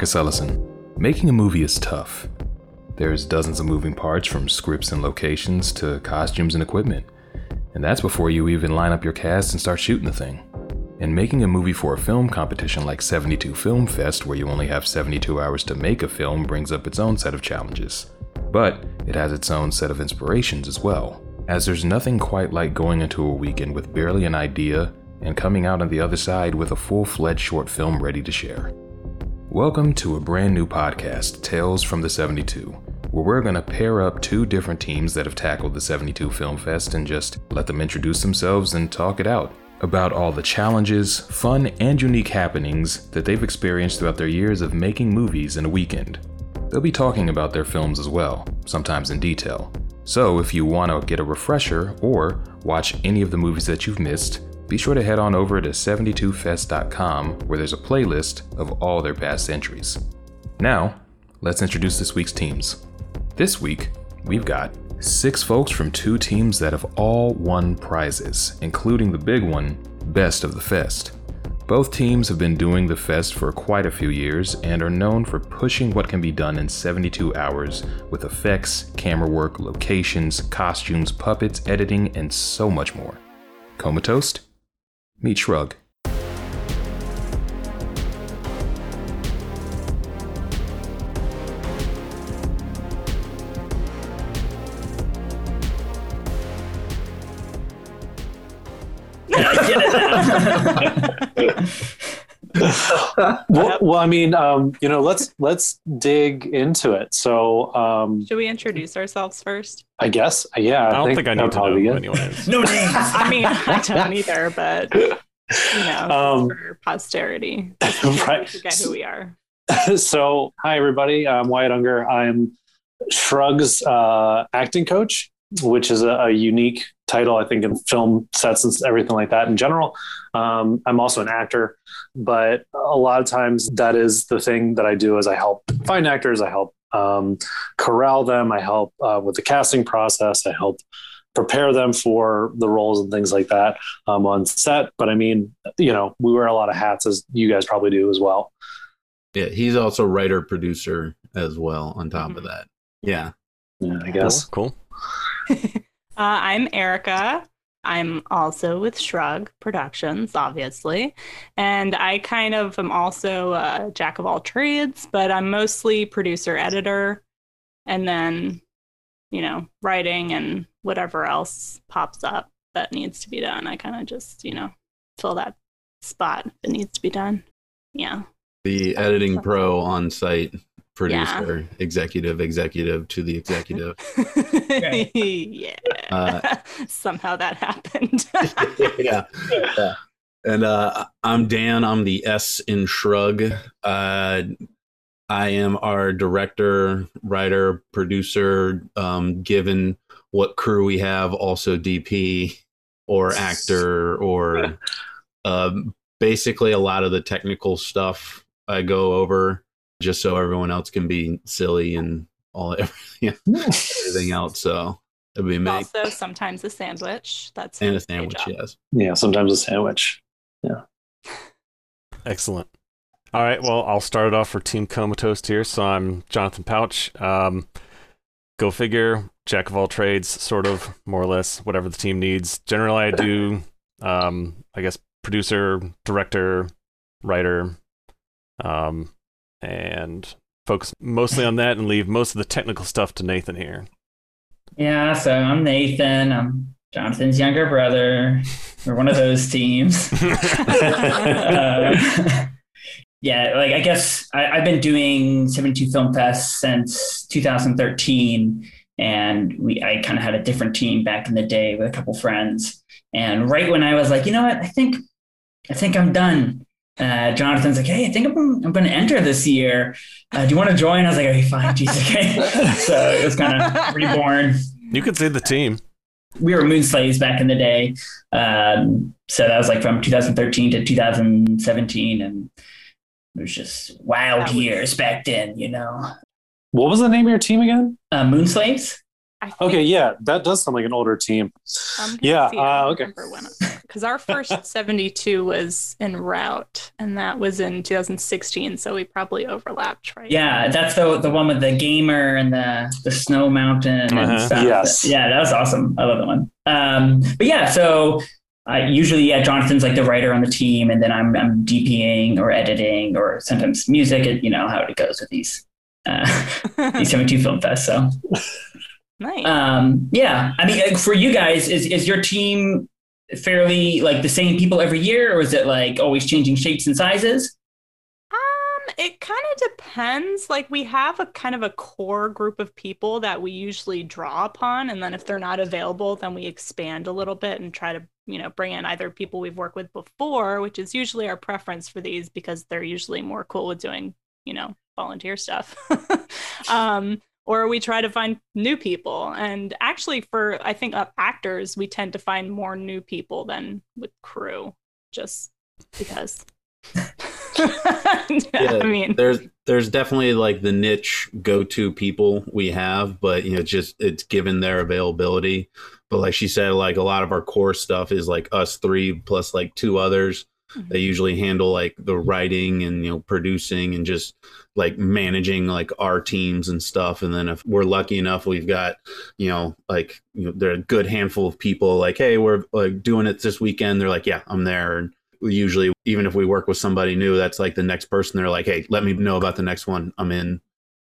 Marcus Ellison. Making a movie is tough. There's dozens of moving parts from scripts and locations to costumes and equipment. And that's before you even line up your cast and start shooting the thing. And making a movie for a film competition like 72 Film Fest, where you only have 72 hours to make a film, brings up its own set of challenges. But it has its own set of inspirations as well, as there's nothing quite like going into a weekend with barely an idea and coming out on the other side with a full fledged short film ready to share. Welcome to a brand new podcast, Tales from the 72, where we're going to pair up two different teams that have tackled the 72 Film Fest and just let them introduce themselves and talk it out about all the challenges, fun, and unique happenings that they've experienced throughout their years of making movies in a weekend. They'll be talking about their films as well, sometimes in detail. So if you want to get a refresher or watch any of the movies that you've missed, be sure to head on over to 72fest.com where there's a playlist of all their past entries. Now, let's introduce this week's teams. This week, we've got six folks from two teams that have all won prizes, including the big one, Best of the Fest. Both teams have been doing the fest for quite a few years and are known for pushing what can be done in 72 hours with effects, camera work, locations, costumes, puppets, editing, and so much more. Comatoast? Meet Shrug. well, well, I mean, um, you know, let's let's dig into it. So, um, Should we introduce ourselves first? I guess, yeah. I don't think, I need to know probably be who good. anyone is. No names. I mean, I don't either, but you know, Um, for posterity, just in case we right. forget who we are. so, hi everybody. I'm Wyatt Unger. I'm Shrug's uh, acting coach, which is a, a unique title, I think, in film sets and everything like that in general. Um, I'm also an actor, but a lot of times that is the thing that I do is I help find actors. I help um, corral them. I help uh, with the casting process. I help prepare them for the roles and things like that um, on set. But I mean, you know, we wear a lot of hats as you guys probably do as well. Yeah, he's also writer producer as well. On top of Mhm. that, yeah, Yeah, I guess. Cool. Uh, I'm Erica. I'm also with Shrug Productions, obviously. And I kind of am also a jack of all trades, but I'm mostly producer, editor, and then, you know, writing and whatever else pops up that needs to be done. I kind of just, you know, fill that spot that needs to be done. Yeah. the editing pro on site producer, executive, executive to the executive. yeah. Uh, Somehow that happened. yeah. yeah. And uh, I'm Dan. I'm the S in Shrug. Uh, I am our director, writer, producer. Um, given what crew we have, also DP or actor or um, basically a lot of the technical stuff I go over just so everyone else can be silly and all everything, everything else. So it'd be me also, sometimes a sandwich. That's and a sandwich. Yes. Yeah, sometimes a sandwich. Yeah. Excellent. All right. Well, I'll start it off for Team Comatoast here. So I'm Jonathan Pouch. Um, go figure. Jack of all trades, sort of, more or less, whatever the team needs. Generally, I do, um, I guess, producer, director, writer, um, and focus mostly on that and leave most of the technical stuff to Nathan here. Yeah, so I'm Nathan. I'm Jonathan's younger brother. We're one of those teams. Uh, yeah, like I guess I, I've been doing 72 Film Fest since 2013, and we I kind of had a different team back in the day with a couple friends. And right when I was like, you know what, I think I think I'm done. Uh, Jonathan's like, hey, I think I'm, I'm going to enter this year. Uh, do you want to join? I was like, okay, fine, geez, okay. so it was kind of reborn You could see the team. we were moon slaves back in the day. Um, so that was like from 2013 to 2017. And it was just wild was- years back then, you know. What was the name of your team again? Uh, moon slaves? I think, Okay, yeah, that does sound like an older team. I'm Yeah, uh, okay. because our first 72 was en route, and that was in 2016, so we probably overlapped, right? Yeah, that's the the one with the gamer and the the snow mountain and Uh-huh. stuff. Yes. Yeah, that was awesome. I love that one. Um, but yeah, so I usually yeah, Jonathan's like the writer on the team, and then I'm I'm DPing or editing or sometimes music. And you know how it goes with these uh, these 72 film fests. So nice. um, yeah, I mean, for you guys, is is your team fairly like the same people every year, or is it like always changing shapes and sizes? Um, it kind of depends. Like we have a kind of a core group of people that we usually draw upon, and then if they're not available, then we expand a little bit and try to, you know, bring in either people we've worked with before, which is usually our preference for these because they're usually more cool with doing, you know, volunteer stuff. um, or we try to find new people. And actually, for I think uh, actors, we tend to find more new people than with crew, just because. yeah, I mean, there's there's definitely like the niche go-to people we have, but you know, just it's given their availability. But like she said, like a lot of our core stuff is like us three plus like two others. They usually handle like the writing and you know producing and just like managing like our teams and stuff. And then if we're lucky enough, we've got you know like you know they're a good handful of people. Like, hey, we're like doing it this weekend. They're like, yeah, I'm there. And usually even if we work with somebody new that's like the next person they're like hey let me know about the next one i'm in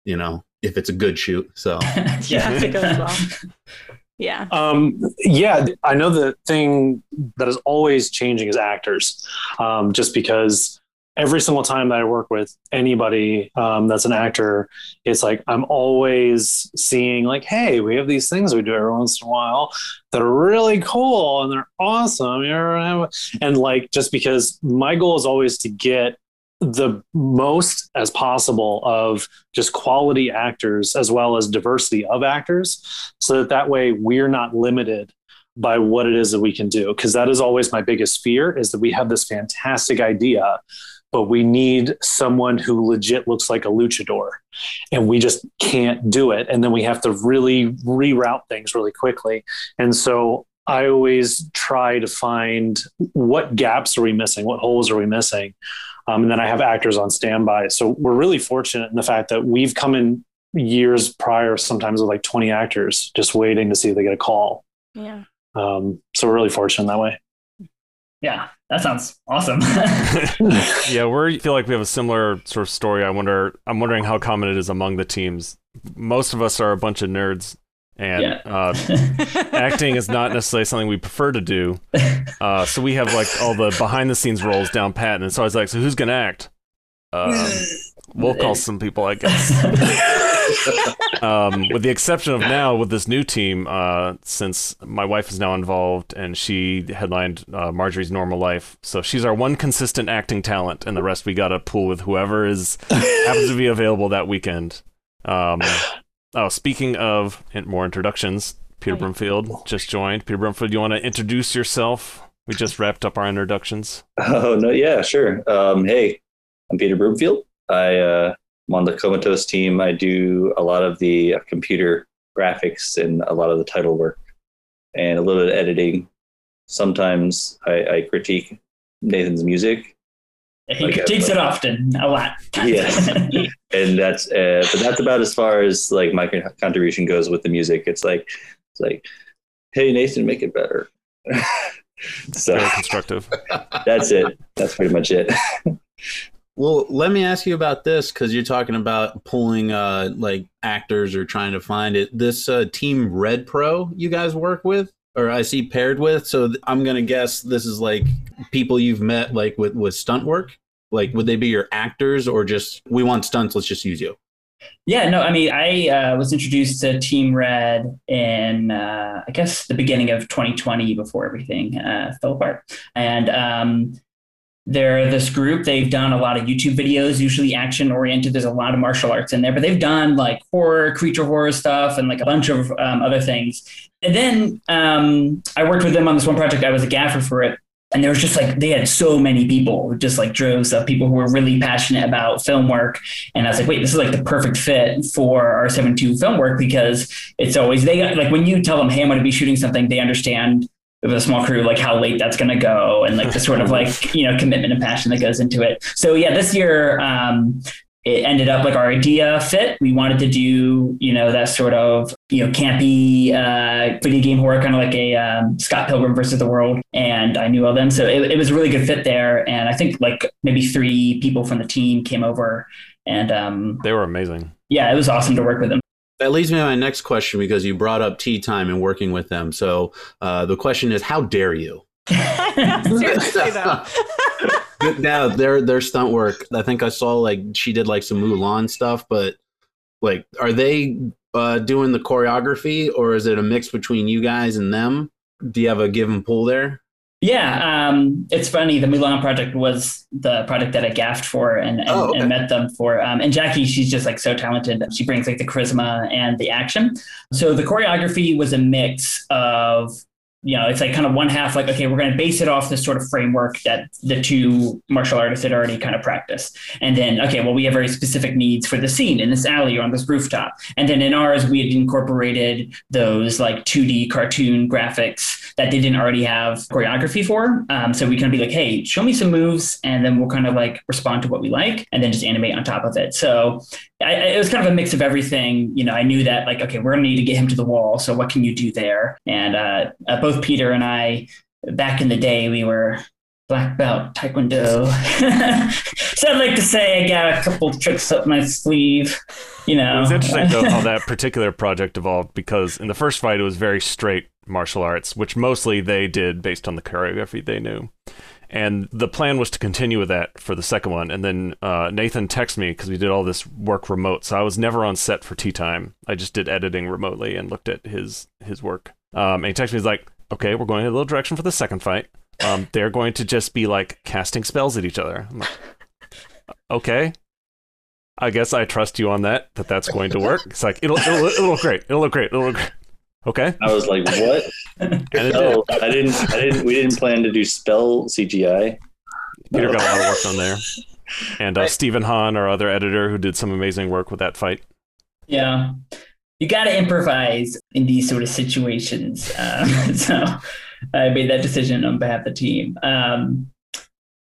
you know if it's a good shoot so yeah, if it goes well. Yeah. Um, yeah, I know the thing that is always changing is actors, um, just because every single time that I work with anybody um, that's an actor, it's like I'm always seeing like, hey, we have these things we do every once in a while that are really cool and they're awesome. And like, just because my goal is always to get the most as possible of just quality actors as well as diversity of actors so that that way we're not limited by what it is that we can do because that is always my biggest fear is that we have this fantastic idea but we need someone who legit looks like a luchador and we just can't do it and then we have to really reroute things really quickly and so i always try to find what gaps are we missing what holes are we missing um, and then I have actors on standby. So we're really fortunate in the fact that we've come in years prior, sometimes with like 20 actors, just waiting to see if they get a call. Yeah. Um, so we're really fortunate that way. Yeah, that sounds awesome. yeah, we feel like we have a similar sort of story. I wonder. I'm wondering how common it is among the teams. Most of us are a bunch of nerds, and Yeah. uh, acting is not necessarily something we prefer to do. Uh, so we have like all the behind the scenes roles down pat, and so I was like, so who's gonna act? Um, we'll call some people, I guess. Um, with the exception of now with this new team, uh, since my wife is now involved and she headlined uh, Marjorie's Normal Life, so she's our one consistent acting talent, and the rest we got to pool with whoever is happens to be available that weekend. Um, oh, speaking of more introductions, Peter yeah. Brumfield just joined. Peter Brumfield, you want to introduce yourself? We just wrapped up our introductions. Oh no, yeah, sure. Um, hey, I'm Peter Broomfield. I uh, am on the Comatoast team. I do a lot of the uh, computer graphics and a lot of the title work, and a little bit of editing. Sometimes I, I critique Nathan's music, he Like, critiques it often, a lot. Yes. and that's uh, but that's about as far as like my contribution goes with the music. It's like it's like, hey Nathan, make it better. so Very constructive. that's it. That's pretty much it. Well, let me ask you about this because you're talking about pulling uh, like actors or trying to find it. This uh, team Red Pro you guys work with, or I see paired with. So th- I'm gonna guess this is like people you've met like with with stunt work. Like, would they be your actors or just we want stunts? Let's just use you. Yeah, no, I mean, I uh, was introduced to Team Red in, uh, I guess, the beginning of 2020 before everything uh, fell apart. And um, they're this group. They've done a lot of YouTube videos, usually action oriented. There's a lot of martial arts in there, but they've done like horror, creature horror stuff, and like a bunch of um, other things. And then um, I worked with them on this one project. I was a gaffer for it. and there was just like they had so many people, just like droves of people who were really passionate about film work. And I was like, wait, this is like the perfect fit for our seven two film work because it's always they like when you tell them, hey, I'm going to be shooting something, they understand with a small crew, like how late that's going to go and like the sort of like, you know, commitment and passion that goes into it. So yeah, this year, um, it ended up like our idea fit. We wanted to do, you know, that sort of, you know, campy uh, video game horror, kind of like a um, Scott Pilgrim versus the World. And I knew all them. So it, it was a really good fit there. And I think like maybe three people from the team came over and um, They were amazing. yeah, it was awesome to work with them. That leads me to my next question because you brought up tea time and working with them. So uh, the question is, how dare you? Seriously though. now their their stunt work. I think I saw like she did like some Mulan stuff, but like, are they uh, doing the choreography or is it a mix between you guys and them? Do you have a give and pull there? Yeah, um, it's funny. The Mulan project was the project that I gaffed for and, and, Oh, okay. and met them for. Um, and Jackie, she's just like so talented. She brings like the charisma and the action. So the choreography was a mix of, you know, it's like kind of one half like, okay, we're going to base it off this sort of framework that the two martial artists had already kind of practiced. And then, okay, well, we have very specific needs for the scene in this alley or on this rooftop. And then in ours, we had incorporated those like 2D cartoon graphics that they didn't already have choreography for. Um, so we kind of be like, hey, show me some moves, and then we'll kind of like respond to what we like, and then just animate on top of it. So I, it was kind of a mix of everything. You know, I knew that like, okay, we're gonna need to get him to the wall. So what can you do there? And uh, uh, both Peter and I, back in the day, we were black belt taekwondo. so I'd like to say I got a couple tricks up my sleeve. You know, It was interesting though how that particular project evolved because in the first fight it was very straight martial arts, which mostly they did based on the choreography they knew. And the plan was to continue with that for the second one. And then uh, Nathan texted me because we did all this work remote, so I was never on set for tea time. I just did editing remotely and looked at his his work. Um, and he texted me he's like, "Okay, we're going in a little direction for the second fight. Um, they're going to just be like casting spells at each other." I'm like, "Okay." I guess I trust you on that. That that's going to work. It's like it'll it'll, it'll look great. It'll look great. It'll look great. Okay, I was like, what? and No, did. I didn't. I didn't. We didn't plan to do spell CGI. Peter got a lot of work done there, and uh, Stephen Hahn, our other editor, who did some amazing work with that fight. Yeah. You got to improvise in these sort of situations. Um, so I made that decision on behalf of the team. Um,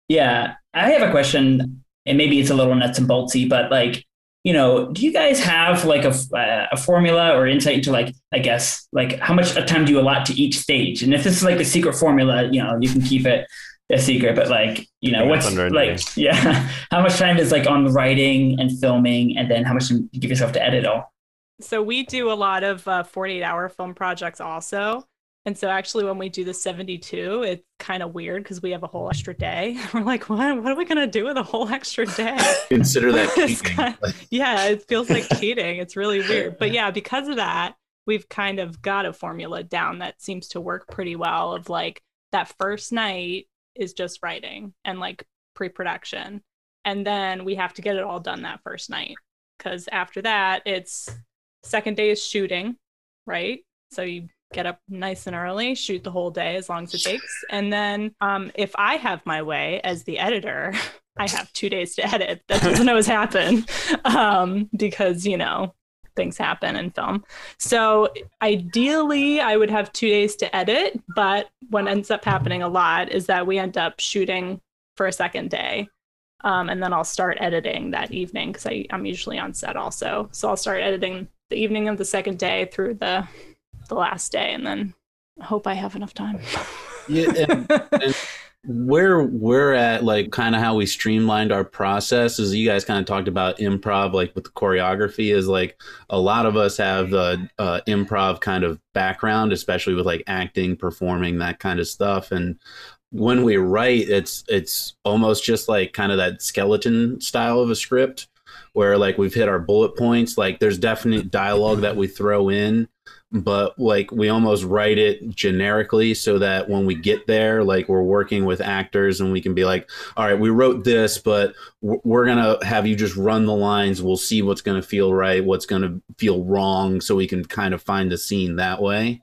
yeah, I have a question, and maybe it's a little nuts and boltsy, but like, you know, do you guys have like a, uh, a formula or insight into like, I guess, like how much time do you allot to each stage? And if this is like a secret formula, you know, you can keep it a secret, but like, you know, what's thunder like, yeah, how much time is like on writing and filming, and then how much time you give yourself to edit all? So we do a lot of uh, 48 hour film projects also. And so actually when we do the 72, it's kind of weird because we have a whole extra day. We're like, what, what are we going to do with a whole extra day? Consider that cheating. kind- yeah, it feels like cheating. It's really weird. But yeah, because of that, we've kind of got a formula down that seems to work pretty well of like that first night is just writing and like pre-production. And then we have to get it all done that first night because after that it's second day is shooting, right? So you get up nice and early, shoot the whole day as long as it takes. And then um, if I have my way as the editor, I have two days to edit. That doesn't always happen um, because, you know, things happen in film. So ideally, I would have two days to edit. But what ends up happening a lot is that we end up shooting for a second day. Um, and then I'll start editing that evening because I'm usually on set also. So I'll start editing the evening of the second day through the the last day, and then hope I have enough time. Yeah, and, and where we're at, like kind of how we streamlined our process is you guys kind of talked about improv, like with the choreography, is like a lot of us have the uh, improv kind of background, especially with like acting, performing, that kind of stuff. And when we write, it's it's almost just like kind of that skeleton style of a script where like we've hit our bullet points. Like there's definite dialogue that we throw in but like we almost write it generically so that when we get there like we're working with actors and we can be like all right we wrote this but we're gonna have you just run the lines. We'll see what's gonna feel right what's gonna feel wrong so we can kind of find the scene that way.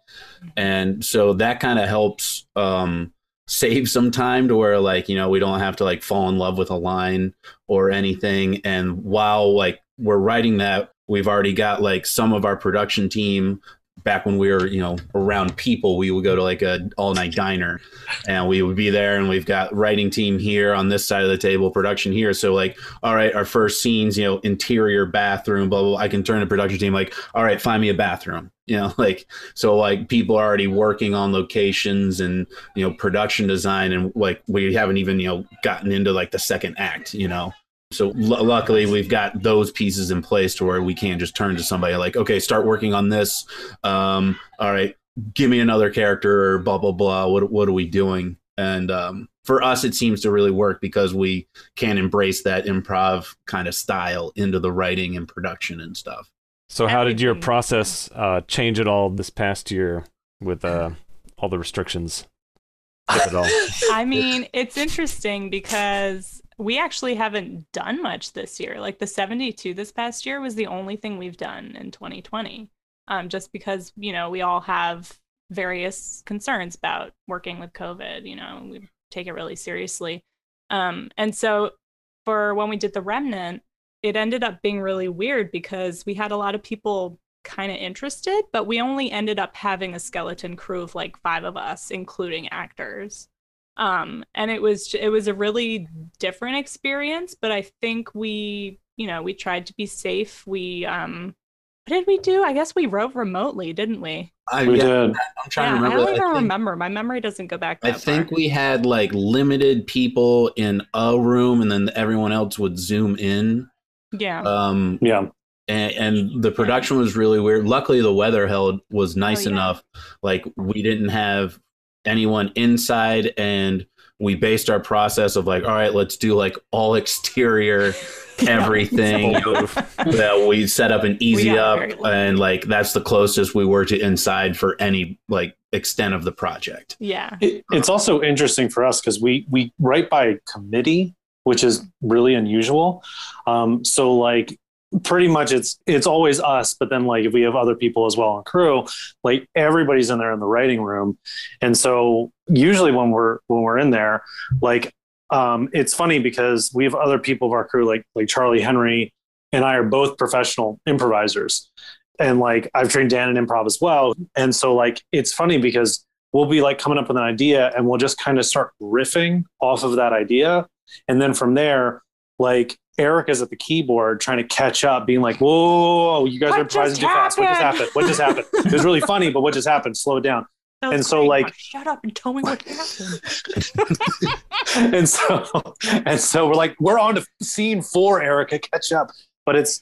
And so that kind of helps um save some time to where like you know we don't have to like fall in love with a line or anything. And while like we're writing that we've already got like some of our production team back when we were you know around people we would go to like a all night diner. And we would be there and we've got writing team here on this side of the table production here. So like all right our first scenes you know interior bathroom blah blah, blah. i can turn to production team like all right find me a bathroom. You know like so like people are already working on locations and you know production design and like we haven't even you know gotten into like the second act you know so l- luckily we've got those pieces in place to where we can't just turn to somebody like okay start working on this um all right give me another character or blah blah blah what what are we doing and um for us it seems to really work because we can embrace that improv kind of style into the writing and production and stuff So, how did your process uh, change at all this past year with uh, all the restrictions? If at all. I mean, it's interesting because we actually haven't done much this year. Like the 72 this past year was the only thing we've done in 2020. Um, just because, you know, we all have various concerns about working with COVID, you know, we take it really seriously. Um, and so for when we did The Remnant, it ended up being really weird because we had a lot of people kind of interested, but we only ended up having a skeleton crew of like five of us, including actors. Um, and it was it was a really different experience, but I think we, you know, we tried to be safe. We um what did we do? I guess we wrote remotely, didn't we? I, We yeah, did. i'm trying yeah, to remember I don't I even think- remember. My memory doesn't go back I think far. we had like limited people in a room, and then everyone else would zoom in. Yeah. Um, Yeah. and, and the production was really weird. Luckily, the weather held was nice Oh, yeah. enough. Like we didn't have anyone inside, and we based our process of like, all right, let's do like all exterior everything. Bold that we set up an easy up, and like that's the closest we were to inside for any like extent of the project. yeah. It, it's also interesting for us because we we write by committee, which is really unusual. Um, so like pretty much it's it's always us, but then like if we have other people as well on crew, like everybody's in there in the writing room, and so usually when we're when we're in there, like um, it's funny because we have other people of our crew like like Charlie Henry and I are both professional improvisers. And like I've trained Dan in improv as well. And so like it's funny because we'll be like coming up with an idea and we'll just kind of start riffing off of that idea. And then from there, like Eric is at the keyboard trying to catch up, being like, whoa, you guys What are improvising too fast. What just happened?" What just happened? It was really funny, but what just happened? Slow it down. And so, like- shut up and tell me what happened. and so and so we're like we're on to scene four erica catch up but it's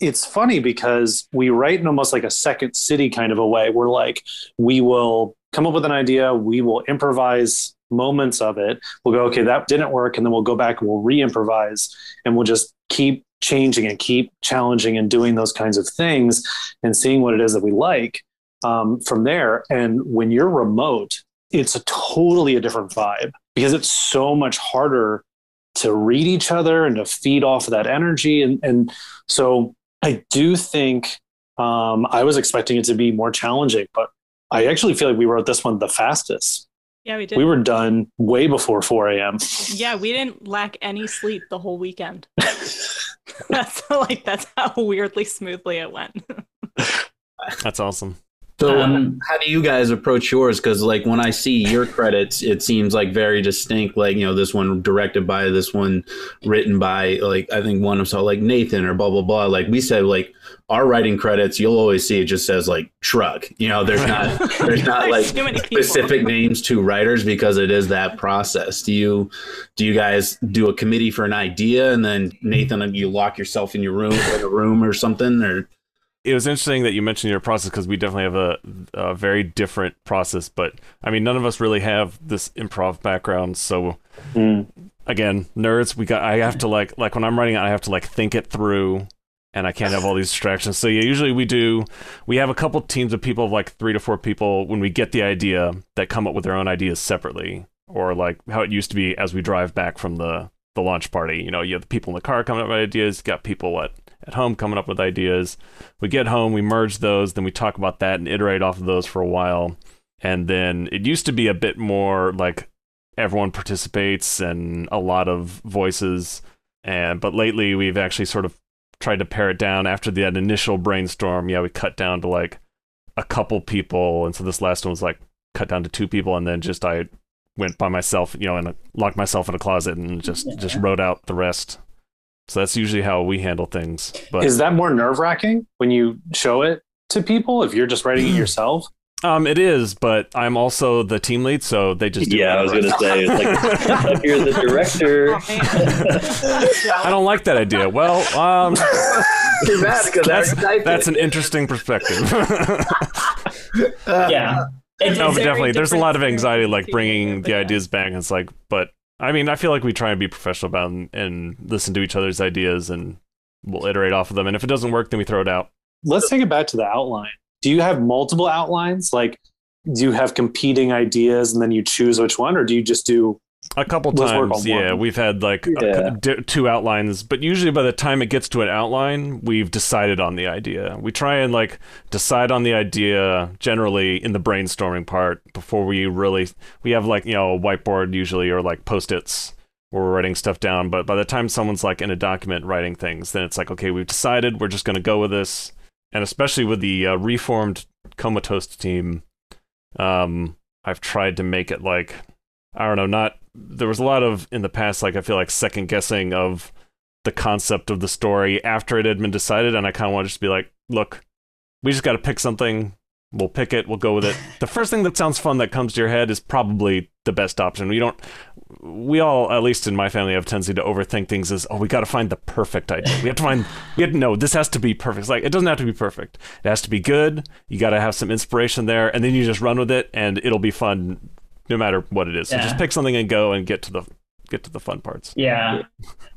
it's funny because we write in almost like a second city kind of a way we're like we will come up with an idea we will improvise moments of it we'll go okay that didn't work and then we'll go back and we'll re-improvise and we'll just keep changing and keep challenging and doing those kinds of things and seeing what it is that we like um, from there and when you're remote it's a totally a different vibe because it's so much harder to read each other and to feed off of that energy. And, and so I do think um, I was expecting it to be more challenging, but I actually feel like we wrote this one the fastest. Yeah, we did. We were done way before 4 a.m. yeah, we didn't lack any sleep the whole weekend. that's like that's how weirdly smoothly it went. That's awesome. So, Um, how do you guys approach yours? Because, like, when I see your credits, it seems like very distinct. Like, you know, this one directed by, this one written by, like, I think one of so like Nathan or blah blah blah. Like we said, like our writing credits, you'll always see it just says like Shrug. You know, there's not there's not There's like too specific names to writers because it is that process. Do you do you guys do a committee for an idea and then Nathan, you lock yourself in your room in a room or something or? It was interesting that you mentioned your process because we definitely have a, a very different process. But I mean, none of us really have this improv background, so Mm. again, nerds. We got. I have to like like when I'm writing, I have to like think it through, and I can't have all these distractions. So yeah, usually we do. We have a couple teams of people, of like three to four people, when we get the idea that come up with their own ideas separately, or like how it used to be as we drive back from the the launch party. You know, you have the people in the car coming up with ideas. Got people at at home coming up with ideas. We get home, we merge those, then we talk about that and iterate off of those for a while. And then it used to be a bit more like everyone participates and a lot of voices. And but lately we've actually sort of tried to pare it down after that initial brainstorm. Yeah, we cut down to like a couple people, and so this last one was like cut down to two people, and then just I went by myself, you know, and uh, locked myself in a closet and just Yeah. just wrote out the rest. So that's usually how we handle things. But Is that more nerve wracking when you show it to people if you're just writing it yourself? Um, it is, but I'm also the team lead, so they just do yeah, I was gonna say, it's like, if you're the director, I don't like that idea. Well, um, Too bad because that's that's an interesting perspective. yeah. It's, no, but definitely, there's a lot of anxiety, like bringing the yeah. ideas back. And it's like, but I mean, I feel like we try and be professional about it and, and listen to each other's ideas, and we'll iterate off of them. And if it doesn't work, then we throw it out. Let's take it back to the outline. Do you have multiple outlines? Like, do you have competing ideas and then you choose which one, or do you just do? A couple Let's times, on one. yeah, we've had like Yeah. d- two outlines, but usually by the time it gets to an outline, we've decided on the idea. We try and like decide on the idea generally in the brainstorming part before we really we have like you know a whiteboard usually or like post-its where we're writing stuff down. But by the time someone's like in a document writing things, then it's like okay, we've decided we're just going to go with this. And especially with the uh, reformed Comatoast team, um, I've tried to make it like I don't know, not there was a lot of in the past like I feel like second guessing of the concept of the story after it had been decided and I kind of want to just be like, look, we just got to pick something. We'll pick it. We'll go with it. The first thing that sounds fun that comes to your head is probably the best option. We don't we all, at least in my family, have tendency to overthink things as, oh, we got to find the perfect idea. We have to find, we have to know this has to be perfect. It's like, it doesn't have to be perfect. It has to be good. You got to have some inspiration there, and then you just run with it, and it'll be fun no matter what it is. So Yeah. just pick something and go and get to the get to the fun parts. Yeah.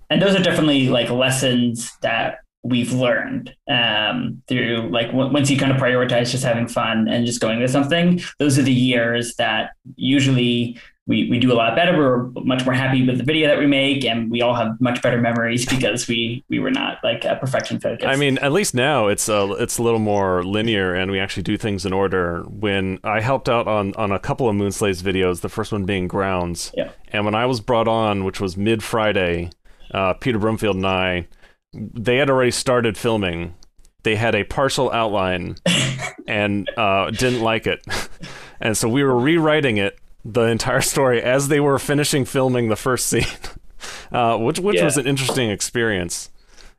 And those are definitely like lessons that we've learned um, through like w- once you kind of prioritize just having fun and just going with something, those are the years that usually we, we do a lot better. We're much more happy with the video that we make and we all have much better memories because we, we were not like a perfection focused. I mean, at least now it's a it's a little more linear, and we actually do things in order. When I helped out on on a couple of Moonslays videos, the first one being Grounds, Yeah. and when I was brought on, which was mid Friday, uh, Peter Brumfield and I, they had already started filming. They had a partial outline, and uh, didn't like it, and so we were rewriting it the entire story as they were finishing filming the first scene, uh, which which Yeah. was an interesting experience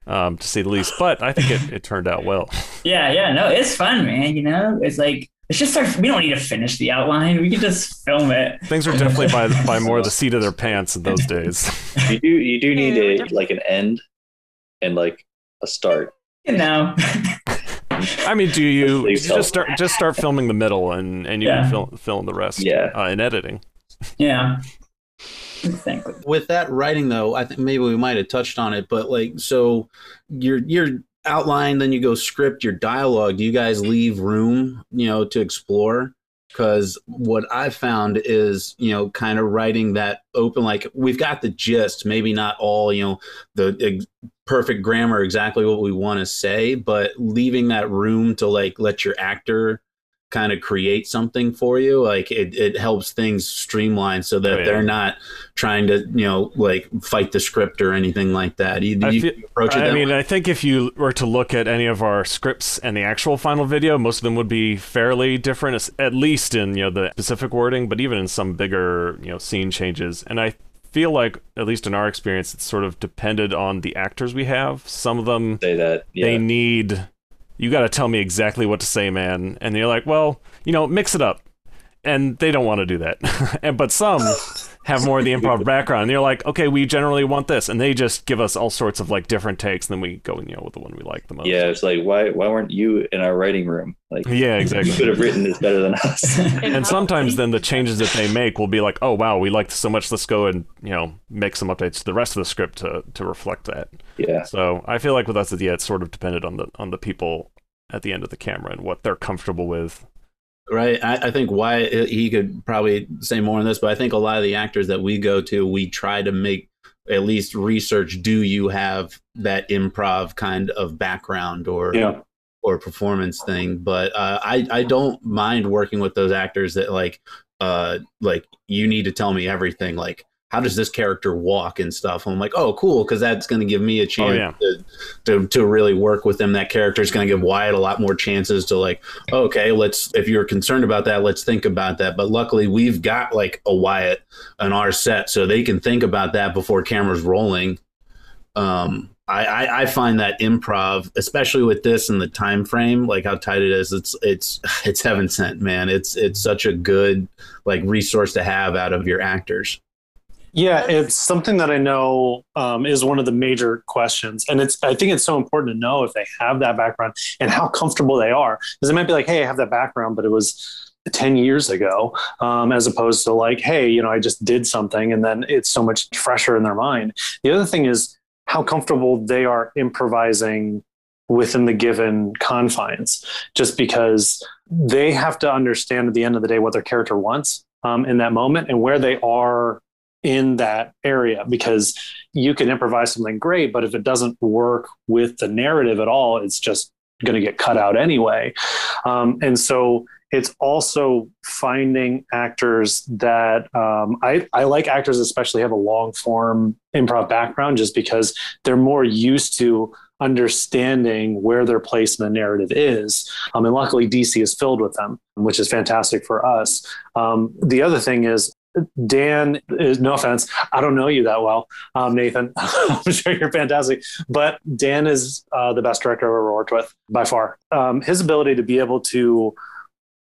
um, to say the least. But I think it, it turned out well. yeah, yeah, no, it's fun, man. You know, it's like, let's just start. We don't need to finish the outline. We can just film it. Things were definitely by by more the seat of their pants in those days. you do you do need a like an end and like a start. You know, I mean, do you, you just start just start filming the middle and and you Yeah. can film film the rest? Yeah. uh, in editing. yeah. Exactly. with that writing though i think maybe we might have touched on it but like so your your outline then you go script your dialogue do you guys leave room you know to explore because what i've found is you know kind of writing that open like we've got the gist maybe not all you know the ex- perfect grammar exactly what we want to say but leaving that room to like let your actor kind of create something for you like it, it helps things streamline so that Oh, yeah. they're not trying to you know like fight the script or anything like that you, I feel- approach it I mean, way? I think if you were to look at any of our scripts and the actual final video, most of them would be fairly different, at least in you know the specific wording, but even in some bigger you know scene changes. And I feel like, at least in our experience, it's sort of depended on the actors we have. Some of them Say that. Yeah. they need you got to tell me exactly what to say man and you're like well you know mix it up and they don't want to do that and but some have more of the improv background and you're like okay we generally want this and they just give us all sorts of like different takes and then we go and you know with the one we like the most yeah, it's like why why weren't you in our writing room? Like yeah you exactly could have written this better than us. and sometimes then the changes that they make will be like oh wow we liked this so much let's go and you know make some updates to the rest of the script to to reflect that yeah. So I feel like with us, it's yeah, it's sort of dependent on the on the people at the end of the camera and what they're comfortable with. Right I, I think why he could probably say more on this but i think a lot of the actors that we go to we try to make at least research do you have that improv kind of background or Yeah. or performance thing but uh, i i don't mind working with those actors that like uh, like you need to tell me everything. Like, how does this character walk and stuff? I'm like, oh, cool, because that's going to give me a chance yeah. to, to to really work with them. That character is going to give Wyatt a lot more chances to like, okay, let's. If you're concerned about that, let's think about that. But luckily, we've got like a Wyatt on our set, so they can think about that before cameras rolling. Um, I, I, I find that improv, especially with this and the time frame, like how tight it is, it's it's it's heaven sent, man. It's it's such a good like resource to have out of your actors. Yeah, it's something that I know um, is one of the major questions, and it's I think it's so important to know if they have that background and how comfortable they are, because it might be like, hey, I have that background, but it was 10 years ago um, as opposed to like hey you know i just did something and then it's so much fresher in their mind. The other thing is how comfortable they are improvising within the given confines just because they have to understand at the end of the day what their character wants um, in that moment and where they are in that area because you can improvise something great but if it doesn't work with the narrative at all it's just going to get cut out anyway. Um, and so it's also finding actors that um, I, I like actors especially have a long form improv background just because they're more used to understanding where their place in the narrative is. Um, and luckily dc is filled with them which is fantastic for us. Um, the other thing is Dan no offense. I don't know you that well, um, Nathan. I'm sure you're fantastic, but Dan is uh, the best director I've ever worked with by far. Um, his ability to be able to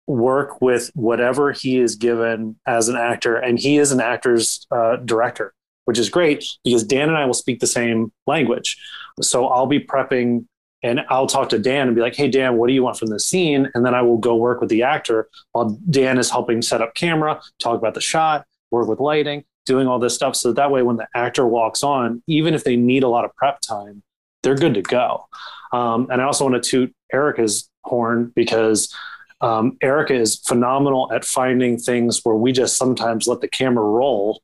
work with whatever he is given as an actor, and he is an actor's uh, director, which is great because Dan and I will speak the same language. So I'll be prepping and I'll talk to Dan and be like, "Hey Dan, what do you want from this scene?" And then I will go work with the actor while Dan is helping set up camera, talk about the shot, work with lighting, doing all this stuff. So that way, when the actor walks on, even if they need a lot of prep time, they're good to go. Um, and I also want to toot Erica's horn because um, Erica is phenomenal at finding things where we just sometimes let the camera roll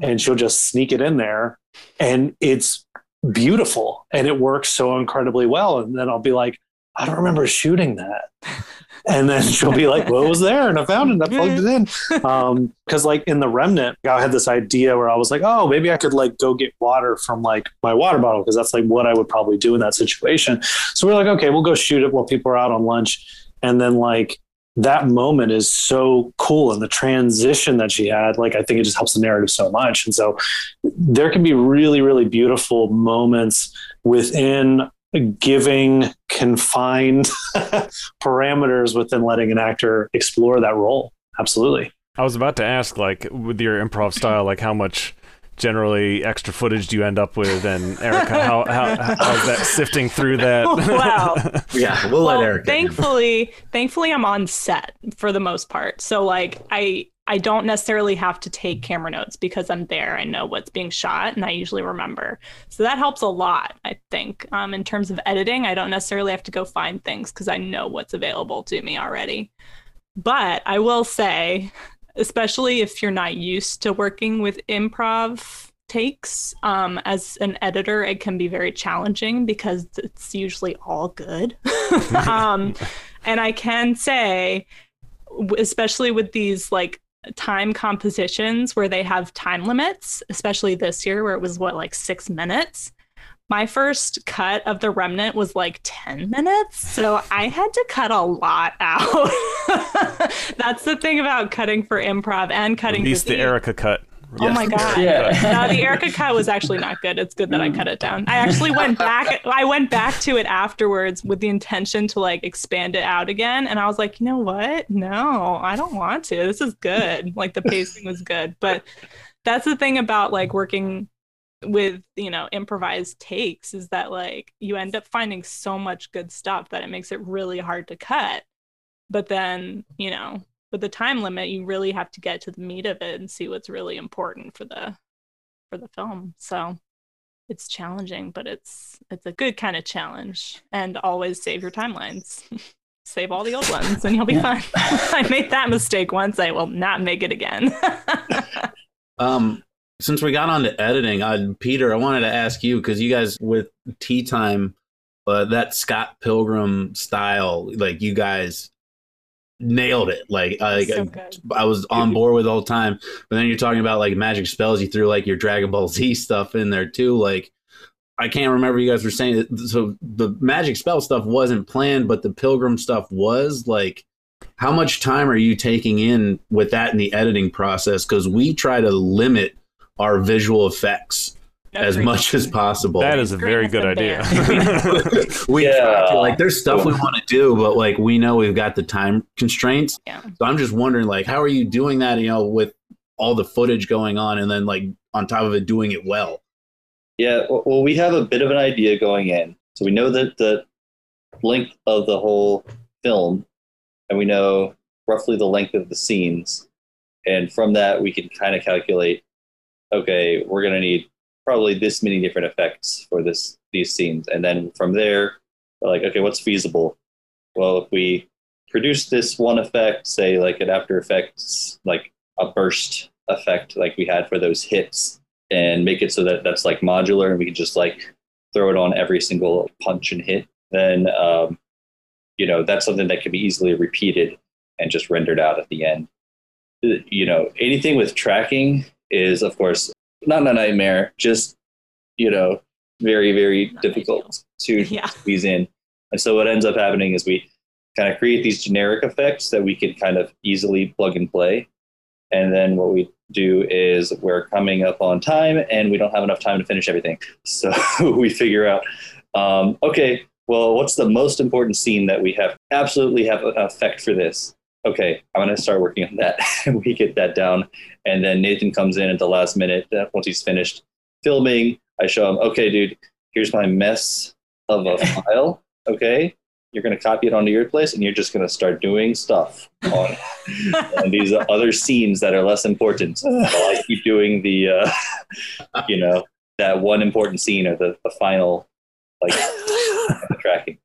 and she'll just sneak it in there and it's beautiful and it works so incredibly well. And then I'll be like, I don't remember shooting that. And then she'll be like, "What was there?" And I found it. And I plugged it in. Because um, like in the remnant, I had this idea where I was like, "Oh, maybe I could like go get water from like my water bottle because that's like what I would probably do in that situation." So we're like, "Okay, we'll go shoot it while people are out on lunch." and then like that moment is so cool and the transition that she had like i think it just helps the narrative so much. And so there can be really really beautiful moments within giving confined parameters within letting an actor explore that role. Absolutely. I was about to ask like with your improv style like how much generally extra footage do you end up with? And Erica, how, how how's that sifting through that? wow. yeah, we'll, well, let Erica. Thankfully, thankfully, I'm on set for the most part. So like I I don't necessarily have to take camera notes because I'm there. I know what's being shot and I usually remember. So that helps a lot, I think. Um, in terms of editing, I don't necessarily have to go find things because I know what's available to me already. But I will say especially if you're not used to working with improv takes. Um, as an editor, it can be very challenging because it's usually all good. um, and I can say, especially with these like time compositions where they have time limits, especially this year where it was what, like six minutes my first cut of the remnant was like 10 minutes so i had to cut a lot out that's the thing about cutting for improv and cutting At least the erica cut Oh my god! Yeah. no, the Erica cut was actually not good. It's good that I cut it down. I actually went back. I went back to it afterwards with the intention to like expand it out again, and I was like, you know what? No, I don't want to. This is good. Like the pacing was good, but that's the thing about like working with you know improvised takes is that like you end up finding so much good stuff that it makes it really hard to cut. But then you know with the time limit you really have to get to the meat of it and see what's really important for the for the film. So it's challenging but it's it's a good kind of challenge. And always save your timelines. Save all the old ones and you'll be fine. I made that mistake once. I will not make it again. Um since we got on to editing, uh, Peter, I wanted to ask you because you guys with Tea Time, uh, that Scott Pilgrim style, like you guys nailed it. Like, I, So I. I was on board with all the time. But then you're talking about like magic spells. You threw like your Dragon Ball Z stuff in there too. Like, I can't remember you guys were saying it. So the magic spell stuff wasn't planned, but the pilgrim stuff was. Like, how much time are you taking in with that in the editing process? Because we try to limit our visual effects as much as possible. That is a very good idea. we Yeah. to, like there's stuff we want to do, but like we know we've got the time constraints. Yeah. So I'm just wondering, like, how are you doing that? You know, with all the footage going on, and then like on top of it, doing it well. Yeah, well, we have a bit of an idea going in. So we know that the length of the whole film, and we know roughly the length of the scenes. And from that, we can kind of calculate okay, we're going to need probably this many different effects for this these scenes. And then from there, like, okay, what's feasible? Well, if we produce this one effect, say like an After Effects, like a burst effect like we had for those hits, and make it so that that's like modular and we can just like throw it on every single punch and hit, then um, you know that's something that can be easily repeated and just rendered out at the end. You know, anything with tracking is of course not a nightmare, just you know, very very difficult to Yeah. squeeze in. And so what ends up happening is we kind of create these generic effects that we can kind of easily plug and play. And then what we do is we're coming up on time and we don't have enough time to finish everything. So we figure out, um, okay, well, what's the most important scene that we have absolutely have an effect for this? Okay, I'm going to start working on that. we get that down. And then Nathan comes in at the last minute uh, once he's finished filming. I show him, okay, dude, here's my mess of a file. Okay, you're going to copy it onto your place and you're just going to start doing stuff on, on these other scenes that are less important while i keep doing the uh, you know that one important scene or the, the final like tracking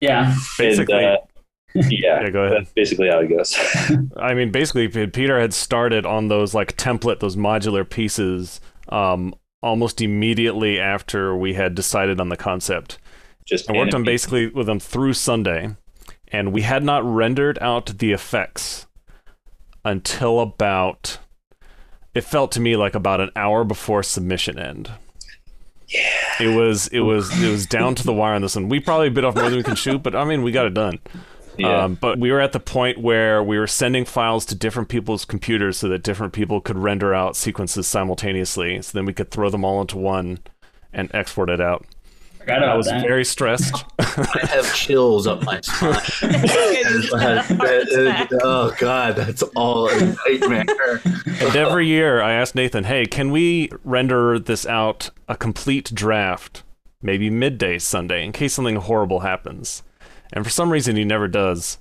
Yeah. Basically, and, uh, yeah, Yeah, go ahead. that's basically how it goes I mean, basically, Peter had started on those like template, those modular pieces, um, almost immediately after we had decided on the concept. just I worked on basically with them through Sunday, and we had not rendered out the effects until about. It felt to me like about an hour before submission end. Yeah. It was it was it was down to the wire on this one. We probably bit off more than we can shoot, but I mean we got it done. Yeah Um, but we were at the point where we were sending files to different people's computers so that different people could render out sequences simultaneously. So then we could throw them all into one and export it out. Forgot I was that. very stressed. I have chills up my spine. oh god, that's all a nightmare. and every year I asked Nathan, hey, can we render this out a complete draft, maybe midday Sunday, in case something horrible happens? And for some reason, he never does.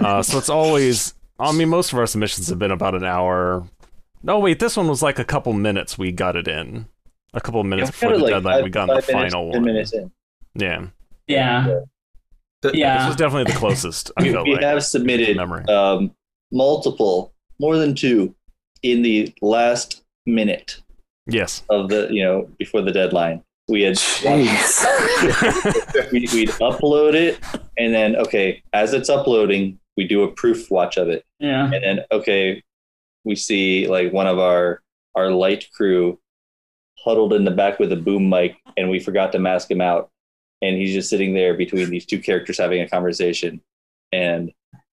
Uh, so it's always, I mean, most of our submissions have been about an hour. No, wait, this one was like a couple minutes we got it in. A couple of minutes we before the like deadline, five- we got in the five minutes, final 10 one. minutes in. Yeah. Yeah. This Yeah. was definitely the closest, I we, we like. have submitted um, multiple more than two in the last minute Yes. of the you know before the deadline we had Jeez. we, we'd upload it and then okay as it's uploading we do a proof watch of it. Yeah. and then okay we see like one of our our light crew huddled in the back with a boom mic and we forgot to mask him out. And he's just sitting there between these two characters having a conversation. And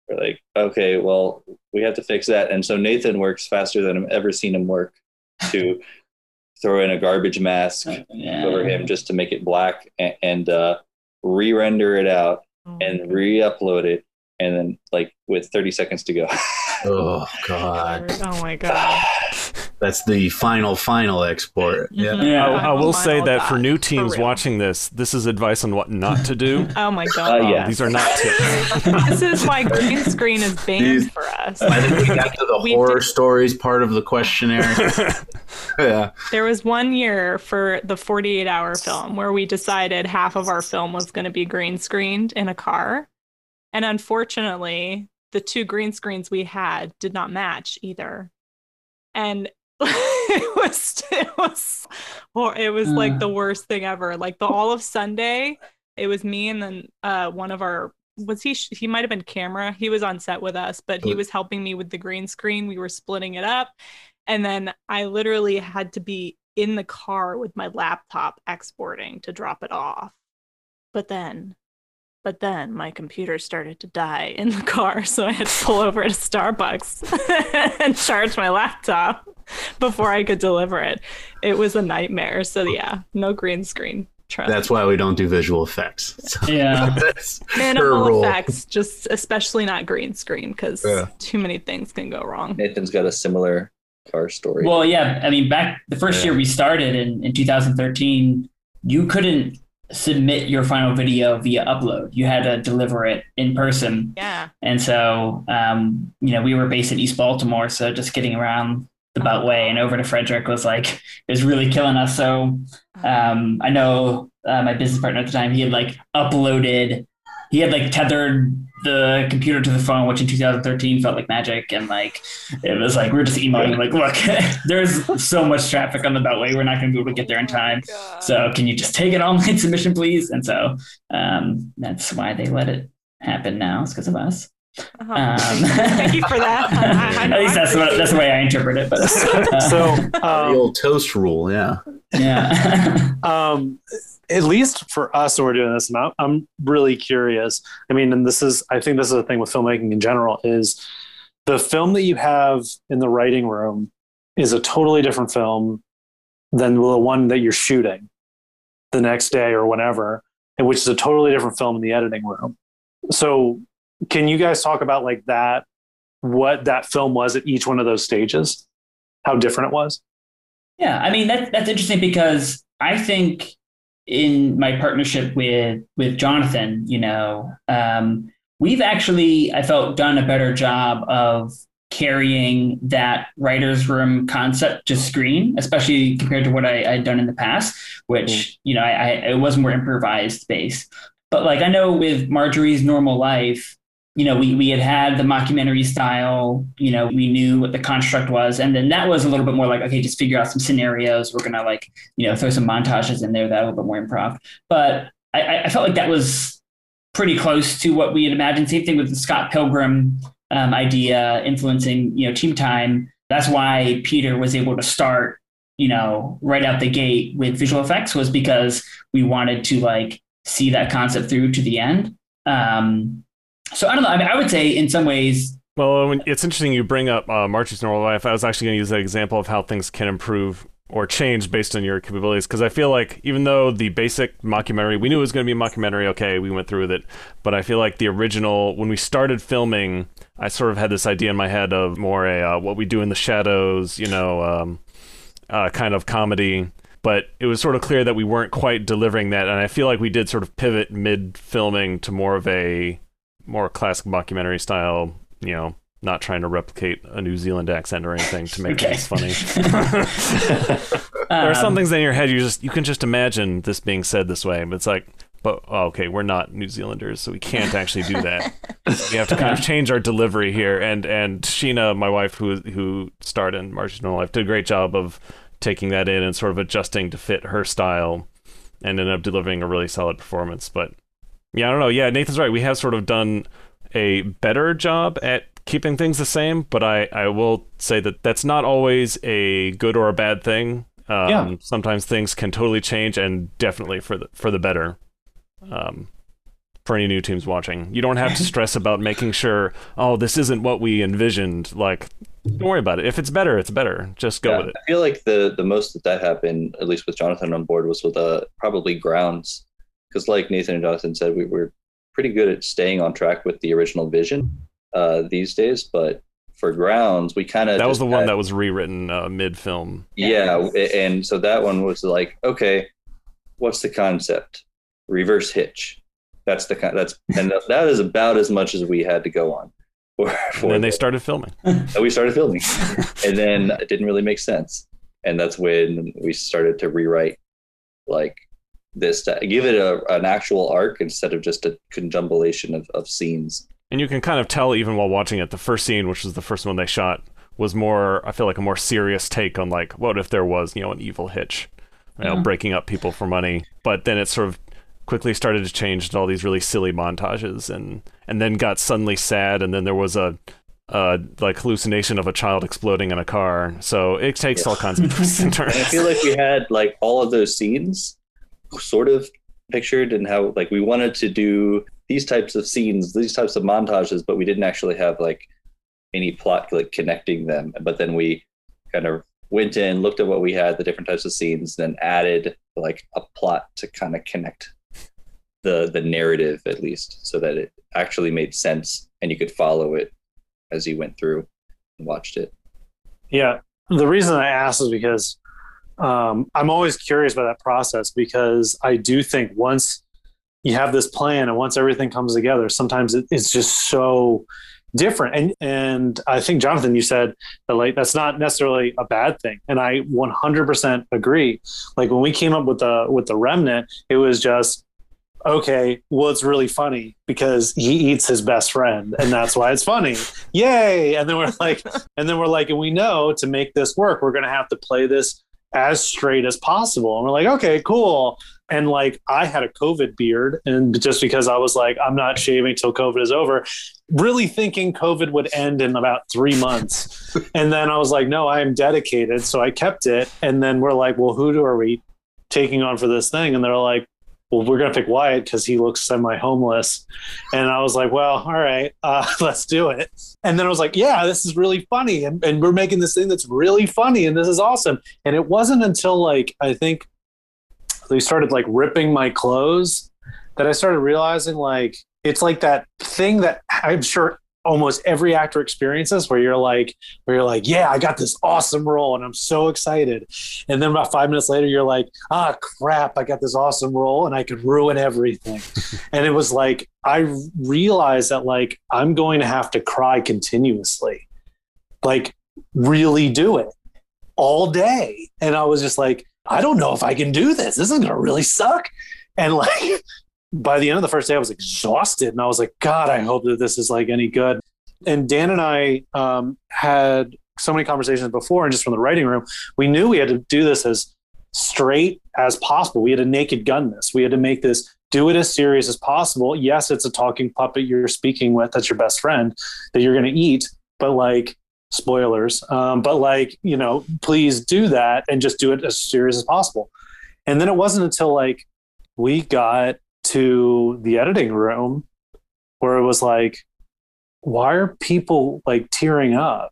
we're like okay well we have to fix that. And so nathan works faster than i've ever seen him work to throw in a garbage mask Yeah. over him just to make it black and, and uh, re-render it out Oh and re-upload it and then like with 30 seconds to go. Oh god, Oh my god. That's the final final export. Yeah. Mhm. Yeah. I, I will say that for new teams real. watching this, this is advice on what not to do. Oh my god. Uh, yeah. These are not tips. this is why green screen is banned These- for us. I think we got to the We horror did- stories part of the questionnaire. yeah. There was one year for the 48 hour film where we decided half of our film was going to be green screened in a car. And unfortunately, the two green screens we had did not match either. And it was it was or it was like the worst thing ever. Like the all of Sunday, it was me and then uh, one of our was he he might have been camera he was on set with us but he was helping me with the green screen we were splitting it up and then i literally had to be in the car with my laptop exporting to drop it off. But then but then my computer started to die in the car so i had to pull over to starbucks and charge my laptop before i could deliver it it was a nightmare so yeah no green screen trust That's why we don't do visual effects. So Yeah. that's minimal effects just especially not green screen because Yeah. too many things can go wrong Nathan's got a similar car story. Well, yeah. I mean, back the first Yeah. year we started in, in 2013, you couldn't submit your final video via upload. You had to deliver it in person. yeah And so, um, you know, we were based in East Baltimore. So just getting around the Beltway and over to Frederick was like, it was really killing us. So um, I know uh, my business partner at the time, he had like uploaded, he had like tethered the computer to the phone, which in 2013 felt like magic. And like, it was like, we are just emailing, like, look, there's so much traffic on the Beltway. We're not going to be able to get there in time. So can you just take an online submission, please? And so um, that's why they let it happen now. It's because of us. Uh-huh. Um, thank you for that I- I- I At least that's what that's the way I interpret it. But uh, So, the um, old toast rule, yeah. yeah, um, at least for us, when we're doing this, I'm, I'm really curious. I mean, and this is, I think this is the thing with filmmaking in general is the film that you have in the writing room is a totally different film than the one that you're shooting the next day or whenever, and which is a totally different film in the editing room. So, can you guys talk about like that? What that film was at each one of those stages? How different it was? yeah. I mean that that's interesting because I think in my partnership with with Jonathan, you know, um, we've actually I felt done a better job of carrying that writer's room concept to screen, especially compared to what I, I'd done in the past, which, you know, I, I it was more improvised based. But like I know with Marjorie's normal life, you know, we, we had had the mockumentary style, you know, we knew what the construct was. And then that was a little bit more like, okay, just figure out some scenarios. We're going to like, you know, throw some montages in there that a little bit more improv. But I, I felt like that was pretty close to what we had imagined. Same thing with the Scott Pilgrim um, idea influencing, you know, Tea Time. That's why Peter was able to start, you know, right out the gate with visual effects was because we wanted to like see that concept through to the end. Um, so I don't know. I mean, I would say in some ways, Well, it's interesting you bring up uh, normal life. I was actually going to use that example of how things can improve or change based on your capabilities. Because I feel like even though the basic mockumentary, we knew it was going to be a mockumentary. Okay, we went through with it. But I feel like the original, when we started filming, I sort of had this idea in my head of more a uh, what we do in the shadows, you know, um, uh, kind of comedy. But it was sort of clear that we weren't quite delivering that, and I feel like we did sort of pivot mid filming to more of a more classic mockumentary style, you know, not trying to replicate a New Zealand accent or anything to make Okay. things funny. there are some Um, things in your head you just you can just imagine this being said this way, but it's like, but oh, okay, we're not New Zealanders, so we can't actually do that. we have to kind of change our delivery here. And and Sheena, my wife, who who starred in Marginal Life, did a great job of taking that in and sort of adjusting to fit her style, and ended up delivering a really solid performance. But yeah, I don't know. Yeah, Nathan's right. We have sort of done a better job at keeping things the same, but I, I will say that that's not always a good or a bad thing. Um, Yeah. Sometimes things can totally change, and definitely for the for the better. Um, for any new teams watching, you don't have to stress about making sure. Oh, this isn't what we envisioned. Like, don't worry about it. If it's better, it's better. Just go Yeah, with it. I feel like the the most that that happened, at least with Jonathan on board, was with uh, probably grounds, because like Nathan and Jonathan said, we were pretty good at staying on track with the original vision uh, these days. But for grounds, we kind of That was the one that was rewritten uh, mid film. yeah, a- and so that one was like, okay, what's the concept? Reverse hitch. That's the kind. That's and that is about as much as we had to go on. For, And then they started filming. and we started filming and then it didn't really make sense and that's when we started to rewrite like this to give it a, an actual arc instead of just a conjumulation of, of scenes And you can kind of tell even while watching it, the first scene, which was the first one they shot, was more, I feel like, a more serious take on, like, what if there was, you know, an evil hitch, you know, Mhm. breaking up people for money. But then it sort of quickly started to change to all these really silly montages, and and then got suddenly sad, and then there was a uh, like hallucination of a child exploding in a car. So it takes all kinds of twists and turns. I feel like we had like all of those scenes sort of pictured and how like we wanted to do these types of scenes, these types of montages, but we didn't actually have like any plot like connecting them. But then we kind of went in, looked at what we had, the different types of scenes, then added like a plot to kind of connect the the narrative at least, so that it actually made sense and you could follow it as you went through and watched it. Yeah. The reason I asked is because um, I'm always curious about that process because I do think once you have this plan and once everything comes together, sometimes it, it's just so different. And and I think Jonathan, you said that like that's not necessarily a bad thing, and I 100% agree. Like when we came up with the with the remnant, it was just okay, well, it's really funny because he eats his best friend, and that's why it's funny. Yay! And then we're like, and then we're like, and we know to make this work, we're gonna have to play this as straight as possible. And we're like, okay, cool. And like, I had a COVID beard, and just because I was like, I'm not shaving till COVID is over, really thinking COVID would end in about three months. and then I was like, no, I am dedicated. So I kept it. And then we're like, well, who do are we taking on for this thing? And they're like, well, we're going to pick Wyatt because he looks semi homeless. And I was like, well, all right, uh, let's do it. And then I was like, yeah, this is really funny. And, and we're making this thing that's really funny. And this is awesome. And it wasn't until like, I think they started like ripping my clothes that I started realizing like, it's like that thing that I'm sure almost every actor experiences where you're like where you're like yeah i got this awesome role and i'm so excited. And then about five minutes later you're like ah crap i got this awesome role and i could ruin everything. And it was like i realized that like i'm going to have to cry continuously. Like really do it all day. And i was just like i don't know if i can do this. This is going to really suck. And like by the end of the first day, I was exhausted, and I was like, God, I hope that this is like any good. And Dan and I um, had so many conversations before, and just from the writing room, we knew we had to do this as straight as possible. We had to naked gun this. We had to make this do it as serious as possible. Yes, it's a talking puppet you're speaking with. That's your best friend that you're going to eat, but like spoilers. Um, but like you know, please do that and just do it as serious as possible. And then it wasn't until like we got to the editing room where it was like, why are people like tearing up?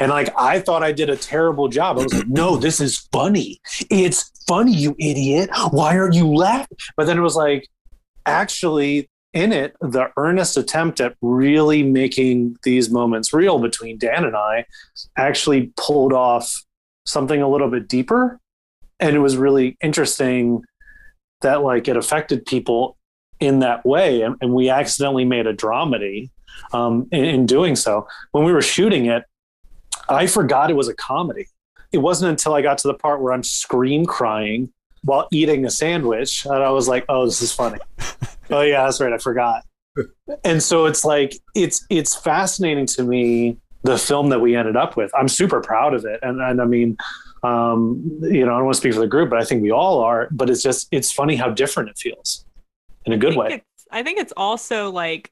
And like, I thought I did a terrible job. I was like, no, this is funny. It's funny, you idiot. Why are you laughing? But then it was like, actually, in it, the earnest attempt at really making these moments real between Dan and I actually pulled off something a little bit deeper. And it was really interesting that like it affected people in that way and, and we accidentally made a dramedy um, in, in doing so. When we were shooting it i forgot it was a comedy. It wasn't until i got to the part where i'm scream crying while eating a sandwich and i was like oh this is funny. Oh yeah that's right i forgot. And so it's like it's it's fascinating to me the film that we ended up with. I'm super proud of it and, and i mean um, you know, I don't want to speak for the group, but I think we all are. But it's just it's funny how different it feels in a good I way. I think it's also like,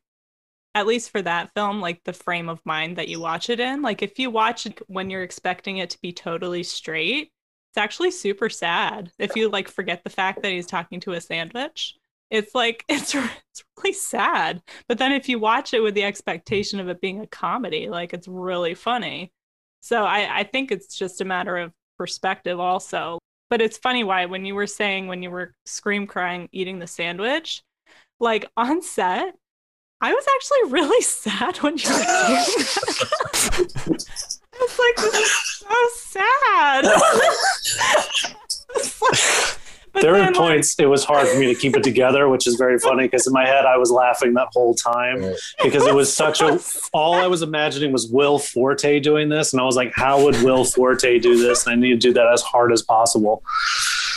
at least for that film, like the frame of mind that you watch it in. Like if you watch it when you're expecting it to be totally straight, it's actually super sad. If you like forget the fact that he's talking to a sandwich, it's like it's it's really sad. But then if you watch it with the expectation of it being a comedy, like it's really funny. So I, I think it's just a matter of perspective also. But it's funny why when you were saying when you were scream crying eating the sandwich, like on set, I was actually really sad when you were doing that. I was like, this is so sad. But there were then, like- points it was hard for me to keep it together, which is very funny because in my head I was laughing that whole time because it was such a. All I was imagining was Will Forte doing this, and I was like, how would Will Forte do this? And I need to do that as hard as possible.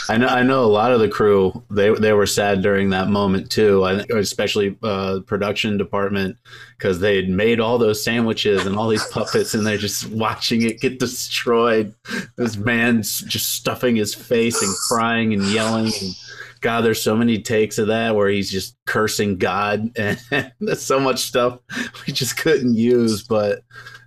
I know. I know a lot of the crew. They they were sad during that moment too. I especially uh, production department because they had made all those sandwiches and all these puppets, and they're just watching it get destroyed. This man's just stuffing his face and crying and yelling and God, there's so many takes of that where he's just cursing God, and there's so much stuff we just couldn't use. But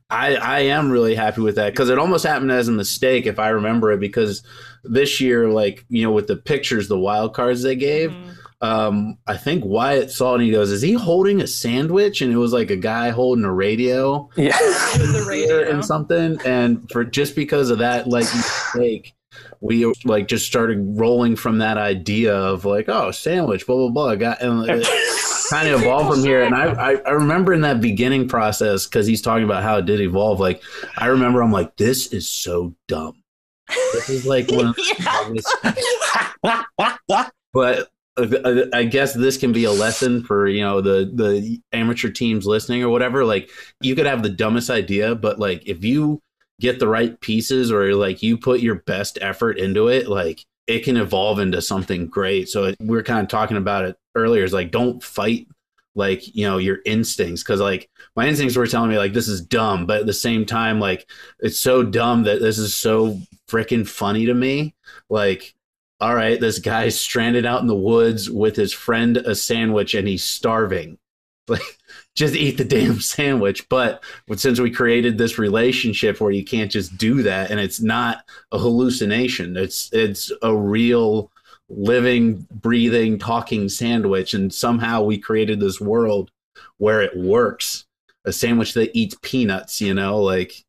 I, I am really happy with that because it almost happened as a mistake if I remember it. Because this year, like you know, with the pictures, the wild cards they gave, Mhm. um, I think Wyatt saw it and he goes, "Is he holding a sandwich?" And it was like a guy holding a radio Yeah. It was radio. and something. And for just because of that, like mistake, we like just started rolling from that idea of like, oh, sandwich, blah blah blah. Got and it kind of evolved from here. And I, I I remember in that beginning process because he's talking about how it did evolve. Like I remember, I'm like, this is so dumb. This is like one of the dumbest but uh, I guess this can be a lesson for you know the the amateur teams listening or whatever. Like you could have the dumbest idea, but like if you get the right pieces or like you put your best effort into it, like it can evolve into something great. So we are kind of talking about it earlier. Is like don't fight like you know your instincts because like my instincts were telling me like this is dumb, but at the same time like it's so dumb that this is so freaking funny to me. Like all right, this guy's stranded out in the woods with his friend a sandwich and he's starving. Like, just eat the damn sandwich. But since we created this relationship where you can't just do that and it's not a hallucination, it's it's a real living, breathing, talking sandwich. And somehow we created this world where it works. A sandwich that eats peanuts, you know, like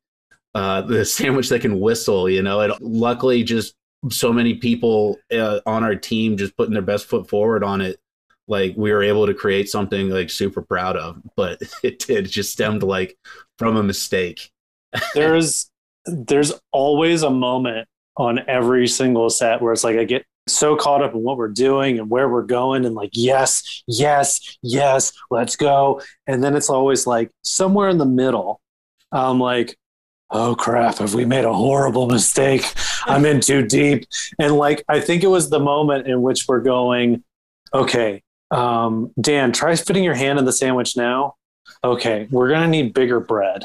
uh, the sandwich that can whistle, you know. And luckily just so many people uh, on our team just putting their best foot forward on it like we were able to create something like super proud of but it did it just stemmed like from a mistake there's there's always a moment on every single set where it's like I get so caught up in what we're doing and where we're going and like yes yes yes let's go and then it's always like somewhere in the middle i'm like oh crap. Have we made a horrible mistake? I'm in too deep. And like i think it was the moment in which we're going okay um, dan try fitting your hand in the sandwich now. Okay we're gonna need bigger bread.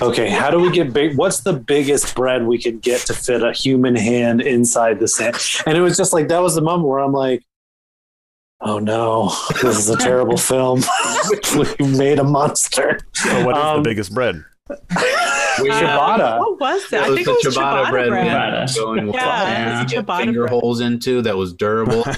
Okay how do we get big what's the biggest bread we can get to fit a human hand inside the sandwich? and it was just like that was the moment where i'm like oh no. This is a terrible film. We made a monster. So what is Um, the biggest bread? We Uh, ciabatta. What was it? it I was think the it was ciabatta ciabatta bread, bread. we had Ciabatta. going with Yeah, it. it was Get ciabatta finger bread. holes into that was durable.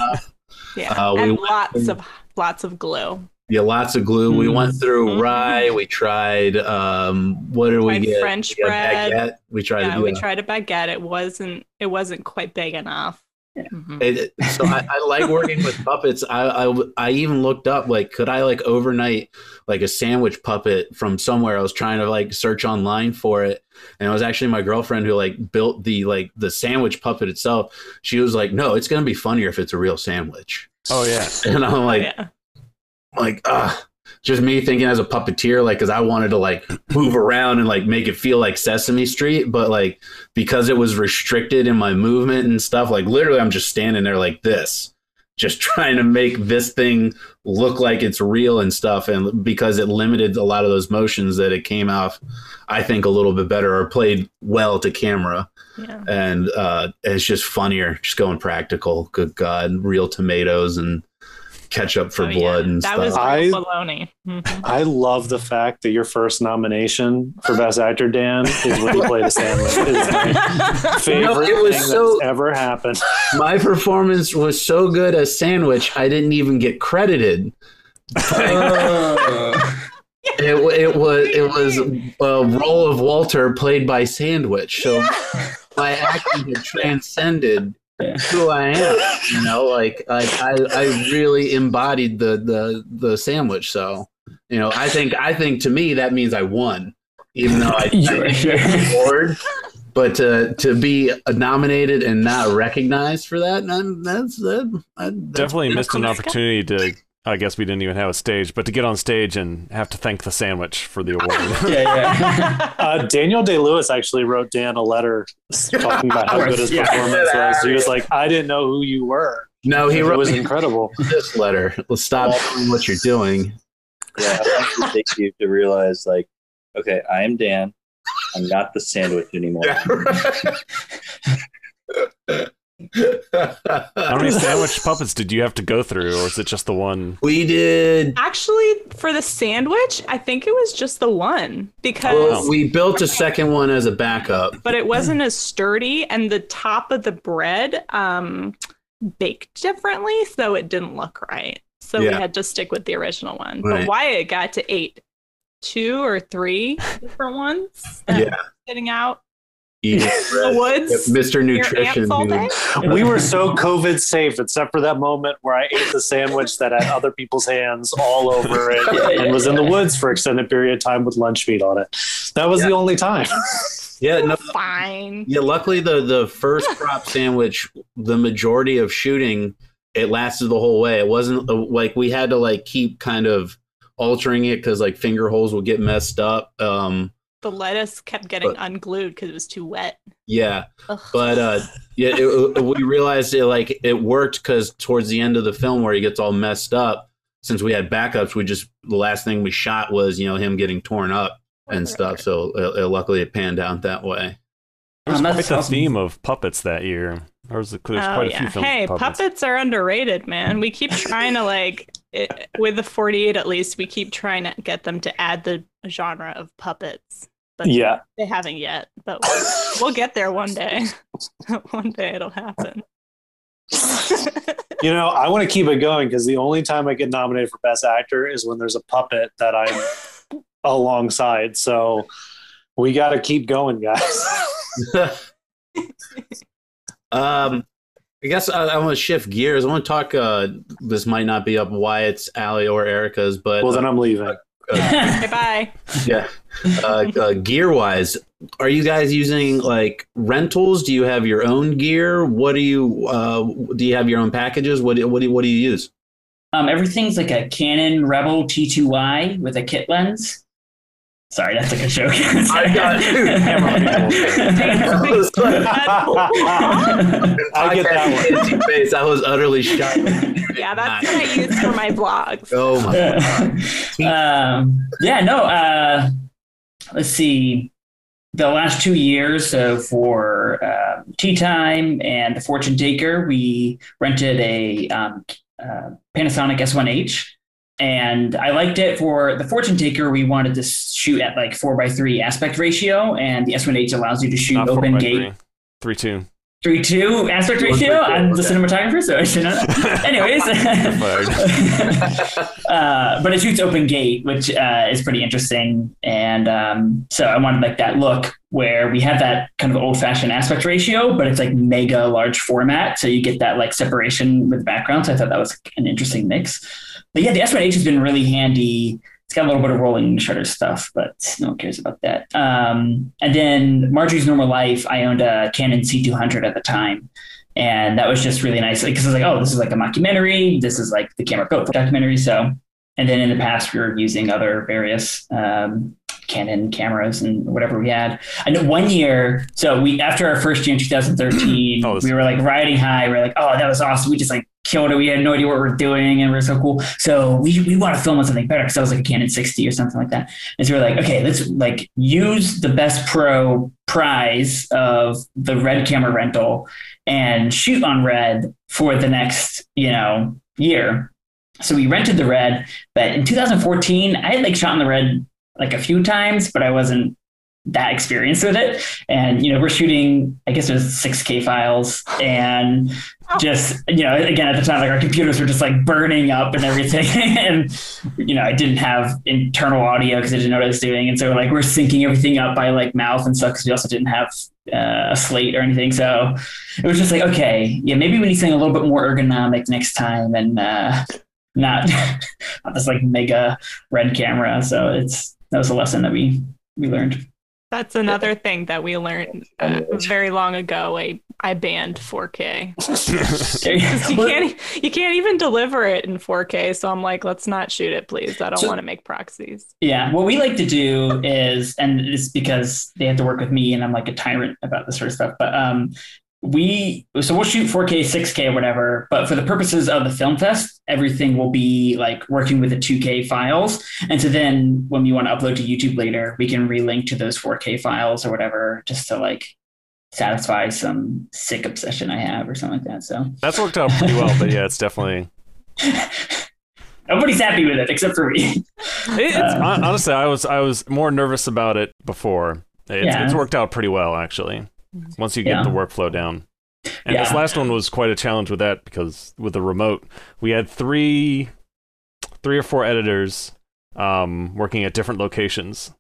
Yeah, Uh, we and went- lots of lots of glue. yeah lots of glue we Mm. went through Mhm. rye we tried um what did we Tried get French We bread. baguette. we tried Yeah, to do we that. tried a baguette. It wasn't it wasn't quite big enough. Yeah. Mhm. It, so I, I like working with puppets. I, I I even looked up like could I like overnight like a sandwich puppet from somewhere. I was trying to like search online for it, and it was actually my girlfriend who like built the like the sandwich puppet itself. She was like, "No, it's gonna be funnier if it's a real sandwich." Oh yeah. And I'm like, yeah. like ah just me thinking as a puppeteer like because i wanted to like move around and like make it feel like sesame street but like because it was restricted in my movement and stuff like literally i'm just standing there like this just trying to make this thing look like it's real and stuff and because it limited a lot of those motions that it came off i think a little bit better or played well to camera yeah. and uh it's just funnier just going practical good god real tomatoes and ketchup for Oh, yeah. blood and that stuff was real I- baloney. Mhm. I love the fact that your first nomination for Best Actor, Dan, is when you played a sandwich. It's my favorite it was thing so- that's ever happened. my performance was so good as sandwich i didn't even get credited Oh. it, it was it was a role of walter played by sandwich so my acting had transcended Yeah. Who i am you know like like i i really embodied the the the sandwich so you know i think i think to me that means i won even though i, I Sure, didn't get the award but to to be nominated and not recognized for that that- that's that, that's Definitely missed an opportunity to. I guess we didn't even have a stage, but to get on stage and have to thank the sandwich for the award. yeah, yeah. Uh, Daniel Day Lewis actually wrote Dan a letter talking about how good his Yeah. performance was. He was like, I didn't know who you were. no he wrote. It was incredible. this letter let's stop doing what you're doing Yeah, how long does it takes you to realize, like, okay, I am Dan. I'm not the sandwich anymore. How many sandwich puppets did you have to go through, or is it just the one? we did. Actually, for the sandwich, I think it was just the one because Well, we built a second one as a backup. but it wasn't as sturdy and the top of the bread um baked differently so it didn't look right so we had to stick with the original one Right. but wyatt got to eight two or three different ones that Yeah. were sitting out Eating in the woods Mr. Nutrition. ants all dude. day. we were so COVID safe, except for that moment where I ate the sandwich that had other people's hands all over it Yeah, and was in the woods for extended period of time with lunch meat on it. That was the only time. Yeah, no, fine Yeah, luckily the the first crop sandwich, the majority of shooting, it lasted the whole way. It wasn't uh, like we had to like keep kind of altering it because like finger holes would get messed up. Um, the lettuce kept getting But- unglued because it was too wet yeah, Ugh. but uh, yeah, it, it- we realized it like it worked because towards the end of the film where he gets all messed up, since we had backups, we just the last thing we shot was you know him getting torn up and stuff. So uh, uh, luckily it panned out that way. There was Um, quite that's the awesome. theme of puppets that year. There was, there's Oh, quite a few films. Hey, with puppets. are underrated, man. We keep trying to like it, with the 48 at least. We keep trying to get them to add the genre of puppets, but Yeah. they haven't yet. But we'll, we'll get there one day. one day it'll happen. You know, I want to keep it going because the only time I get nominated for Best Actor is when there's a puppet that I'm alongside. So we got to keep going, guys. um, I guess I, I want to shift gears. I want to talk. Uh, this might not be up Wyatt's alley or Erica's, but well, then I'm leaving. uh, bye bye. yeah, uh, uh, gear wise, are you guys using like rentals? Do you have your own gear? What do you uh, do? You have your own packages? What do, what do, what do you use? Um, everything's like a Canon Rebel T2i with a kit lens. Sorry, that's like a joke. I got I get that one. one. Face. I was utterly shocked. Yeah, that's what I use for my vlogs. Oh my! um, yeah, no. Uh, let's see. The last two years, so for uh, Tea Time and the Fortune Taker, we rented a um, uh, Panasonic S1H, and I liked it. For the Fortune Taker, we wanted to shoot at like four by three aspect ratio, and the S1H allows you to shoot Not open gate. three. Three two. Three two aspect ratio. by I'm the okay. cinematographer, so I should know. Anyways, uh, but it shoots open gate, which uh, is pretty interesting. And um, so I wanted like that look where we have that kind of old fashioned aspect ratio, but it's like mega large format, so you get that like separation with background. So I thought that was an interesting mix. But yeah, the S1H has been really handy. It's got a little bit of rolling shutter stuff, but no one cares about that. Um, and then Marjorie's Normal Life, I owned a Canon C200 at the time. And that was just really nice because I was like, oh, this is like a mockumentary. This is like the camera goat documentary. So, and then in the past, we were using other various um, Canon cameras and whatever we had. I know one year, so we after our first year in 2013, Oh, we were like riding high. We are like, oh, that was awesome. We just like killed it. We had no idea what we're doing, and we are so cool. So we we want to film on something better because that was like a Canon 60 or something like that. And so we we're like, okay, let's like use the best pro prize of the red camera rental and shoot on red for the next you know year. So we rented the red, but in 2014, I had like shot on the red like a few times, but I wasn't that experience with it. And you know, we're shooting, I guess it was 6K files, and just you know, again at the time, like our computers were just like burning up and everything, and you know, I didn't have internal audio because I didn't know what I was doing, and so like we're syncing everything up by like mouth and stuff because we also didn't have uh, a slate or anything. So it was just like, okay, yeah, maybe we need something a little bit more ergonomic next time, and uh, not not this like mega red camera. So it's that was a lesson that we we learned. That's another thing that we learned uh, very long ago. I, I banned 4K. you can't you can't even deliver it in 4K. So I'm like, let's not shoot it, please. I don't So- want to make proxies. Yeah, what we like to do is, and it's because they have to work with me, and I'm like a tyrant about this sort of stuff. But um, we so we'll shoot 4K, 6K, whatever. But for the purposes of the film fest, everything will be like working with the 2K files. And so then when we want to upload to YouTube later, we can relink to those 4K files or whatever, just to like satisfy some sick obsession I have or something like that. So That's worked out pretty well, but yeah, it's definitely. nobody's happy with it except for me. It, Uh, honestly, I was I was more nervous about it before. It's, Yeah. it's worked out pretty well actually. Once you get Yeah. the workflow down. And this last one was quite a challenge with that because with the remote, we had three, three or four editors um, working at different locations.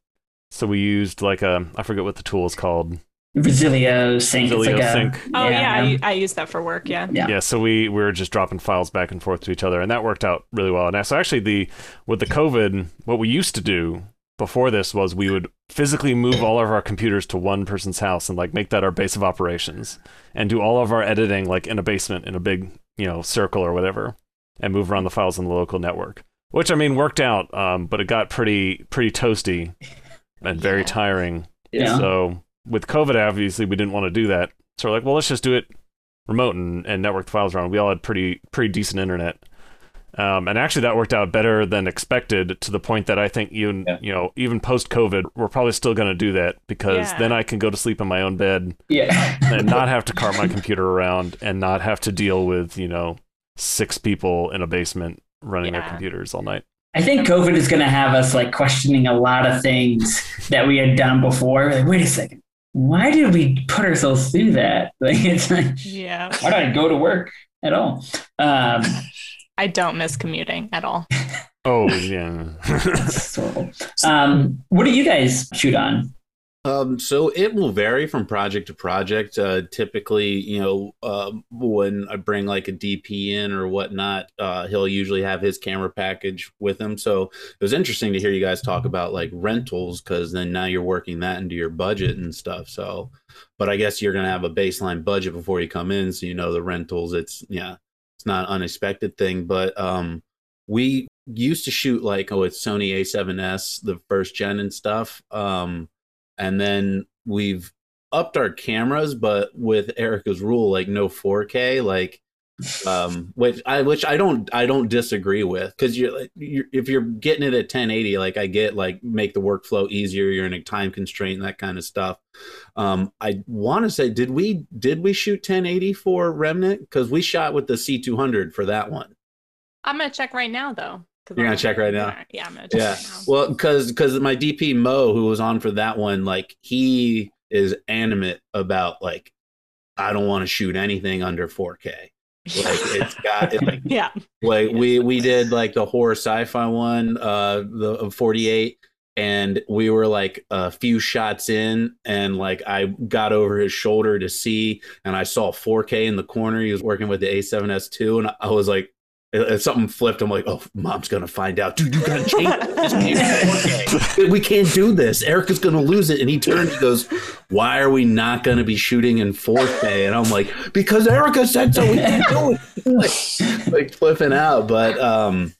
So we used like a I forget what the tool is called. Resilio sync. Resilio like a, sync. Oh yeah, I, I use that for work. Yeah. Yeah. Yeah, so we, we were just dropping files back and forth to each other, and that worked out really well. And so actually, the with the COVID, what we used to do before this was we would physically move all of our computers to one person's house and like make that our base of operations, and do all of our editing like in a basement in a big you know circle or whatever, and move around the files on the local network. Which I mean worked out, um, but it got pretty pretty toasty and very tiring. Yeah. So with COVID, obviously, we didn't want to do that. So we're like, well, let's just do it remote and, and network the files around. We all had pretty pretty decent internet, um, and actually that worked out better than expected. To the point that I think even Yeah. you know even post COVID, we're probably still going to do that because Yeah. then I can go to sleep in my own bed Yeah. and not have to cart my computer around and not have to deal with you know six people in a basement running their computers all night. I think COVID is going to have us like questioning a lot of things that we had done before. Like, wait a second, why did we put ourselves through that? Like, it's like, Yeah. why did I go to work at all? Um, I don't miss commuting at all. Oh yeah. it's. Um, what do you guys shoot on? Um, so it will vary from project to project. Uh, typically, you know, um, when I bring like a DP in or whatnot, uh, he'll usually have his camera package with him. So it was interesting to hear you guys talk about like rentals because then now you're working that into your budget and stuff. So, but I guess you're gonna have a baseline budget before you come in, so you know the rentals. It's yeah, it's not unexpected thing, but um, we used to shoot like oh, it's Sony A7S, the first gen and stuff. Um and then we've upped our cameras but with erica's rule like no 4k like um which i which i don't i don't disagree with because you're, you're if you're getting it at 1080 like i get like make the workflow easier you're in a time constraint that kind of stuff um i want to say did we did we shoot 1080 for remnant because we shot with the c200 for that one I'm gonna check right now though. You're gonna check right now? Yeah, I'm gonna check Yeah. right now. Well, because because my DP Mo, who was on for that one, like he is animate about like I don't want to shoot anything under 4K. Like it's got it, like yeah. like we we did like the horror sci-fi one, uh, the of 48, and we were like a few shots in, and like I got over his shoulder to see, and I saw 4K in the corner. He was working with the A7S2, and I was like. If something flipped, I'm like, oh, mom's gonna find out. Dude, you gotta change this. Can't be 4K. We can't do this. Erica's gonna lose it. And he turns, he goes, Why are we not gonna be shooting in 4K? And I'm like, Because Erica said so. We can't do it. like, like flipping out. But um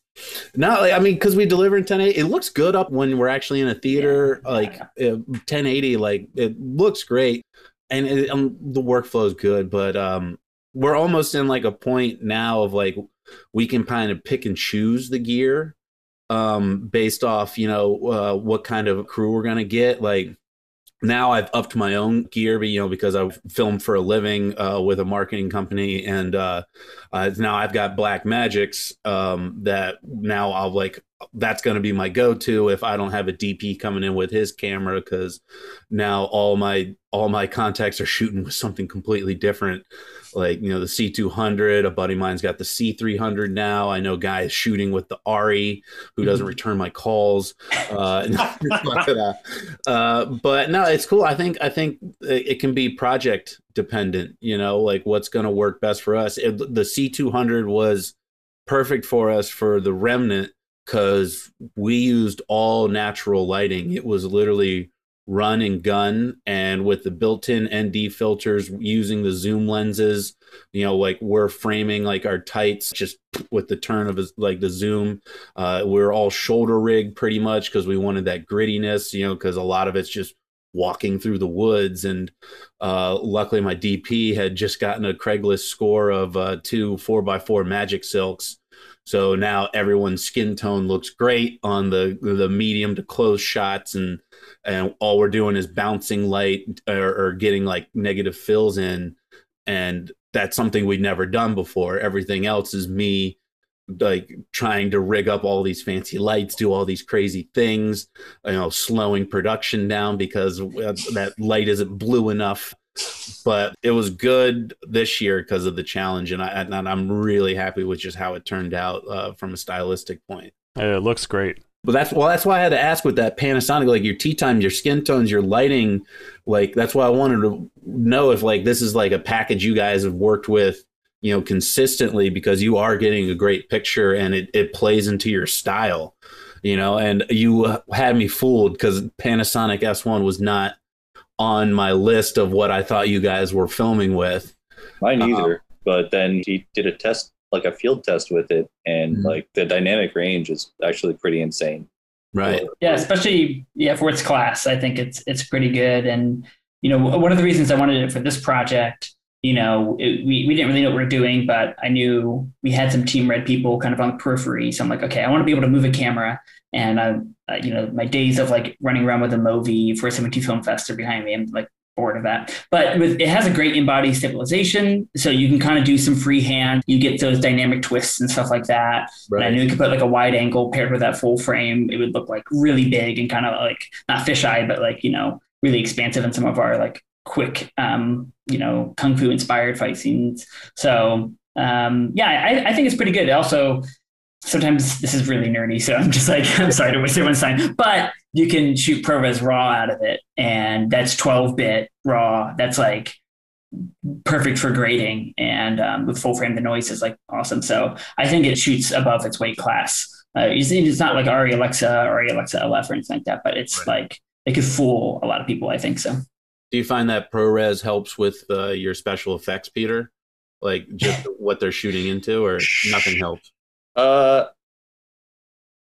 not like I mean, because we deliver in 1080, it looks good up when we're actually in a theater. Yeah. Like uh, 1080, like it looks great, and it, um, the workflow is good. But um, we're almost in like a point now of like we can kind of pick and choose the gear um based off you know uh, what kind of crew we're gonna get. Like now I've upped my own gear, but you know, because I film for a living uh, with a marketing company, and uh, uh, now I've got Black Magics um, that now I'll like that's going to be my go-to if I don't have a DP coming in with his camera, because now all my all my contacts are shooting with something completely different. Like you know, the C200. A buddy of mine's got the C300 now. I know guys shooting with the Arri who doesn't return my calls. Uh, uh, but no, it's cool. I think I think it it can be project dependent. You know, like what's going to work best for us. It, the C200 was perfect for us for the remnant because we used all natural lighting. It was literally run and gun, and with the built-in ND filters, using the zoom lenses. You know, like we're framing like our tights just with the turn of like the zoom. Uh, we're all shoulder rigged pretty much because we wanted that grittiness. You know, because a lot of it's just walking through the woods and uh, luckily my dp had just gotten a craigslist score of uh, two four by four magic silks So now everyone's skin tone looks great on the the medium to close shots, and and all we're doing is bouncing light or, or getting like negative fills in, and that's something we'd never done before. Everything else is me like trying to rig up all these fancy lights, do all these crazy things, you know, slowing production down because that light isn't blue enough. But it was good this year because of the challenge, and I I'm really happy with just how it turned out uh, from a stylistic point. It looks great. But that's well, that's why I had to ask with that Panasonic, like your tea times, your skin tones, your lighting, like that's why I wanted to know if like this is like a package you guys have worked with you know consistently because you are getting a great picture and it, it plays into your style you know? And you had me fooled because panasonic s1 was not on my list of what i thought you guys were filming with. Mine either um, but then he did a test like a field test with it and mm-hmm. like the dynamic range is actually pretty insane right yeah especially yeah for its class i think it's it's pretty good and you know one of the reasons i wanted it for this project you know, it, we, we didn't really know what we are doing, but I knew we had some team red people kind of on the periphery. So I'm like, okay, I want to be able to move a camera. And I, uh, you know, my days of like running around with a Movi for a 72 Film Fest are behind me. I'm like bored of that. But with, it has a great in-body stabilization, so you can kind of do some freehand. You get those dynamic twists and stuff like that. Right. And I knew you could put like a wide angle paired with that full frame. It would look like really big and kind of like not fisheye, but like you know really expansive in some of our like quick, um, you know, kung fu inspired fight scenes. So um, yeah, I, I think it's pretty good. Also, sometimes this is really nerdy, so I'm just like, I'm sorry to waste everyone's time, but you can shoot ProRes RAW out of it, and that's 12 bit RAW. That's like perfect for grading, and um, with full frame, the noise is like awesome. So I think it shoots above its weight class. Uh, it's not like ARRI Alexa or ARRI Alexa LF or anything like that, but it's right. like it could fool a lot of people. I think so. Do you find that ProRes helps with uh, your special effects, Peter? Like just what they're shooting into, or nothing helps? Uh,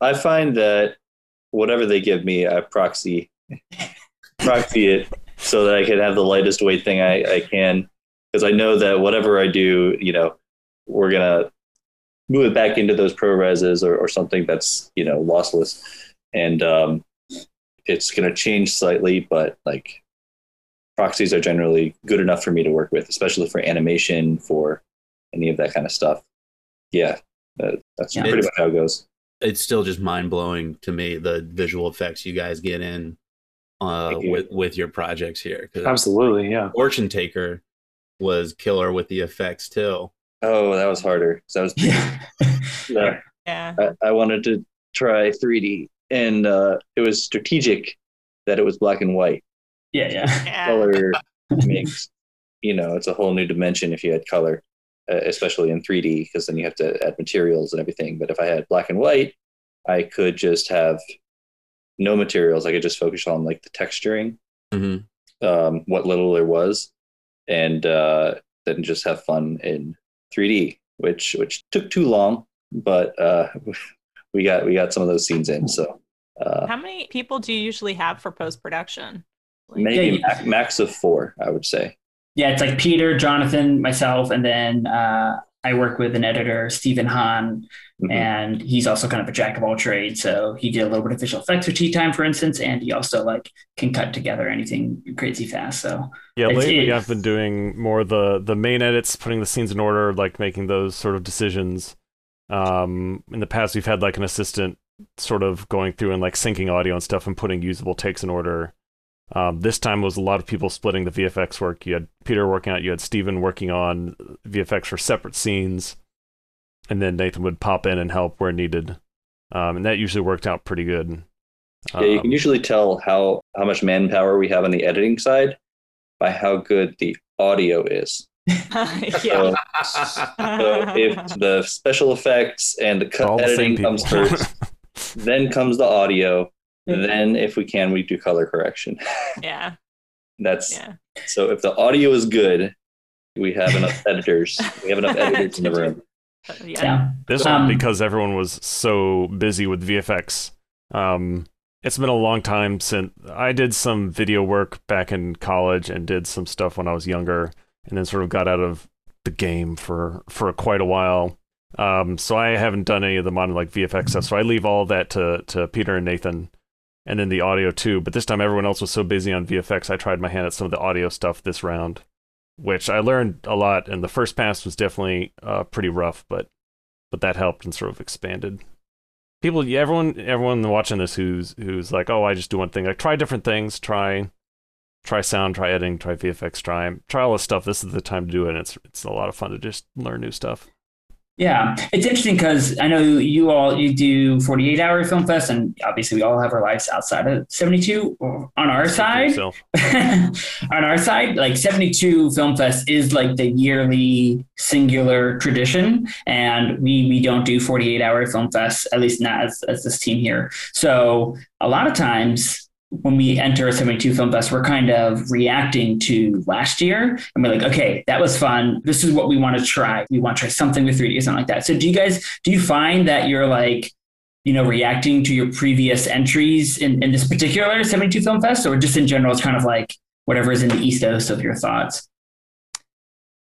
I find that whatever they give me, I proxy proxy it so that I can have the lightest weight thing I, I can, because I know that whatever I do, you know, we're gonna move it back into those ProReses or, or something that's you know lossless, and um, it's gonna change slightly, but like proxies are generally good enough for me to work with, especially for animation, for any of that kind of stuff. Yeah, uh, that's yeah, pretty much how it goes. It's still just mind blowing to me the visual effects you guys get in uh, with with your projects here. Absolutely, yeah. Fortune Taker was killer with the effects too. Oh, that was harder. So I was yeah. yeah. I, I, wanted to try 3D, and uh, it was strategic that it was black and white yeah, yeah. Color makes you know it's a whole new dimension if you had color, especially in 3D because then you have to add materials and everything. But if I had black and white, I could just have no materials. I could just focus on like the texturing, mm-hmm. um, what little there was, and uh, then just have fun in 3D, which which took too long, but uh, we got we got some of those scenes in. So, uh, how many people do you usually have for post production? Maybe yeah, max of four, I would say. Yeah, it's like Peter, Jonathan, myself, and then uh, I work with an editor, Stephen Hahn, mm-hmm. and he's also kind of a jack of all trades. So he did a little bit of visual effects for Tea Time, for instance, and he also like can cut together anything crazy fast. So yeah, lately it, I've been doing more the the main edits, putting the scenes in order, like making those sort of decisions. Um, in the past, we've had like an assistant sort of going through and like syncing audio and stuff and putting usable takes in order. Um, this time was a lot of people splitting the VFX work. You had Peter working on it, you had Steven working on VFX for separate scenes, and then Nathan would pop in and help where needed. Um, and that usually worked out pretty good. Yeah, you can um, usually tell how, how much manpower we have on the editing side by how good the audio is. so, so, if the special effects and the cut editing the comes first, then comes the audio, then, if we can, we do color correction. Yeah. That's yeah. so. If the audio is good, we have enough editors. We have enough editors in the room. Yeah. yeah. This um, one because everyone was so busy with VFX. Um, it's been a long time since I did some video work back in college and did some stuff when I was younger, and then sort of got out of the game for for quite a while. Um, so I haven't done any of the modern like VFX stuff. So I leave all that to to Peter and Nathan, and then the audio too. But this time everyone else was so busy on VFX, I tried my hand at some of the audio stuff this round, which I learned a lot. And the first pass was definitely uh, pretty rough, but but that helped and sort of expanded. People, everyone, everyone watching this who's who's like, oh, I just do one thing. Like, try different things. Try, try sound, try editing, try VFX, try try all this stuff. This is the time to do it. And it's it's a lot of fun to just learn new stuff. Yeah, it's interesting because I know you all you do 48 hour film fest, and obviously we all have our lives outside of 72. On our side, on our side, like 72 film fest is like the yearly singular tradition, and we we don't do 48 hour film fest, at least not as, as this team here. So a lot of times when we enter a 72 film fest, we're kind of reacting to last year and we're like, okay, that was fun. This is what we want to try. We want to try something with 3D or something like that. So do you guys, do you find that you're like, you know, reacting to your previous entries in, in this particular 72 film fest or just in general, it's kind of like whatever is in the ethos of your thoughts?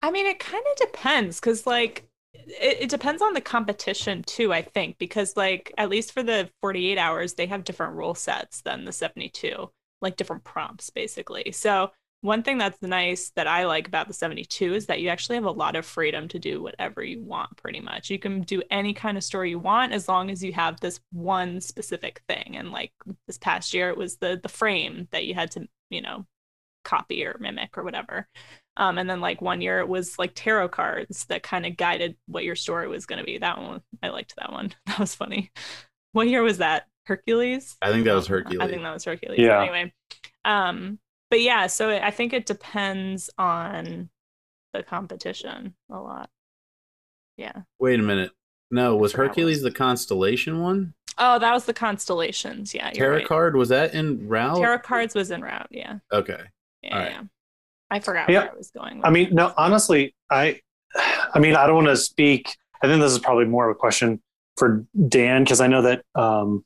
I mean, it kind of depends because like it, it, depends on the competition too i think because like at least for the 48 hours they have different rule sets than the 72 like different prompts basically. So one thing that's nice that i like about the 72 is that you actually have a lot of freedom to do whatever you want pretty much. You can do any kind of story you want as long as you have this one specific thing. And like this past year it was the the frame that you had to you know copy or mimic or whatever um, and then like one year it was like tarot cards that kind of guided what your story was going to be. That one, I liked that one. That was funny. What year was that? Hercules? I think that was Hercules. I think that was Hercules. Yeah. Anyway, um, but yeah, so I think it depends on the competition a lot. Yeah. Wait a minute. No, was Hercules the constellation one? Oh, that was the constellations. Yeah. Tarot right. card was that en route? Tarot cards was en route. Yeah. Okay. Yeah. All right. yeah. I forgot Yeah. where I was going. I mean, no, honestly, I, I mean, I don't want to speak. I think this is probably more of a question for Dan because I know that um,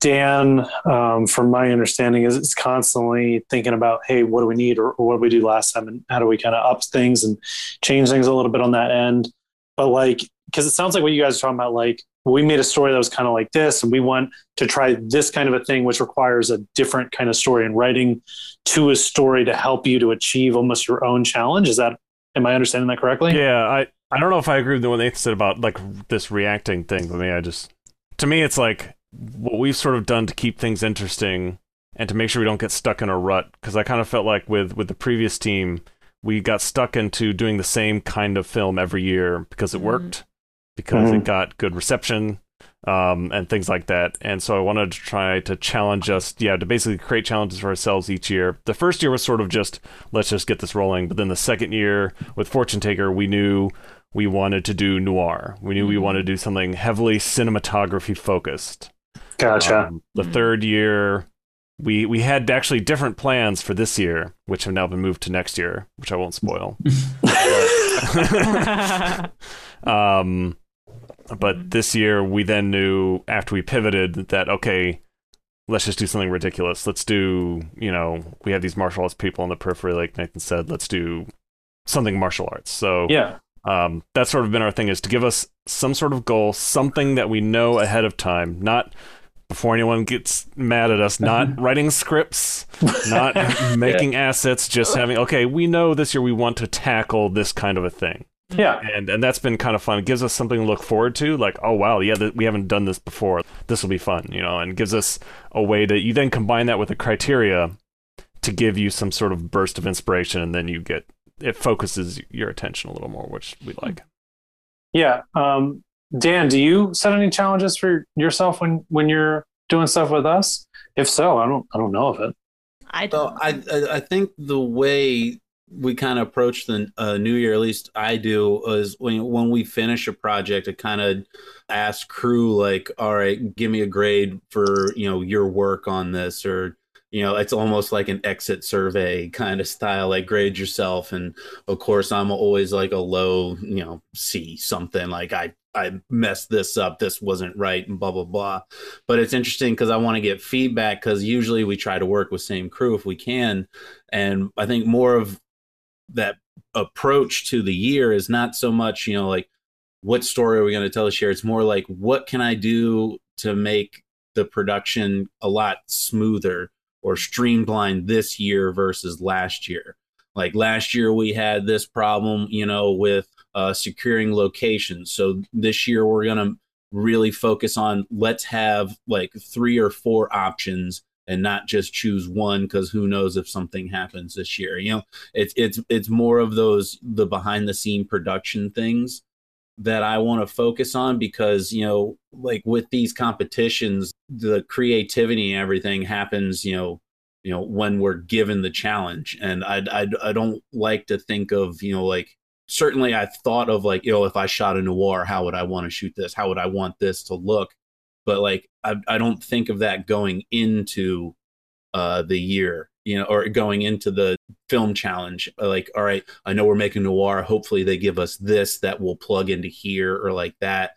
Dan, um, from my understanding, is, is constantly thinking about, hey, what do we need, or, or what did we do last time, and how do we kind of up things and change things a little bit on that end. But like, because it sounds like what you guys are talking about, like we made a story that was kind of like this, and we want to try this kind of a thing, which requires a different kind of story and writing to a story to help you to achieve almost your own challenge. Is that am I understanding that correctly? Yeah, I I don't know if I agree with the one Nathan said about like this reacting thing, but maybe I just to me it's like what we've sort of done to keep things interesting and to make sure we don't get stuck in a rut because I kind of felt like with with the previous team we got stuck into doing the same kind of film every year because it Mhm. worked because Mhm. it got good reception um, and things like that. And so I wanted to try to challenge us, yeah, to basically create challenges for ourselves each year. The first year was sort of just let's just get this rolling, but then the second year with Fortune Taker, we knew we wanted to do noir. We knew we Mhm. wanted to do something heavily cinematography focused. Gotcha. Um, the Mhm. third year, we we had actually different plans for this year, which have now been moved to next year, which I won't spoil. um, but this year, we then knew after we pivoted that okay, let's just do something ridiculous. Let's do you know we have these martial arts people on the periphery, like Nathan said. Let's do something martial arts. So yeah. um, that's sort of been our thing is to give us some sort of goal, something that we know ahead of time, not before anyone gets mad at us, not writing scripts, not making assets, just having okay, we know this year we want to tackle this kind of a thing. Yeah. And and that's been kind of fun. It gives us something to look forward to, like, oh wow, yeah, th- we haven't done this before. This will be fun, you know, and gives us a way to you then combine that with a criteria to give you some sort of burst of inspiration and then you get it focuses your attention a little more, which we like. Yeah. Um, Dan, do you set any challenges for yourself when when you're doing stuff with us? If so, I don't I don't know of it. I don't. I, I I think the way we kind of approach the uh, new year, at least I do, is when when we finish a project, I kind of ask crew like, all right, give me a grade for you know your work on this, or you know, it's almost like an exit survey kind of style, like grade yourself. And of course, I'm always like a low, you know, C something like I I messed this up, this wasn't right, and blah blah blah but it's interesting because I want to get feedback because usually we try to work with same crew if we can, and I think more of that approach to the year is not so much you know like what story are we going to tell this year? It's more like what can I do to make the production a lot smoother or streamlined this year versus last year. Like last year, we had this problem, you know, with uh, securing locations. So this year, we're going to really focus on let's have like three or four options and not just choose one because who knows if something happens this year you know? It's it's it's more of those the behind the scene production things that I want to focus on because you know like with these competitions the creativity and everything happens you know you know when we're given the challenge. And I, I I don't like to think of you know like certainly I thought of like you know if I shot a noir how would I want to shoot this? How would I want this to look? But like I I don't think of that going into uh the year you know, or going into the film challenge, like, all right, I know we're making noir. Hopefully, they give us this that will plug into here or like that,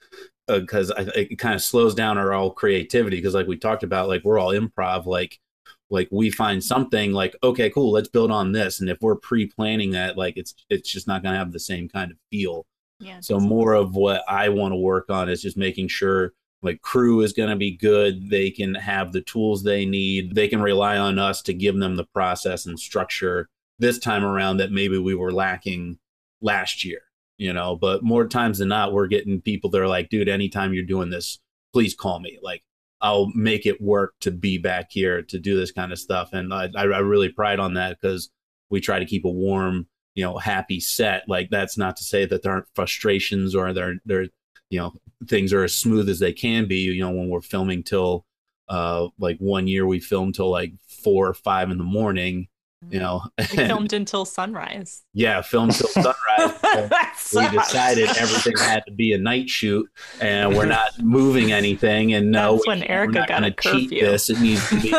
because uh, it kind of slows down our all creativity. Because, like we talked about, like we're all improv, like like we find something like okay cool let's build on this and if we're pre-planning that like it's it's just not going to have the same kind of feel yeah, so more of what i want to work on is just making sure like crew is going to be good. They can have the tools they need. They can rely on us to give them the process and structure this time around that maybe we were lacking last year you know? But more times than not we're getting people that are like dude anytime you're doing this please call me. Like i'll make it work to be back here to do this kind of stuff. And i, I really pride on that because we try to keep a warm you know happy set. Like that's not to say that there aren't frustrations or there there you know things are as smooth as they can be you know when we're filming till uh like one year we filmed till like four or five in the morning you know we filmed until sunrise. Yeah filmed till sunrise we decided everything had to be a night shoot and we're not moving anything and no That's when erica got a cheat this it needs to be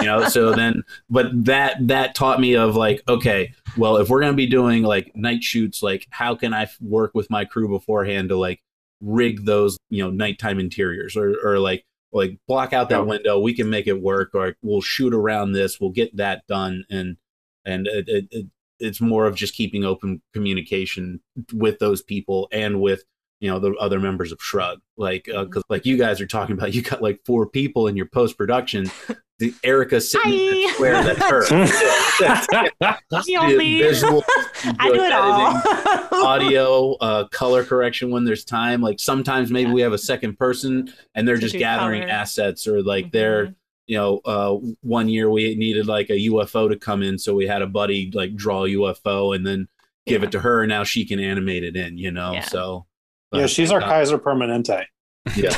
you know so then but that that taught me of like okay well if we're going to be doing like night shoots like how can i work with my crew beforehand to like rig those you know nighttime interiors or or like like block out that window. We can make it work. Or we'll shoot around this. We'll get that done. And and it, it, it, it's more of just keeping open communication with those people and with you know the other members of shrug like because uh, like you guys are talking about you got like four people in your post production the Erica sitting square that's her. visual, I do it all. audio, uh, color correction when there's time. Like sometimes maybe yeah. we have a second person and they're to just gathering color. assets or like mm-hmm. they're you know uh, one year we needed like a UFO to come in, so we had a buddy like draw a UFO and then give yeah. it to her. And now she can animate it in. You know, yeah. so. Yeah, she's our uh, Kaiser Permanente. Yeah.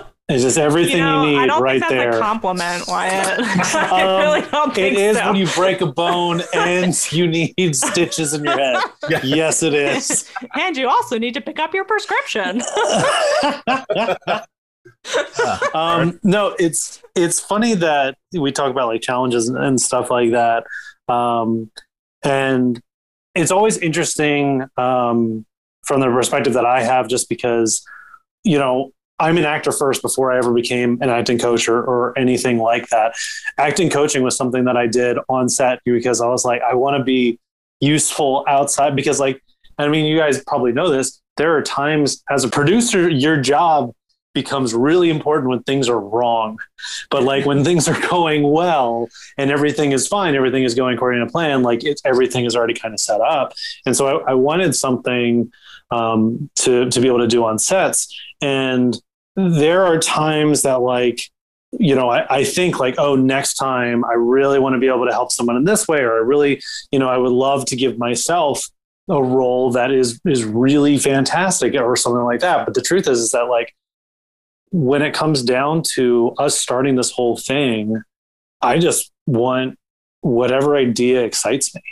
It's just everything you, know, you need right there. A compliment, Wyatt. I um, really don't think It is so. when you break a bone and you need stitches in your head. Yes, it is. and you also need to pick up your prescription. um, no, it's it's funny that we talk about like challenges and stuff like that, um, and it's always interesting um, from the perspective that I have, just because you know I'm an actor first before I ever became an acting coach or, or anything like that. Acting coaching was something that I did on set because I was like, I want to be useful outside because, like, I mean, you guys probably know this. There are times as a producer, your job becomes really important when things are wrong. But like when things are going well and everything is fine, everything is going according to plan, like it's everything is already kind of set up. And so I, I wanted something um, to to be able to do on sets. And there are times that like you know I, I, think like oh next time i really want to be able to help someone in this way or i really you know i would love to give myself a role that is is really fantastic or something like that but the truth is is that like when it comes down to us starting this whole thing i just want whatever idea excites me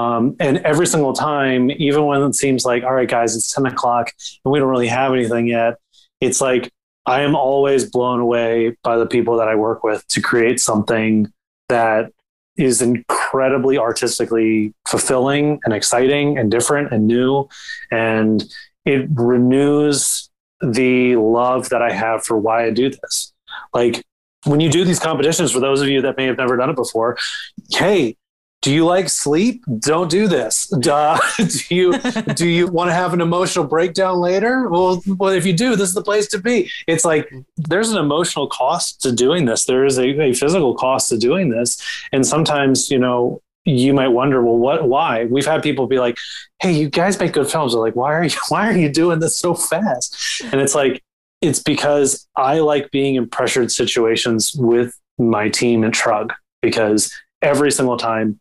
um, and every single time even when it seems like all right guys it's 10 o'clock and we don't really have anything yet it's like I am always blown away by the people that I work with to create something that is incredibly artistically fulfilling and exciting and different and new. And it renews the love that I have for why I do this. Like when you do these competitions, for those of you that may have never done it before, hey, do you like sleep? Don't do this. Duh. do you do you want to have an emotional breakdown later? Well, well, if you do, this is the place to be. It's like there's an emotional cost to doing this. There is a, a physical cost to doing this, and sometimes you know you might wonder, well, what? Why? We've had people be like, "Hey, you guys make good films." They're like, "Why are you? Why are you doing this so fast?" And it's like, it's because I like being in pressured situations with my team and Shrug because every single time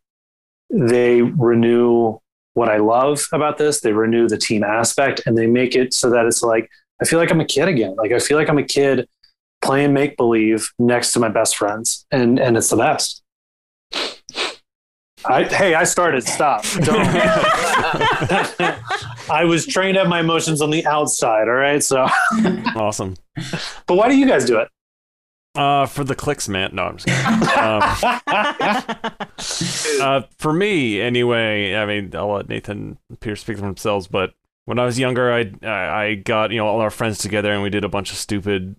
they renew what I love about this. They renew the team aspect and they make it so that it's like, I feel like I'm a kid again. Like I feel like I'm a kid playing make believe next to my best friends. And, and it's the best. I, hey, I started. Stop. I was trained to have my emotions on the outside. All right. So awesome. But why do you guys do it? Uh, for the clicks, man. No, I'm just kidding. um, uh, for me, anyway. I mean, I'll let Nathan and Peter speak for themselves. But when I was younger, I I got you know all our friends together and we did a bunch of stupid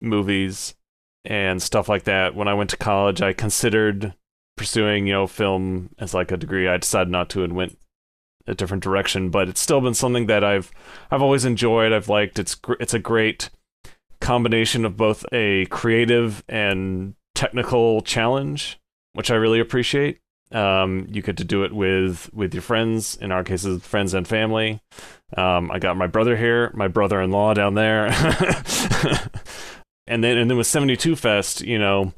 movies and stuff like that. When I went to college, I considered pursuing you know film as like a degree. I decided not to and went a different direction. But it's still been something that I've I've always enjoyed. I've liked. It's gr- it's a great combination of both a creative and technical challenge, which I really appreciate. Um, you get to do it with with your friends. In our cases, friends and family. Um, I got my brother here, my brother-in-law down there, and then and then with 72 Fest, you know,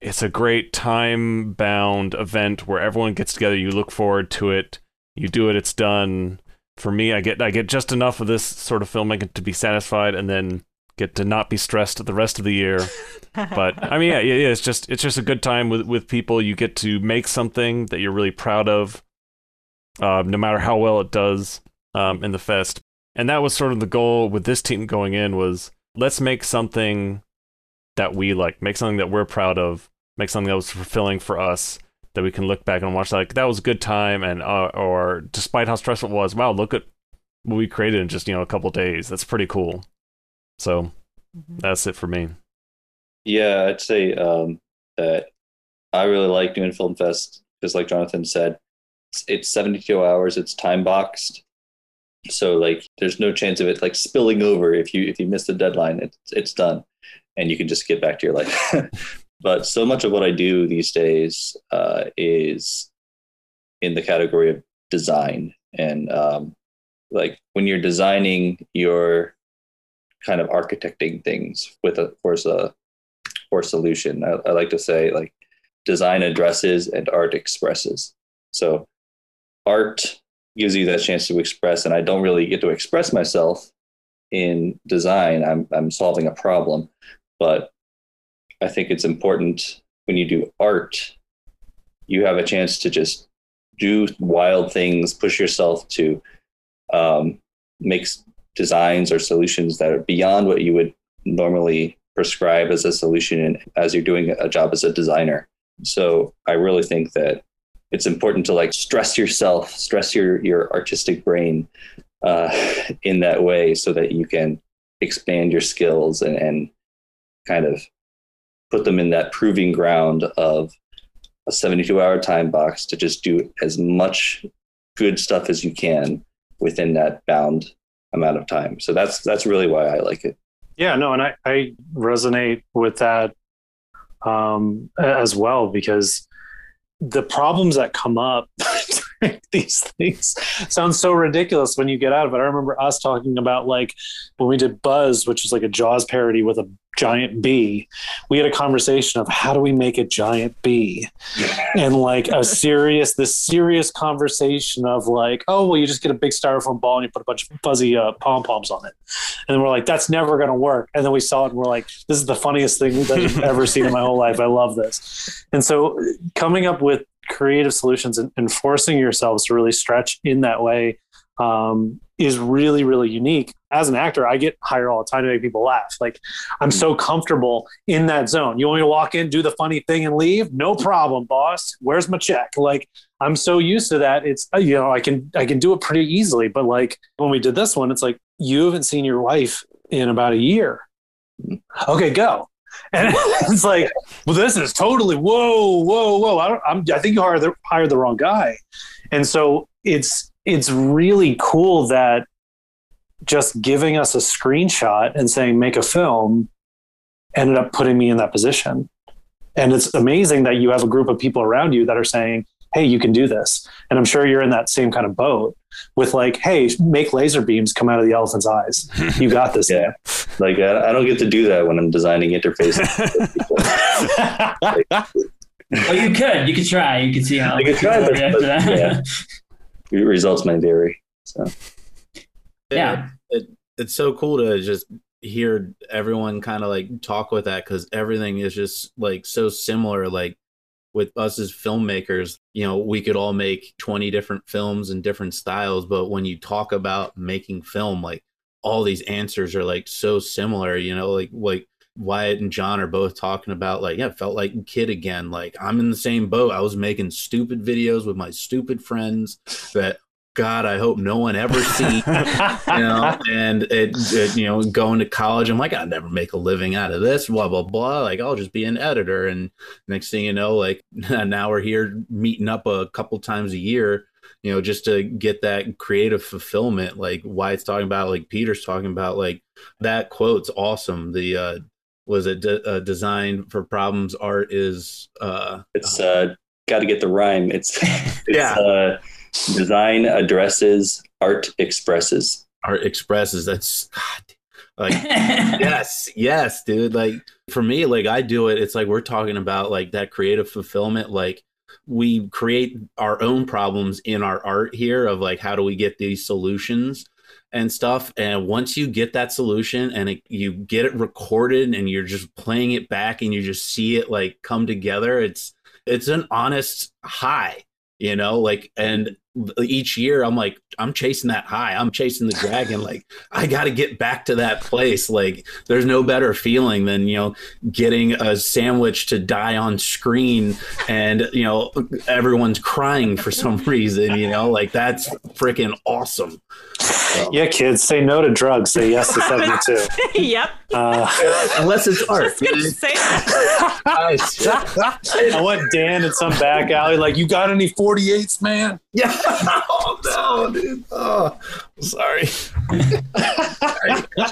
it's a great time-bound event where everyone gets together. You look forward to it. You do it. It's done. For me, I get I get just enough of this sort of filmmaking to be satisfied, and then get to not be stressed the rest of the year. but I mean, yeah, yeah, it's just it's just a good time with with people. You get to make something that you're really proud of, uh, no matter how well it does um, in the fest. And that was sort of the goal with this team going in was let's make something that we like, make something that we're proud of, make something that was fulfilling for us that we can look back and watch like that was a good time and uh, or despite how stressful it was, wow, look at what we created in just you know a couple days. That's pretty cool. So mm-hmm. that's it for me. Yeah, I'd say um, that I really like doing Film Fest because, like Jonathan said, it's, it's 72 hours. It's time boxed, so like there's no chance of it like spilling over if you if you miss the deadline. It's it's done, and you can just get back to your life. but so much of what I do these days uh, is in the category of design, and um, like when you're designing your kind of architecting things with a course a or solution. I, I like to say like design addresses and art expresses. So art gives you that chance to express, and I don't really get to express myself in design. I'm I'm solving a problem, but I think it's important when you do art, you have a chance to just do wild things, push yourself to um, make designs or solutions that are beyond what you would normally prescribe as a solution as you're doing a job as a designer. So I really think that it's important to like stress yourself, stress your your artistic brain uh, in that way, so that you can expand your skills and, and kind of put them in that proving ground of a 72 hour time box to just do as much good stuff as you can within that bound amount of time. So that's that's really why I like it. Yeah, no, and I, I resonate with that um, as well because the problems that come up these things sound so ridiculous when you get out of it. I remember us talking about like when we did Buzz, which is like a Jaws parody with a giant bee. We had a conversation of how do we make a giant bee, and like a serious, this serious conversation of like, oh well, you just get a big styrofoam ball and you put a bunch of fuzzy uh, pom poms on it, and then we're like, that's never going to work. And then we saw it and we're like, this is the funniest thing that I've ever seen in my whole life. I love this. And so coming up with creative solutions and, and forcing yourselves to really stretch in that way um, is really really unique. As an actor i get hired all the time to make people laugh. Like i'm so comfortable in that zone. You want me to walk in do the funny thing and leave? No problem boss. Where's my check? Like i'm so used to that. It's uh, you know i can i can do it pretty easily. But like when we did this one it's like you haven't seen your wife in about a year. Okay go And it's like, well, this is totally whoa, whoa, whoa. I, don't, I'm, I think you hired the, hired the wrong guy. And so it's it's really cool that just giving us a screenshot and saying make a film ended up putting me in that position. And it's amazing that you have a group of people around you that are saying, hey, you can do this. And I'm sure you're in that same kind of boat with like, hey, make laser beams come out of the elephant's eyes. You got this. Yeah. Like I, I don't get to do that when I'm designing interfaces. Well, you could. You could try. You could see how. I could try, but, after but that. yeah, results may vary. So Yeah. It, it's so cool to just hear everyone kind of like talk with that because everything is just like so similar. Like with us as filmmakers, you know, we could all make 20 different films in different styles, but when you talk about making film, like all these answers are like so similar, you know, like like Wyatt and John are both talking about like, yeah, felt like a kid again. Like I'm in the same boat. I was making stupid videos with my stupid friends that God, I hope no one ever sees. you know, and it, it, you know, going to college, I'm like, I'll never make a living out of this, blah, blah, blah. Like, I'll just be an editor. And next thing you know, like now we're here meeting up a couple times a year, you know, just to get that creative fulfillment. Like Wyatt's talking about, like Peter's talking about, like that quote's awesome. The, uh, was it de- uh, designed for problems? Art is, uh, it's uh, got to get the rhyme. It's, it's Yeah. uh, design addresses, art expresses. art expresses. That's God, like yes, yes, dude. Like for me, like I do it. It's like we're talking about like that creative fulfillment. Like we create our own problems in our art here of like how do we get these solutions and stuff. And once you get that solution and it, you get it recorded and you're just playing it back and you just see it like come together, it's it's an honest high, you know. Like and each year I'm like, I'm chasing that high. I'm chasing the dragon. Like, I got to get back to that place. Like, there's no better feeling than, you know, getting a sandwich to die on screen and, you know, everyone's crying for some reason, you know, like that's freaking awesome. yeah, kids, say no to drugs, say yes to 72. yep. Uh, Unless it's art. Just gonna say that. I want Dan in some back alley, like, you got any 48s, man? yeah. Oh, no, dude. Oh, sorry.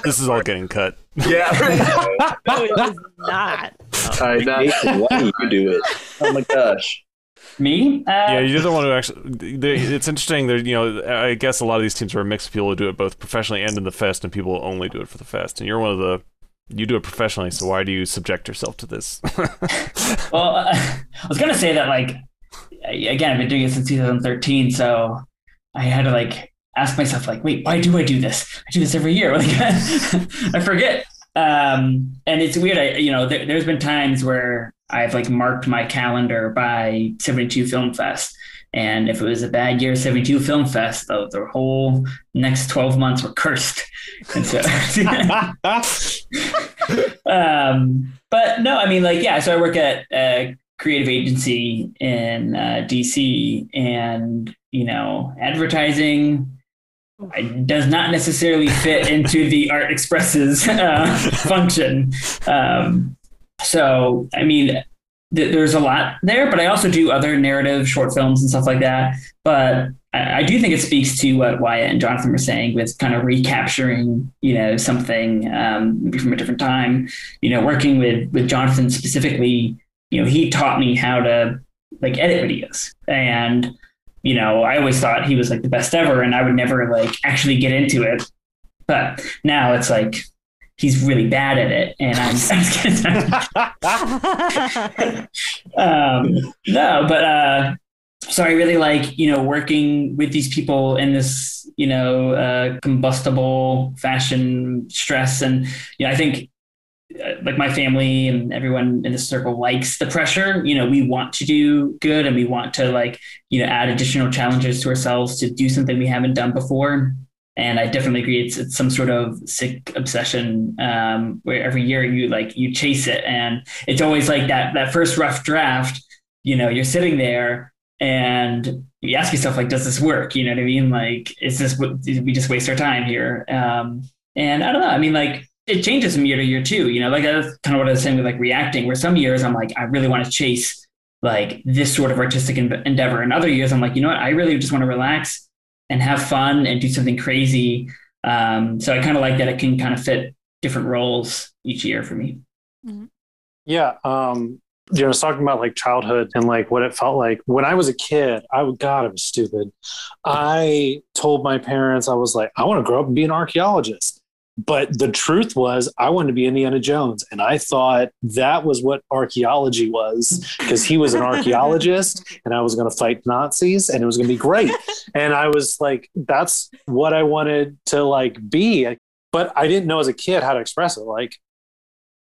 This is all getting cut. Yeah. Right. No, it is not. All right, now- Nathan, why don't you do it? Oh my gosh. Me? Uh, Yeah, you're the one who actually. They, it's interesting. There, you know, I guess a lot of these teams are a mix of people who do it both professionally and in the fest, and people who only do it for the fest. And you're one of the. You do it professionally, so why do you subject yourself to this? Well, uh, I was gonna say that like again, I've been doing it since 2013, so I had to like ask myself like, wait, why do I do this? I do this every year. Like I forget. Um, and it's weird. I you know there, there's been times where I've like marked my calendar by 72 Film Fest. And if it was a bad year, 72 Film Fest, the, the whole next 12 months were cursed. And so, um, but no, I mean, like, yeah. So I work at a creative agency in uh, DC, and you know, advertising does not necessarily fit into the art expresses uh, function. Um, so, I mean, th- there's a lot there, but I also do other narrative short films and stuff like that. But I, I do think it speaks to what Wyatt and Jonathan were saying with kind of recapturing, you know, something um, maybe from a different time. You know, working with with Jonathan specifically, you know, he taught me how to like edit videos. And you know, I always thought he was like the best ever, and I would never like actually get into it. But now it's like he's really bad at it, and I'm, I'm um, no, but uh, so I really like you know working with these people in this you know uh, combustible fashion stress, and you know I think like my family and everyone in the circle likes the pressure. You know, we want to do good and we want to like, you know, add additional challenges to ourselves to do something we haven't done before. And I definitely agree. It's, it's some sort of sick obsession um, where every year you like you chase it, and it's always like that that first rough draft. You know, you're sitting there and you ask yourself like, does this work? You know what I mean? Like, is this what we just waste our time here? Um, and I don't know. I mean, like it changes from year to year too. You know, like that's kind of what I was saying with like reacting. Where some years I'm like, I really want to chase like this sort of artistic endeavor, and other years I'm like, you know what, I really just want to relax and have fun and do something crazy. Um, so I kind of like that it can kind of fit different roles each year for me. Yeah. Um, you know, I was talking about like childhood and like what it felt like when I was a kid. I would, God, I was stupid. I told my parents, I was like, I want to grow up and be an archaeologist. But the truth was, I wanted to be Indiana Jones. And I thought that was what archaeology was because he was an archaeologist and I was going to fight Nazis and it was going to be great. and I was like, that's what I wanted to like be. But I didn't know as a kid how to express it. Like,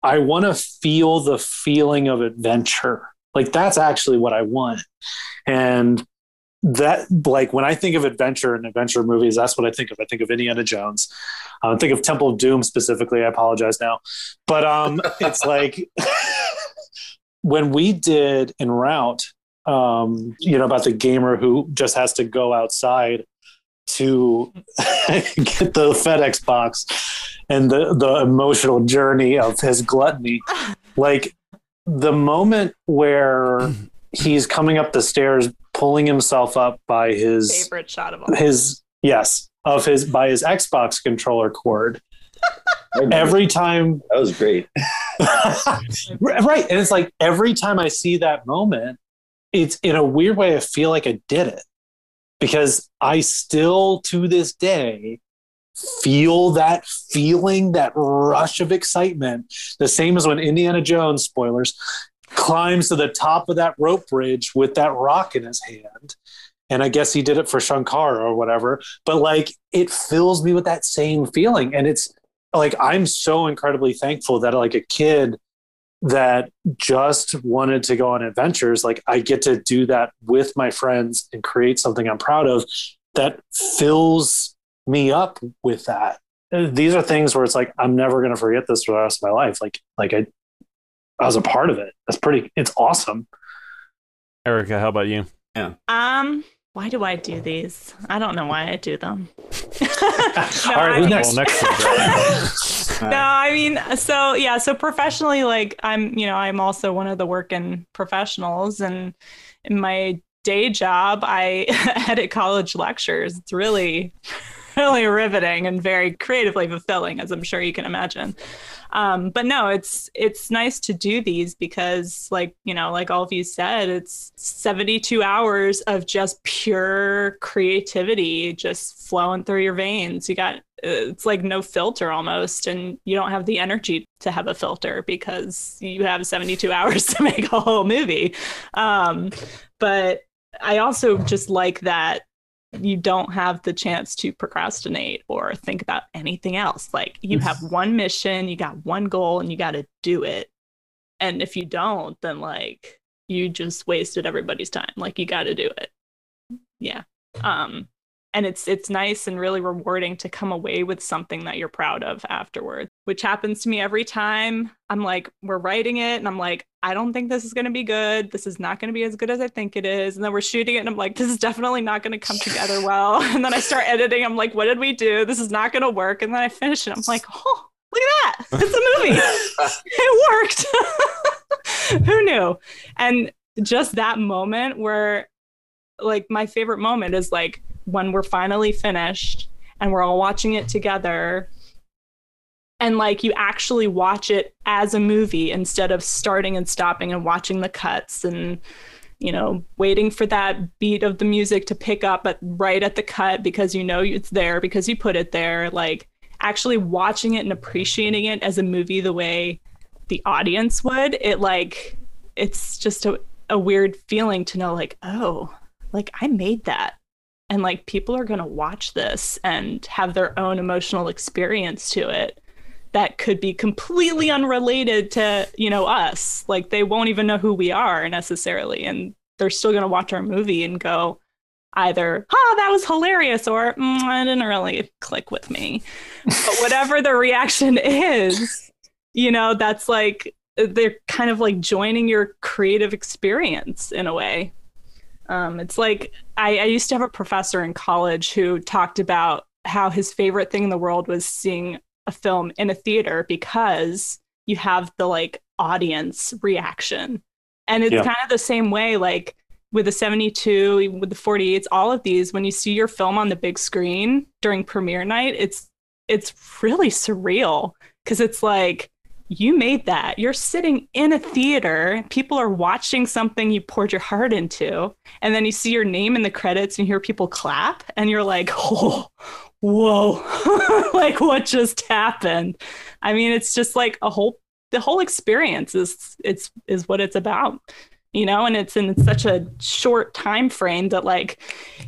I want to feel the feeling of adventure. Like that's actually what I want. And that like when I think of adventure and adventure movies, that's what I think of. I think of Indiana Jones. I think of Temple of Doom specifically. I apologize now, but um, it's like when we did en route, um, you know, about the gamer who just has to go outside to get the FedEx box and the the emotional journey of his gluttony. Like the moment where he's coming up the stairs, pulling himself up by his Favorite shot of all. his yes of his by his Xbox controller cord. Every time that was great. right. And it's like every time I see that moment, it's in a weird way, I feel like I did it because I still to this day feel that feeling, that rush of excitement, the same as when Indiana Jones, spoilers, climbs to the top of that rope bridge with that rock in his hand. And I guess he did it for Sankara or whatever. But like it fills me with that same feeling. And it's like I'm so incredibly thankful that like a kid that just wanted to go on adventures, like I get to do that with my friends and create something I'm proud of that fills me up with that. These are things where it's like I'm never going to forget this for the rest of my life. Like like I I was a part of it. That's pretty it's awesome. Erica, how about you? Yeah. Um, why do I do these? I don't know why I do them. All right, who's I- next? Next no, I mean, so yeah, so professionally, like I'm, you know, I'm also one of the working professionals, and in my day job, I edit college lectures. It's really, really riveting and very creatively fulfilling, as I'm sure you can imagine. Um, but no, it's it's nice to do these because, like you know, like all of you said, it's 72 hours of just pure creativity just flowing through your veins. You got it's like no filter almost, and you don't have the energy to have a filter because you have 72 hours to make a whole movie. Um, but I also just like that you don't have the chance to procrastinate or think about anything else. Like you have one mission, you got one goal, and you got to do it. And if you don't, then like you just wasted everybody's time. Like you got to do it. Yeah. Um, and it's it's nice and really rewarding to come away with something that you're proud of afterwards which happens to me every time i'm like we're writing it and i'm like i don't think this is going to be good. This is not going to be as good as i think it is. And then we're shooting it and i'm like this is definitely not going to come together well. And then i start editing. I'm like what did we do? This is not going to work. And then i finish it. I'm like oh look at that. It's a movie. It worked. Who knew? And just that moment where like my favorite moment is like when we're finally finished and we're all watching it together. And like you actually watch it as a movie instead of starting and stopping and watching the cuts and you know waiting for that beat of the music to pick up at right at the cut because you know it's there because you put it there. Like actually watching it and appreciating it as a movie the way the audience would it like it's just a, a weird feeling to know like oh like i made that and like people are going to watch this and have their own emotional experience to it that could be completely unrelated to you know us. Like they won't even know who we are necessarily and they're still going to watch our movie and go either oh that was hilarious or mm, i didn't really click with me. But whatever the reaction is you know that's like they're kind of like joining your creative experience in a way um, it's like I, I used to have a professor in college who talked about how his favorite thing in the world was seeing a film in a theater because you have the like audience reaction. And it's Yeah. kind of the same way, like with the 72, with the 48s, all of these, when you see your film on the big screen during premiere night, it's it's really surreal because it's like you made that. You're sitting in a theater, people are watching something you poured your heart into, and then you see your name in the credits and you hear people clap, and you're like, oh, whoa, like what just happened? I mean, it's just like a whole the whole experience is it's is what it's about you know and it's in such a short time frame that like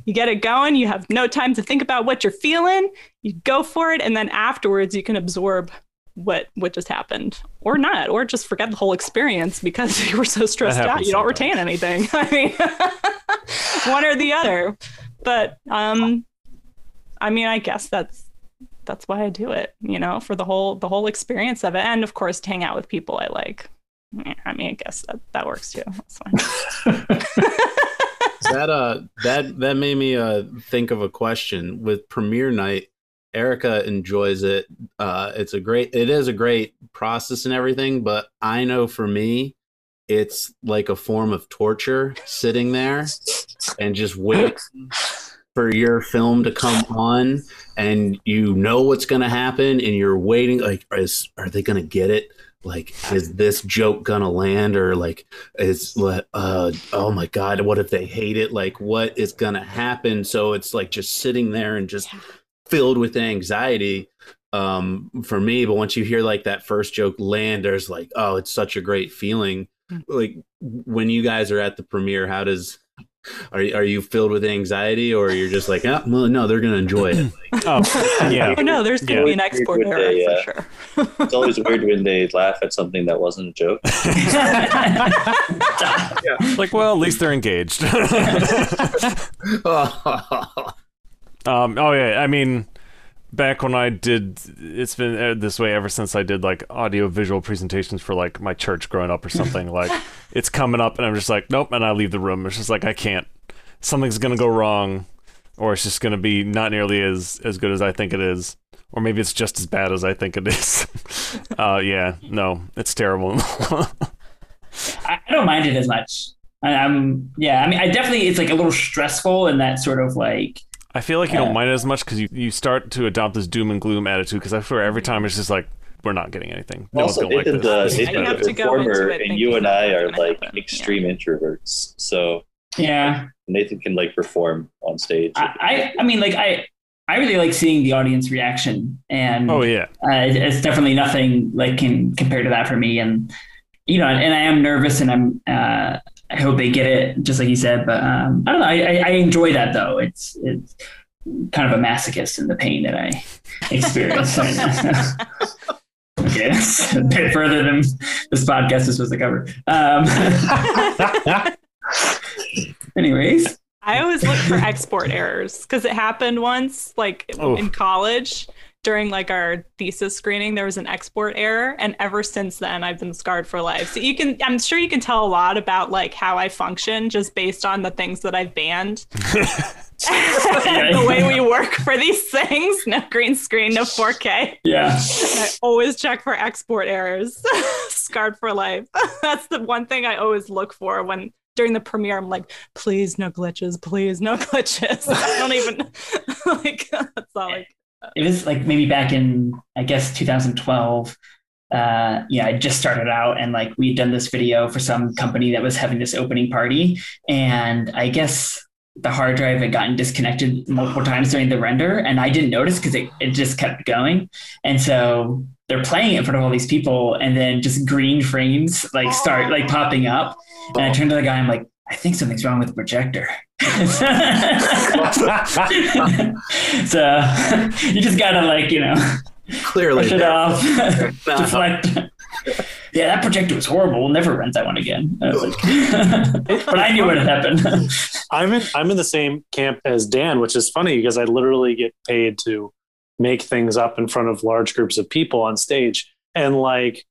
you get it going you have no time to think about what you're feeling you go for it and then afterwards you can absorb what what just happened or not or just forget the whole experience because you were so stressed out happens you don't sometimes. retain anything. I mean one or the other. But um i mean i guess that's that's why i do it you know for the whole the whole experience of it. And of course to hang out with people i like. Yeah, i mean i guess that that works too. That's fine. That uh that that made me uh think of a question. With premiere night erica enjoys it. Uh it's a great it is a great process and everything but i know for me it's like a form of torture sitting there and just waiting for your film to come on and you know what's going to happen and you're waiting like is are they going to get it? Like is this joke gonna land or like is uh oh my god what if they hate it? Like what is gonna happen? So it's like just sitting there and just filled with anxiety um for me but once you hear like that first joke land there's like oh it's such a great feeling hmm. like when you guys are at the premiere how does are, are you filled with anxiety or you're just like oh, well, no they're gonna enjoy it Oh, yeah. oh no there's gonna Yeah. be an export Good error day, for yeah. sure It's always weird when they laugh at something that wasn't a joke. Like, well, at least they're engaged. Um, oh yeah, I mean, back when I did, it's been uh, this way ever since I did like audio visual presentations for like my church growing up or something. like, it's coming up, and I'm just like, nope, and I leave the room. It's just like I can't. Something's gonna go wrong, or it's just gonna be not nearly as as good as I think it is, or maybe it's just as bad as I think it is. uh, yeah, no, it's terrible. I, don't mind it as much. I, I'm yeah. I mean, I definitely it's like a little stressful in that sort of like I feel like you Yeah. don't mind it as much because you, you start to adopt this doom and gloom attitude. Because I swear every time it's just like we're not getting anything. No also, one's gonna like Nathan's, this. This is You Nathan's have a to go into performer, and you and I are like happen. extreme introverts. So yeah. Nathan can like perform on stage. I I, I mean like I I really like seeing the audience reaction and Oh yeah, uh, it's definitely nothing like can compare to that for me and you know and i am nervous and i'm uh i hope they get it just like you said but um i don't know i i, I enjoy that though. It's it's kind of a masochist in the pain that i experience okay that's a bit further than this podcast is supposed to cover. Um anyways. I always look for export errors because it happened once, like Oh. in college during like our thesis screening, there was an export error, and ever since then, I've been scarred for life. So you can, I'm sure you can tell a lot about like how I function just based on the things that I've banned, the way we work for these things. No green screen, no 4K. yeah I always check for export errors. Scarred for life. That's the one thing I always look for when during the premiere. I'm like, please no glitches, please no glitches. I don't even like that's all like it was like maybe back in I guess 2012. Uh, yeah, I just started out and like we'd done this video for some company that was having this opening party, and I guess the hard drive had gotten disconnected multiple times during the render, and I didn't notice because it, it just kept going, and so they're playing it in front of all these people, and then just green frames like start like popping up, and I turn to the guy, I'm like, I think something's wrong with the projector. so you just gotta like you know Clearly, push it off, No. Uh-huh. deflect. Yeah, that projector was horrible. We'll never rent that one again. I like- but I knew what had happened. I'm in I'm in the same camp as Dan, which is funny because I literally get paid to make things up in front of large groups of people on stage. And like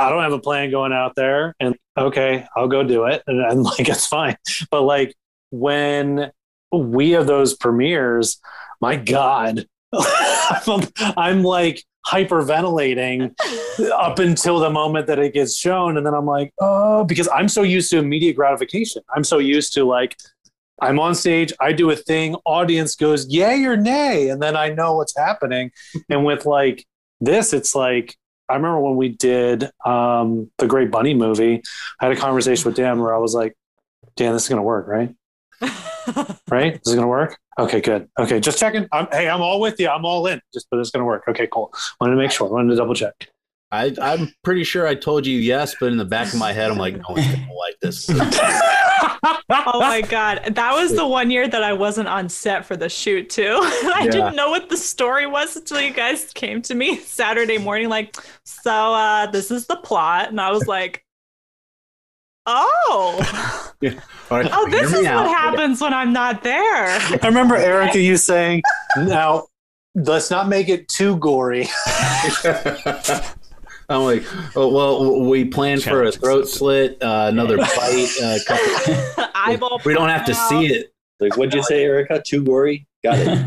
I don't have a plan going out there and okay, I'll go do it. And, and like it's fine. But like when we have those premieres, my God, I'm, I'm like hyperventilating up until the moment that it gets shown. And then I'm like, oh, because I'm so used to immediate gratification. I'm so used to like, I'm on stage, I do a thing, audience goes, yay or nay. And then I know what's happening. and with like this, it's like, I remember when we did um, the Great Bunny movie, I had a conversation with Dan where I was like, Dan, this is going to work, right? right? This is going to work. Okay, good. Okay, just checking. I'm, hey, I'm all with you. I'm all in. Just, but it's going to work. Okay, cool. Wanted to make sure. Wanted to double check. I, I'm pretty sure I told you yes, but in the back of my head, I'm like, no one's gonna like this. oh my god, that was the one year that I wasn't on set for the shoot too. I Yeah. didn't know what the story was until you guys came to me Saturday morning, like, so uh, this is the plot, and I was like, oh, All right, oh, this me is out. what happens when I'm not there. I remember Erica, you saying, now let's not make it too gory. I'm like, oh well, we planned for a throat something. slit, uh, another bite. Uh, couple, Eyeball. we don't have to pop see it. Like, what'd you say, Erica? Too gory? Got it.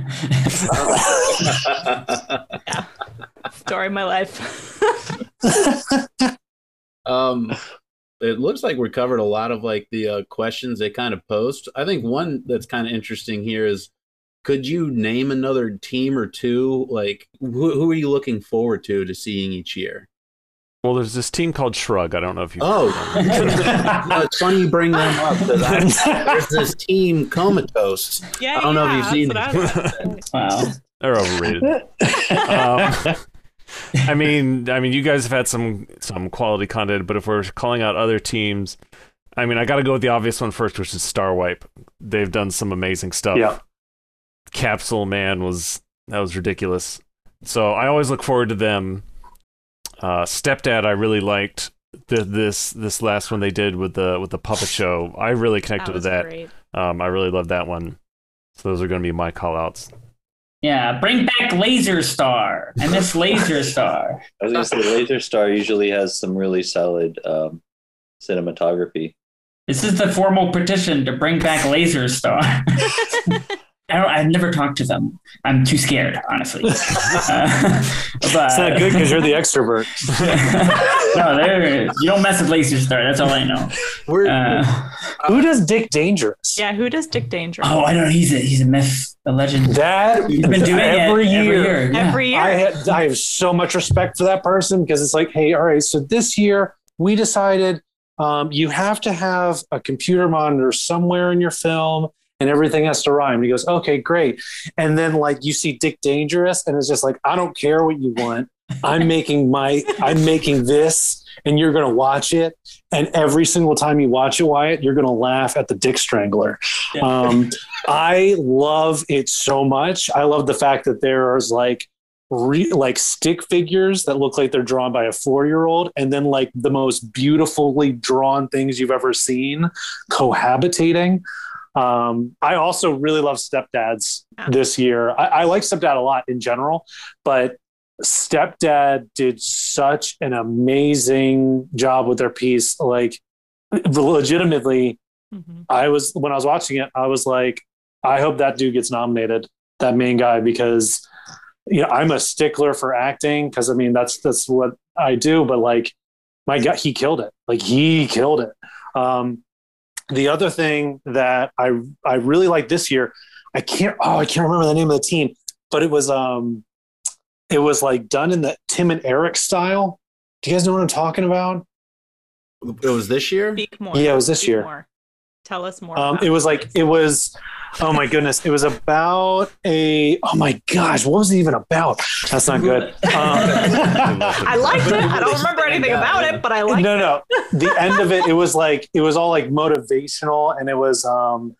Story of my life. um, it looks like we covered a lot of like the uh, questions they kind of post. I think one that's kind of interesting here is, could you name another team or two? Like, who, who are you looking forward to to seeing each year? Well, there's this team called Shrug. I don't know if you. Oh, no, it's funny you bring them up because there's this team Comatoast. yeah, I don't know if you've seen that's what I was- wow. They're overrated. um, I mean, I mean, you guys have had some some quality content, but if we're calling out other teams, I mean, I got to go with the obvious one first, which is Star Wipe. They've done some amazing stuff. Yeah. Capsule Man was that was ridiculous. So I always look forward to them. Uh, Stepdad, I really liked the, this this last one they did with the with the puppet show. I really connected that with that. great. Um, I really loved that one. So those are going to be my call outs. Yeah, bring back Laser Star. I miss Laser Star. I was gonna say Laser Star usually has some really solid um, cinematography. This is the formal petition to bring back Laser Star. I don't, I've never talked to them. I'm too scared, honestly. Uh, but, It's not good because you're the extrovert. no, they're, you don't mess with Laser Star. That's all I know. We're, Uh, Who does Dick Dangerous? Yeah, who does Dick Dangerous? oh, I don't know. He's a he's a myth, a legend. That He's been doing every it year. every year. yeah. Every year. I have, I have so much respect for that person because it's like, hey, all right, so this year we decided um, you have to have a computer monitor somewhere in your film and everything has to rhyme. And he goes, okay, great. And then like you see Dick Dangerous and it's just like, I don't care what you want. I'm making my, I'm making this and you're going to watch it. And every single time you watch it, Wyatt, you're going to laugh at the Dick Strangler. Yeah. Um, I love it so much. I love the fact that there's like re- like stick figures that look like they're drawn by a four year old, and then like the most beautifully drawn things you've ever seen cohabitating. Um, I also really love Stepdads Yeah. this year. I, I like Stepdad a lot in general, but Stepdad did such an amazing job with their piece. Like, legitimately, Mhm. I was when I was watching it, I was like, I hope that dude gets nominated, that main guy, because you know I'm a stickler for acting because I mean that's that's what I do. But like, my God, he killed it. Like he killed it. Um, the other thing that I I really like this year, I can't oh I can't remember the name of the team, but it was um it was like done in the Tim and Eric style. Do you guys know what I'm talking about? it was this year. Speak more. Yeah, it was this Speak year. more. Tell us more. Um, about it was like it was. Oh my goodness! It was about a. Oh my gosh! What was it even about? That's not good. Um, I liked it. I don't remember anything about it, but I liked no, it. no. The end of it, it was like it was all like motivational, and it was um,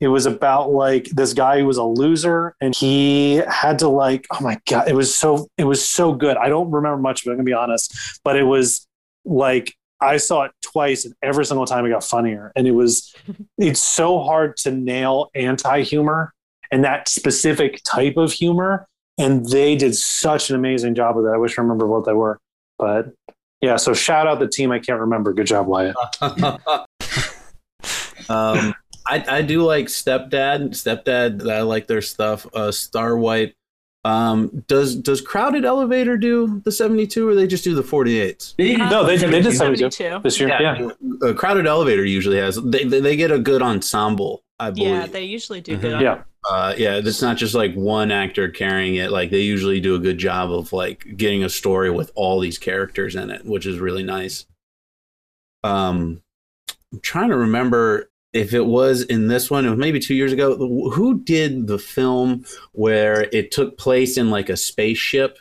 it was about like this guy who was a loser, and he had to like. Oh my god! It was so it was so good. I don't remember much of it. I'm gonna be honest, but it was like I saw it twice, and every single time it got funnier. And it was it's so hard to nail anti humor and that specific type of humor. And they did such an amazing job with it. I wish I remember what they were, but yeah. So shout out the team. I can't remember. Good job, Wyatt. um, I, I do like Stepdad. Stepdad, I like their stuff. Uh, Star Wipe. Um, does does Crowded Elevator do the 72 or they just do the 48s? They did- No, they, they did 72. 72 this year. Yeah. Uh, Crowded Elevator usually has they, they they get a good ensemble, I believe. Yeah, they usually do Mhm. good. on Yeah. uh, yeah, it's not just like one actor carrying it. Like they usually do a good job of like getting a story with all these characters in it, which is really nice. Um, I'm trying to remember if it was in this one. It was maybe two years ago. Who did the film where it took place in like a spaceship?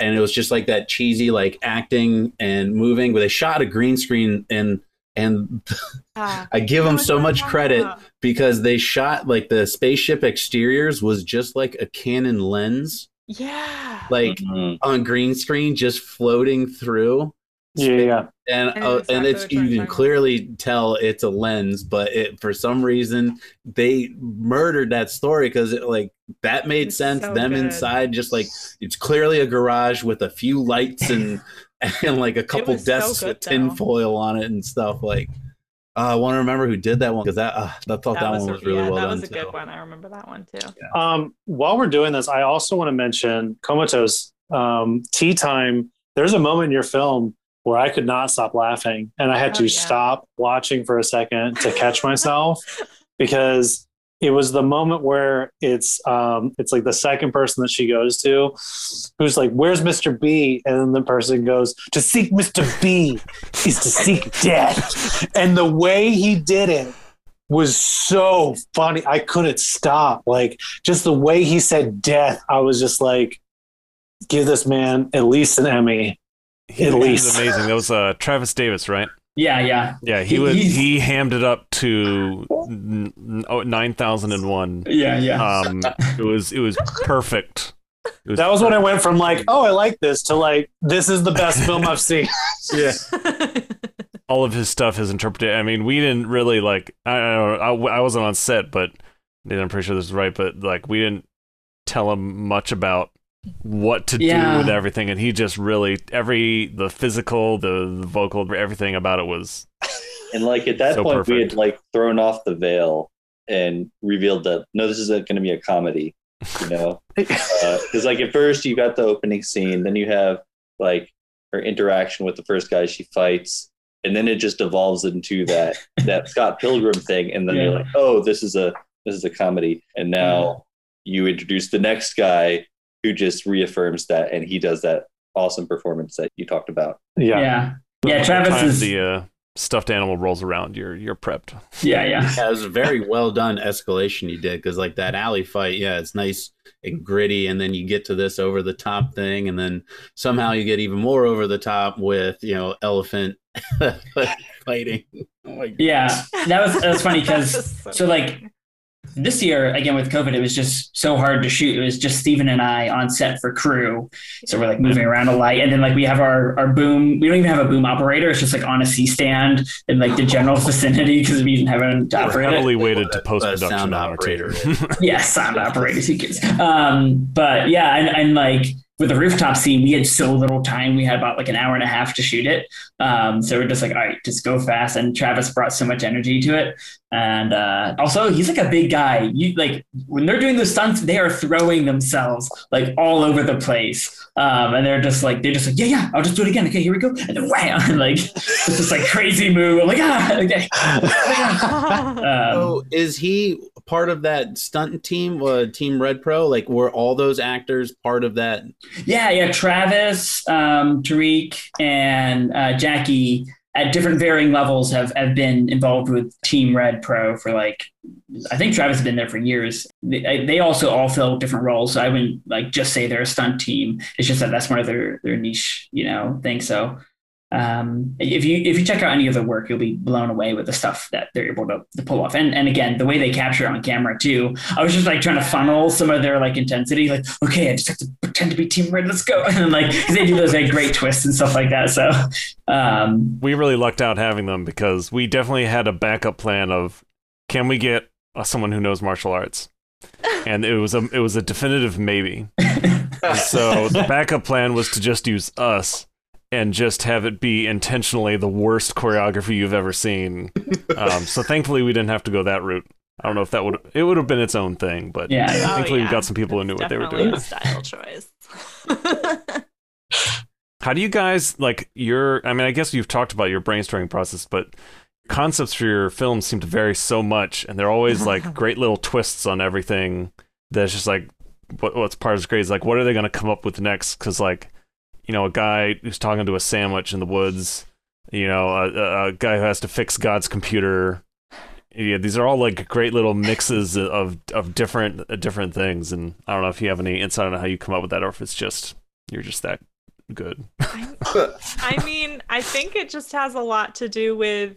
And it was just like that cheesy, like acting and moving, but they shot a green screen and and Ah. I give them so much yeah. credit because they shot like the spaceship exteriors was just like a Canon lens, Yeah. like Mhm. on green screen, just floating through. Yeah, yeah. And I uh, exactly and it's you can clearly tell it's a lens, but it for some reason they murdered that story because it like that made It's sense. so Them good. inside, just like it's clearly a garage with a few lights and and like a couple was so desks good, with though. tinfoil on it and stuff. Like uh, I want to remember who did that one because that uh, I thought that, was one a- was really yeah, well that done was a too. good one. I remember that one too. Um, while we're doing this, I also want to mention Comatoast um, Tea Time. There's a moment in your film where I could not stop laughing, and I had Oh, to yeah. stop watching for a second to catch myself because it was the moment where it's um, it's like the second person that she goes to, who's like, "Where's Mr. B?" And then the person goes, "To seek Mr. B is to seek death," and the way he did it was so funny. I couldn't stop. Like just the way he said death, I was just like, give this man at least an Emmy. He, he was amazing. That was uh, Travis Davis, right? Yeah, yeah, Yeah, he He- was. he's- He hammed it up to n- n- oh, nine thousand and one. yeah, yeah. Um, it was it was perfect. It was That was when I went from like, oh, I like this to like, this is the best film I've seen. Yeah, all of his stuff is interpreted. I mean, we didn't really like. I, I don't know. I, I wasn't on set, but I'm pretty sure this is right. But like, we didn't tell him much about what to Yeah. do with everything, and he just really every the physical, the, the vocal, everything about it was. And like at that So point, we had like thrown off the veil and revealed that no, this isn't going to be a comedy. You know, uh, because like at first you got the opening scene, then you have like her interaction with the first guy she fights, and then it just evolves into that that Scott Pilgrim thing, and then Yeah. you're like, oh, this is a this is a comedy, and now you introduce the next guy who just reaffirms that, and he does that awesome performance that you talked about. Yeah. yeah, yeah. Travis is. the uh, stuffed animal rolls around. You're you're prepped. yeah, yeah. yeah, it was a very well done escalation you did because like that alley fight, yeah, it's nice and gritty, and then you get to this over the top thing, and then somehow you get even more over the top with you know elephant fighting. Oh my Yeah, that was that was funny because so, so like this year again with COVID, it was just so hard to shoot. It was just Steven and I on set for crew, so we're like moving around a lot, and then like we have our our boom. We don't even have a boom operator. It's just like on a C stand in like the general vicinity because we didn't have anyone operator. We're operate it. heavily weighted to post production sound on our operator. team. yeah, sound operators, who cares? Um, but yeah, and, and like with the rooftop scene, we had so little time. We had about like an hour and a half to shoot it. Um, so we're just like, all right, just go fast. And Travis brought so much energy to it. And uh, also, he's like a big guy. You like when they're doing the stunts, they are throwing themselves like all over the place. Um, and they're just like, they're just like, yeah, yeah, I'll just do it again. Okay, here we go. And then wham, and like it's this like crazy move. I'm like, ah, okay. Um, So is he part of that stunt team, uh, Team Red Pro? Like, were all those actors part of that? Yeah, yeah. Travis, um, Tariq, and uh, Jackie at different varying levels have, have been involved with Team Red Pro for like, I think Travis has been there for years. They, they also all fill different roles. So I wouldn't like just say they're a stunt team. It's just that that's one of their, their niche, you know, thing. So um, if you if you check out any of the work, you'll be blown away with the stuff that they're able to, to pull off. And and again, the way they capture it on camera too. I was just like trying to funnel some of their like intensity. Like, okay, I just have to pretend to be Team Red. Let's go. And like 'cause they do those like great twists and stuff like that. So um, we really lucked out having them because we definitely had a backup plan of can we get uh, someone who knows martial arts and it was a it was a definitive maybe so the backup plan was to just use us and just have it be intentionally the worst choreography you've ever seen um, so thankfully we didn't have to go that route I don't know if that would it would have been its own thing, but Yeah, yeah. Oh, thankfully yeah. we got some people who knew what they were doing. a style choice. How do you guys like your? I mean, I guess you've talked about your brainstorming process, but concepts for your films seem to vary so much, and they're always like great little twists on everything. That's just like what, what's part of the great is like, what are they going to come up with next? Because like, you know, a guy who's talking to a sandwich in the woods, you know, a, a, guy who has to fix God's computer. Yeah, these are all like great little mixes of of different uh, different things, and I don't know if you have any insight on how you come up with that, or if it's just you're just that good. I mean, I think it just has a lot to do with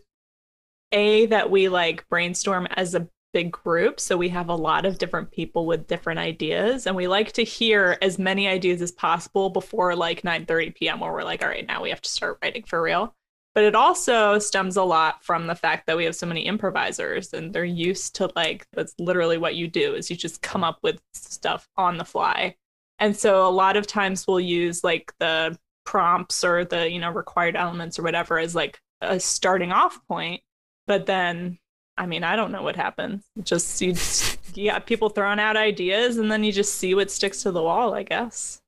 a that we like brainstorm as a big group, so we have a lot of different people with different ideas, and we like to hear as many ideas as possible before like 9:30 p.m. where we're like, all right, now we have to start writing for real. But it also stems a lot from the fact that we have so many improvisers and they're used to like that's literally what you do is you just come up with stuff on the fly. And so a lot of times we'll use like the prompts or the, you know, required elements or whatever as like a starting off point. But then I mean, I don't know what happens. Just you, just, you got people throwing out ideas, and then you just see what sticks to the wall. I guess.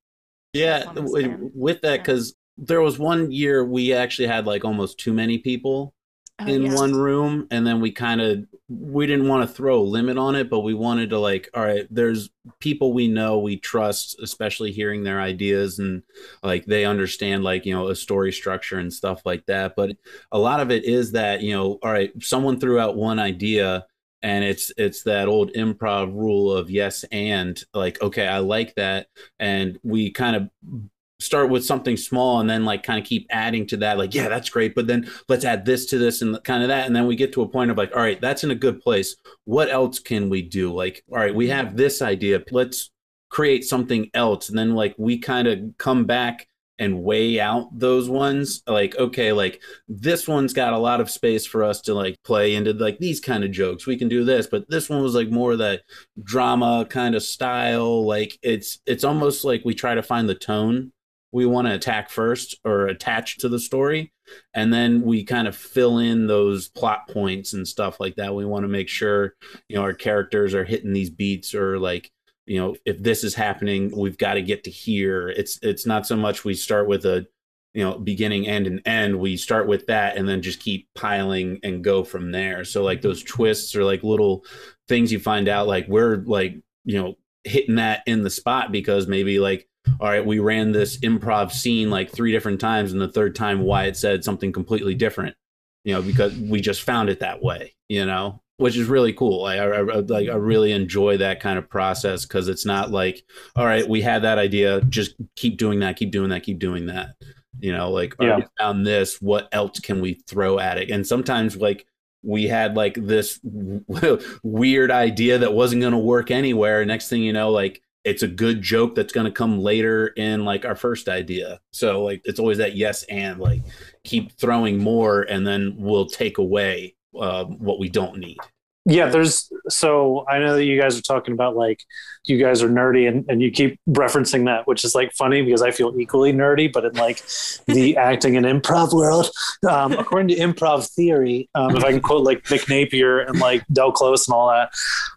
Yeah, with that, Yeah. because there was one year we actually had like almost too many people Oh, in yeah. one room, and then we kind of we didn't want to throw a limit on it, but we wanted to like, all right, there's people we know we trust, especially hearing their ideas and like they understand like you know a story structure and stuff like that. But a lot of it is that you know, all right, someone threw out one idea and it's it's that old improv rule of yes and like okay i like that and we kind of start with something small and then like kind of keep adding to that like yeah that's great but then let's add this to this and kind of that and then we get to a point of like all right that's in a good place. What else can we do? Like all right we have this idea let's create something else and then like we kind of come back and weigh out those ones like okay like this one's got a lot of space for us to like play into like these kind of jokes. We can do this but this one was like more that drama kind of style like it's it's almost like we try to find the tone we want to attack first or attach to the story and then we kind of fill in those plot points and stuff like that. We want to make sure you know our characters are hitting these beats or like you know if this is happening we've got to get to here. It's it's not so much we start with a you know beginning end and end. We start with that and then just keep piling and go from there. So like those mm-hmm. twists or like little things you find out like we're like you know hitting that in the spot because maybe like all right we ran this improv scene like three different times and the third time wyatt said something completely different you know because we just found it that way you know which is really cool. I, I, I like i really enjoy that kind of process because it's not like all right we had that idea just keep doing that keep doing that keep doing that you know like Yeah. we found this what else can we throw at it? And sometimes like we had like this weird idea that wasn't going to work anywhere. Next thing you know like it's a good joke that's going to come later in like our first idea. So like it's always that yes and like keep throwing more and then we'll take away uh, what we don't need yeah there's so i know that you guys are talking about like you guys are nerdy and, and you keep referencing that which is like funny because i feel equally nerdy but in like the acting and improv world um, according to improv theory um, if i can quote like mick napier and like del close and all that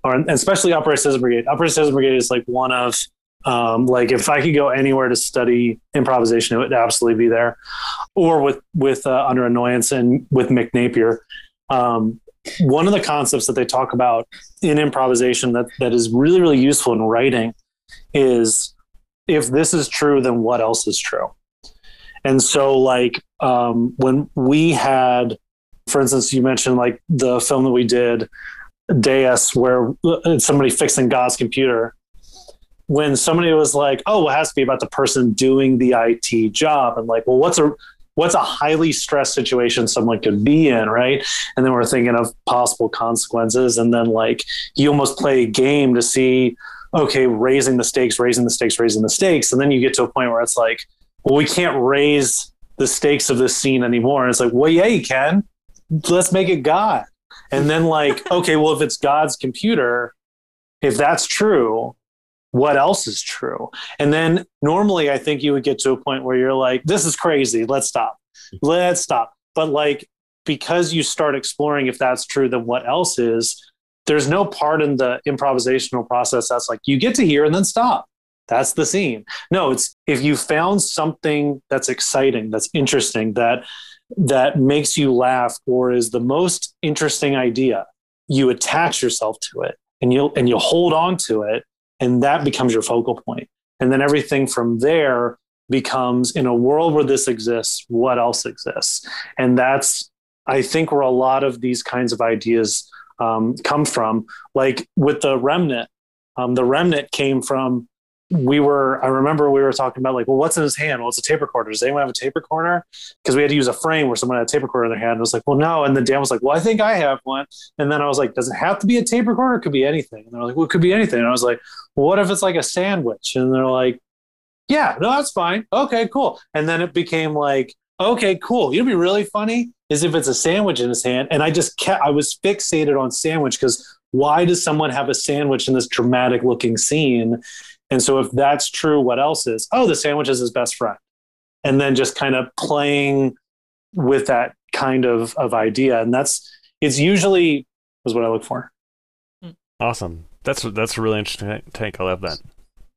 or and especially upright citizens brigade. Upright citizens brigade is like one of um, like if i could go anywhere to study improvisation it would absolutely be there or with with uh, under annoyance and with mick napier um, one of the concepts that they talk about in improvisation that, that is really really useful in writing is if this is true then what else is true? And so like um, when we had for instance you mentioned like the film that we did deus where somebody fixing god's computer when somebody was like oh well, it has to be about the person doing the it job and like well what's a what's a highly stressed situation someone could be in right? And then we're thinking of possible consequences. And then like you almost play a game to see okay raising the stakes raising the stakes raising the stakes. And then you get to a point where it's like well we can't raise the stakes of this scene anymore. And it's like well yeah you can. Let's make it god. And then like okay well if it's god's computer if that's true what else is true and then normally i think you would get to a point where you're like this is crazy let's stop let's stop but like because you start exploring if that's true then what else is there's no part in the improvisational process that's like you get to hear and then stop. That's the scene. No, it's if you found something that's exciting, that's interesting, that that makes you laugh or is the most interesting idea, you attach yourself to it and you'll and you'll hold on to it and that becomes your focal point. And then everything from there becomes in a world where this exists, what else exists? And that's I think where a lot of these kinds of ideas um, come from. Like with the remnant, um, the remnant came from we were i remember we were talking about like well what's in his hand? Well it's a tape recorder. Does anyone have a tape recorder? Because we had to use a frame where someone had a tape recorder in their hand. And I was like well no. And then dan was like well i think i have one. And then i was like does it have to be a tape recorder? It could be anything. And they're like well it could be anything. And i was like well what if it's like a sandwich? And they're like yeah no that's fine. Okay cool. And then it became like okay cool. You'd be really funny is if it's a sandwich in his hand and i just kept i was fixated on sandwich because why does someone have a sandwich in this dramatic looking scene and so if that's true, what else is? Oh, the sandwich is his best friend. And then just kind of playing with that kind of, of idea. And that's it's usually is what I look for. Awesome. That's that's a really interesting take. I love that.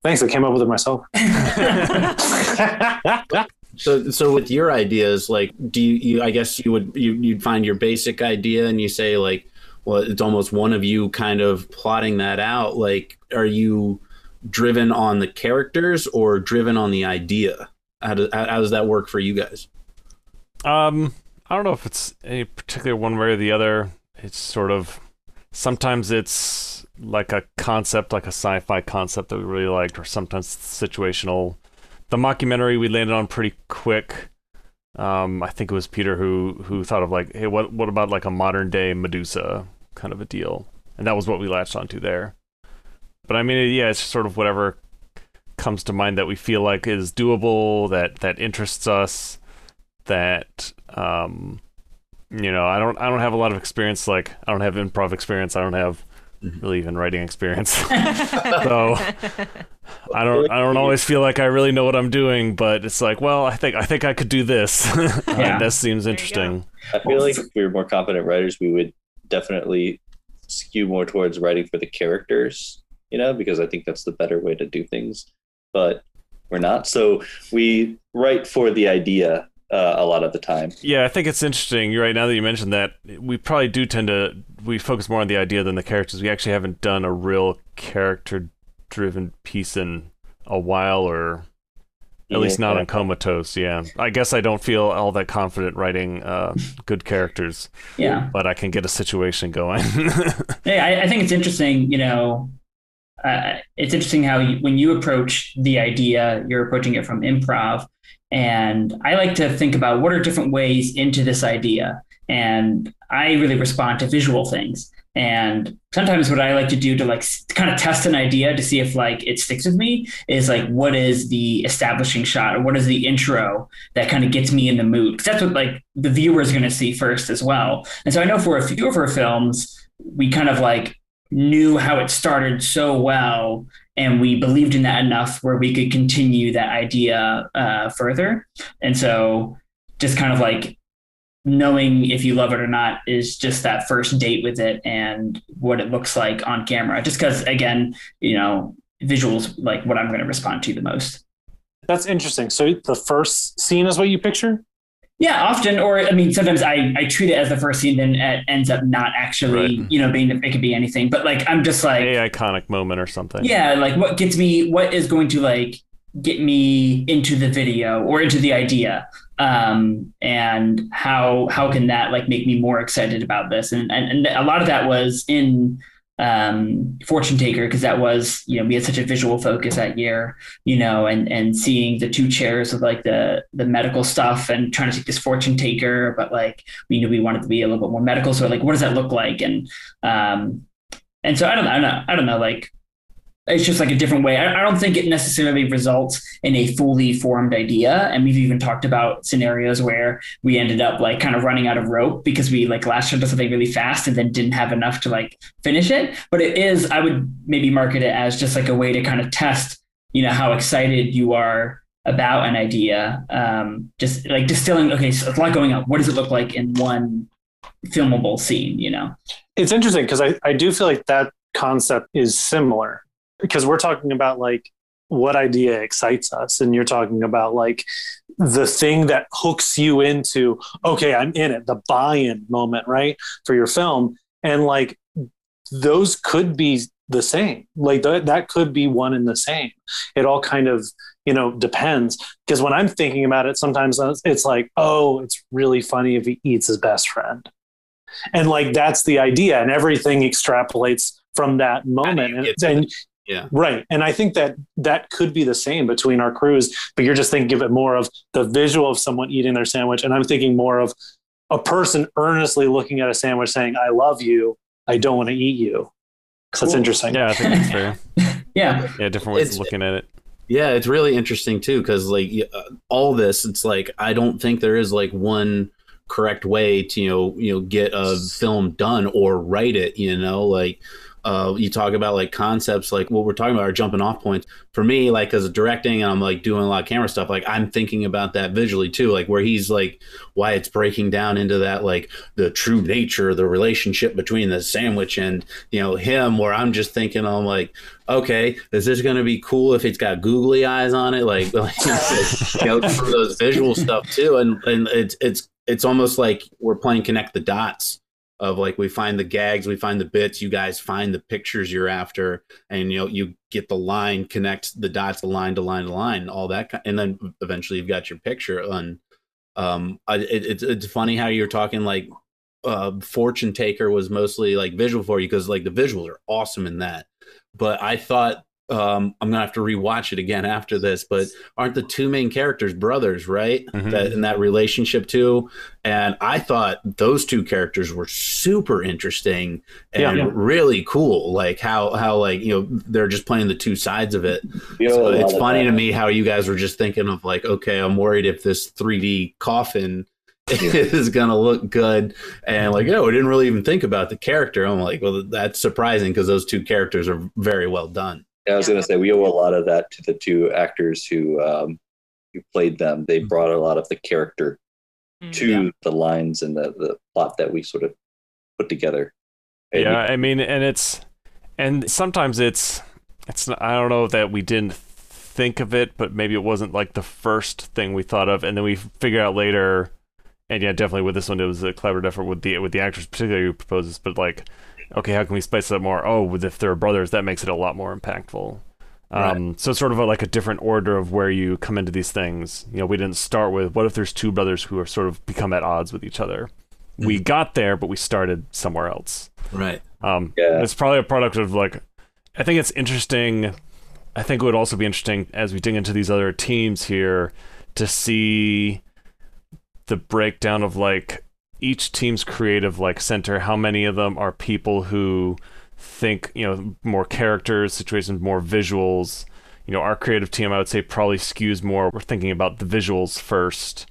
Thanks. I came up with it myself. so so with your ideas, like do you, you I guess you would you, you'd find your basic idea and you say like, well, it's almost one of you kind of plotting that out. Like, are you driven on the characters or driven on the idea? How does how, does that work for you guys? Um, I don't know if it's any particular one way or the other. It's sort of sometimes it's like a concept, like a sci-fi concept that we really liked, or sometimes situational. The mockumentary we landed on pretty quick. Um, I think it was Peter who who thought of like, hey, what what about like a modern day Medusa kind of a deal, and that was what we latched onto there. But I mean, yeah, it's sort of whatever comes to mind that we feel like is doable, that that interests us, that um, you know, I don't I don't have a lot of experience. Like I don't have improv experience. I don't have mm-hmm. really even writing experience. so I don't I don't always feel like I really know what I'm doing. But it's like, well, I think I think I could do this. yeah. this seems interesting. I feel like if we were more competent writers, we would definitely skew more towards writing for the characters you know, because I think that's the better way to do things. But we're not. So we write for the idea uh, a lot of the time. Yeah, I think it's interesting. You're right. Now that you mentioned that, we probably do tend to we focus more on the idea than the characters. We actually haven't done a real character-driven piece in a while, or at yeah, least not yeah. on Comatoast. Yeah, I guess I don't feel all that confident writing uh, good characters. Yeah, but I can get a situation going. hey, I, I think it's interesting. You know, uh, it's interesting how you, when you approach the idea, you're approaching it from improv. And I like to think about what are different ways into this idea. And I really respond to visual things. And sometimes what I like to do to like kind of test an idea to see if like it sticks with me is like what is the establishing shot or what is the intro that kind of gets me in the mood because that's what like the viewer is going to see first as well. And so I know for a few of our films we kind of like knew how it started so well and we believed in that enough where we could continue that idea uh, further. And so just kind of like knowing if you love it or not is just that first date with it and what it looks like on camera. Just because again you know visuals like what i'm going to respond to the most. That's interesting. So the first scene is what you picture yeah, often, or I mean, sometimes I, I treat it as the first scene, then it ends up not actually, right. you know, being it could be anything. But like, I'm just like a iconic moment or something. Yeah, like what gets me, what is going to like get me into the video or into the idea, um, and how how can that like make me more excited about this? And and, and a lot of that was in um, Fortune Taker because that was you know we had such a visual focus that year, you know, and and seeing the two chairs of like the the medical stuff and trying to take this Fortune Taker, but like we knew we wanted to be a little bit more medical, so like what does that look like? And um, and so I don't I don't know I don't know like it's just like a different way. I, I, don't think it necessarily results in a fully formed idea. And we've even talked about scenarios where we ended up like kind of running out of rope because we like latched onto something really fast and then didn't have enough to like finish it. But it is, I would maybe market it as just like a way to kind of test, you know, how excited you are about an idea. Um, just like distilling, okay, so a lot going on. What does it look like in one filmable scene. You know, it's interesting because I, I do feel like that concept is similar because we're talking about like what idea excites us and you're talking about like the thing that hooks you into okay i'm in it the buy-in moment right for your film. And like those could be the same. Like th- that could be one and the same. It all kind of you know depends. Because when i'm thinking about it sometimes it's like oh it's really funny if he eats his best friend. And like that's the idea and everything extrapolates from that moment and, and Yeah. Right. And I think that that could be the same between our crews, but you're just thinking of it more of the visual of someone eating their sandwich. And I'm thinking more of a person earnestly looking at a sandwich saying, I love you. I don't want to eat you. So that's interesting. Yeah, I think that's fair. yeah, Yeah, different ways It's- of looking at it. Yeah, it's really interesting too because like uh, all this, it's like I don't think there is like one correct way to you know you know get a film done or write it. You know, like uh, you talk about like concepts like what we're talking about are jumping off points. For me, like as a directing, and I'm like doing a lot of camera stuff. Like I'm thinking about that visually too, like where he's like why it's breaking down into that like the true nature, the relationship between the sandwich and you know him. Where I'm just thinking, I'm like okay, is this going to be cool if it's got googly eyes on it? Like, like you know, for those visual stuff too. And and it's it's it's almost like we're playing connect the dots of like we find the gags, we find the bits, you guys find the pictures you're after, and you know you get the line, connect the dots, the line to line to line, all that, and then eventually you've got your picture. And um, it, it's it's funny how you're talking like uh, Fortune Taker was mostly like visual for you because like the visuals are awesome in that but I thought um, I'm gonna have to rewatch it again after this. But aren't the two main characters brothers, right? Mhm. That in that relationship too. And I thought those two characters were super interesting and Yeah. Yeah. really cool. Like how how like you know they're just playing the two sides of it. You So it's funny to me how you guys were just thinking of like, okay, I'm worried if this 3D coffin is gonna look good, and like, oh, we didn't really even think about the character. I'm like, well, that's surprising because those two characters are very well done. Yeah, I was going to say we owe a lot of that to the two actors who um, who played them. They brought a lot of the character Mm. to the lines and the, the plot that we sort of put together. And yeah, I mean, and it's and sometimes it's it's not, I don't know that we didn't think of it, but maybe it wasn't like the first thing we thought of, and then we figure out later. And yeah, definitely with this one, it was a collaborative effort with the with the actors, particularly who proposes. But like, okay, how can we spice it up more? Oh, with if they're brothers, that makes it a lot more impactful. Um, so it's sort of a, like a different order of where you come into these things. You know, we didn't start with what if there's two brothers who are sort of become at odds with each other. We got there, but we started somewhere else. Right. Um, Yeah. It's probably a product of like, I think it's interesting. I think it would also be interesting as we dig into these other teams here to see the breakdown of like each team's creative like center. How many of them are people who think you know more characters, situations, more visuals. You know, our creative team, I would say, probably skews more. We're thinking about the visuals first.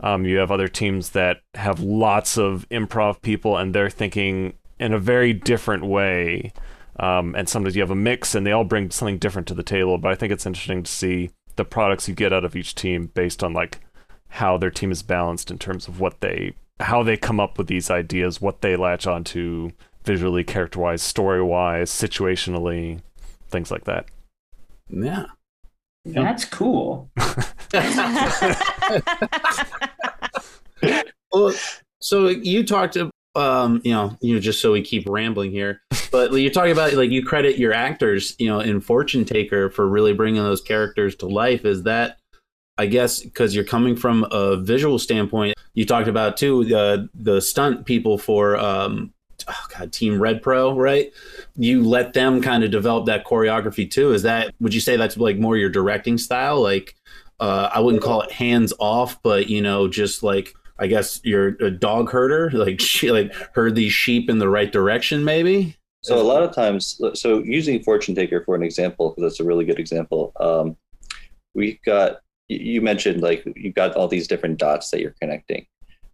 Um, you have other teams that have lots of improv people, and they're thinking in a very different way. Um, and sometimes you have a mix, and they all bring something different to the table. But I think it's interesting to see the products you get out of each team based on like how their team is balanced in terms of what they, how they come up with these ideas, what they latch onto visually, character-wise, story-wise, situationally, things like that. Yeah. that's cool. Well, so you talked to, um, you know, you know, just so we keep rambling here, but you're talking about like you credit your actors, you know, in Fortune Taker for really bringing those characters to life. Is that, I guess, because you're coming from a visual standpoint? You talked about too the the stunt people for, um, oh god, Team Red Pro, right? You let them kind of develop that choreography too. Is that would you say that's like more your directing style, like? uh, I wouldn't call it hands off, but you know, just like I guess you're a dog herder, like she like herd these sheep in the right direction, maybe. So a lot of times, so using Fortune Taker for an example, because that's a really good example. Um, we got you- mentioned like you've got all these different dots that you're connecting.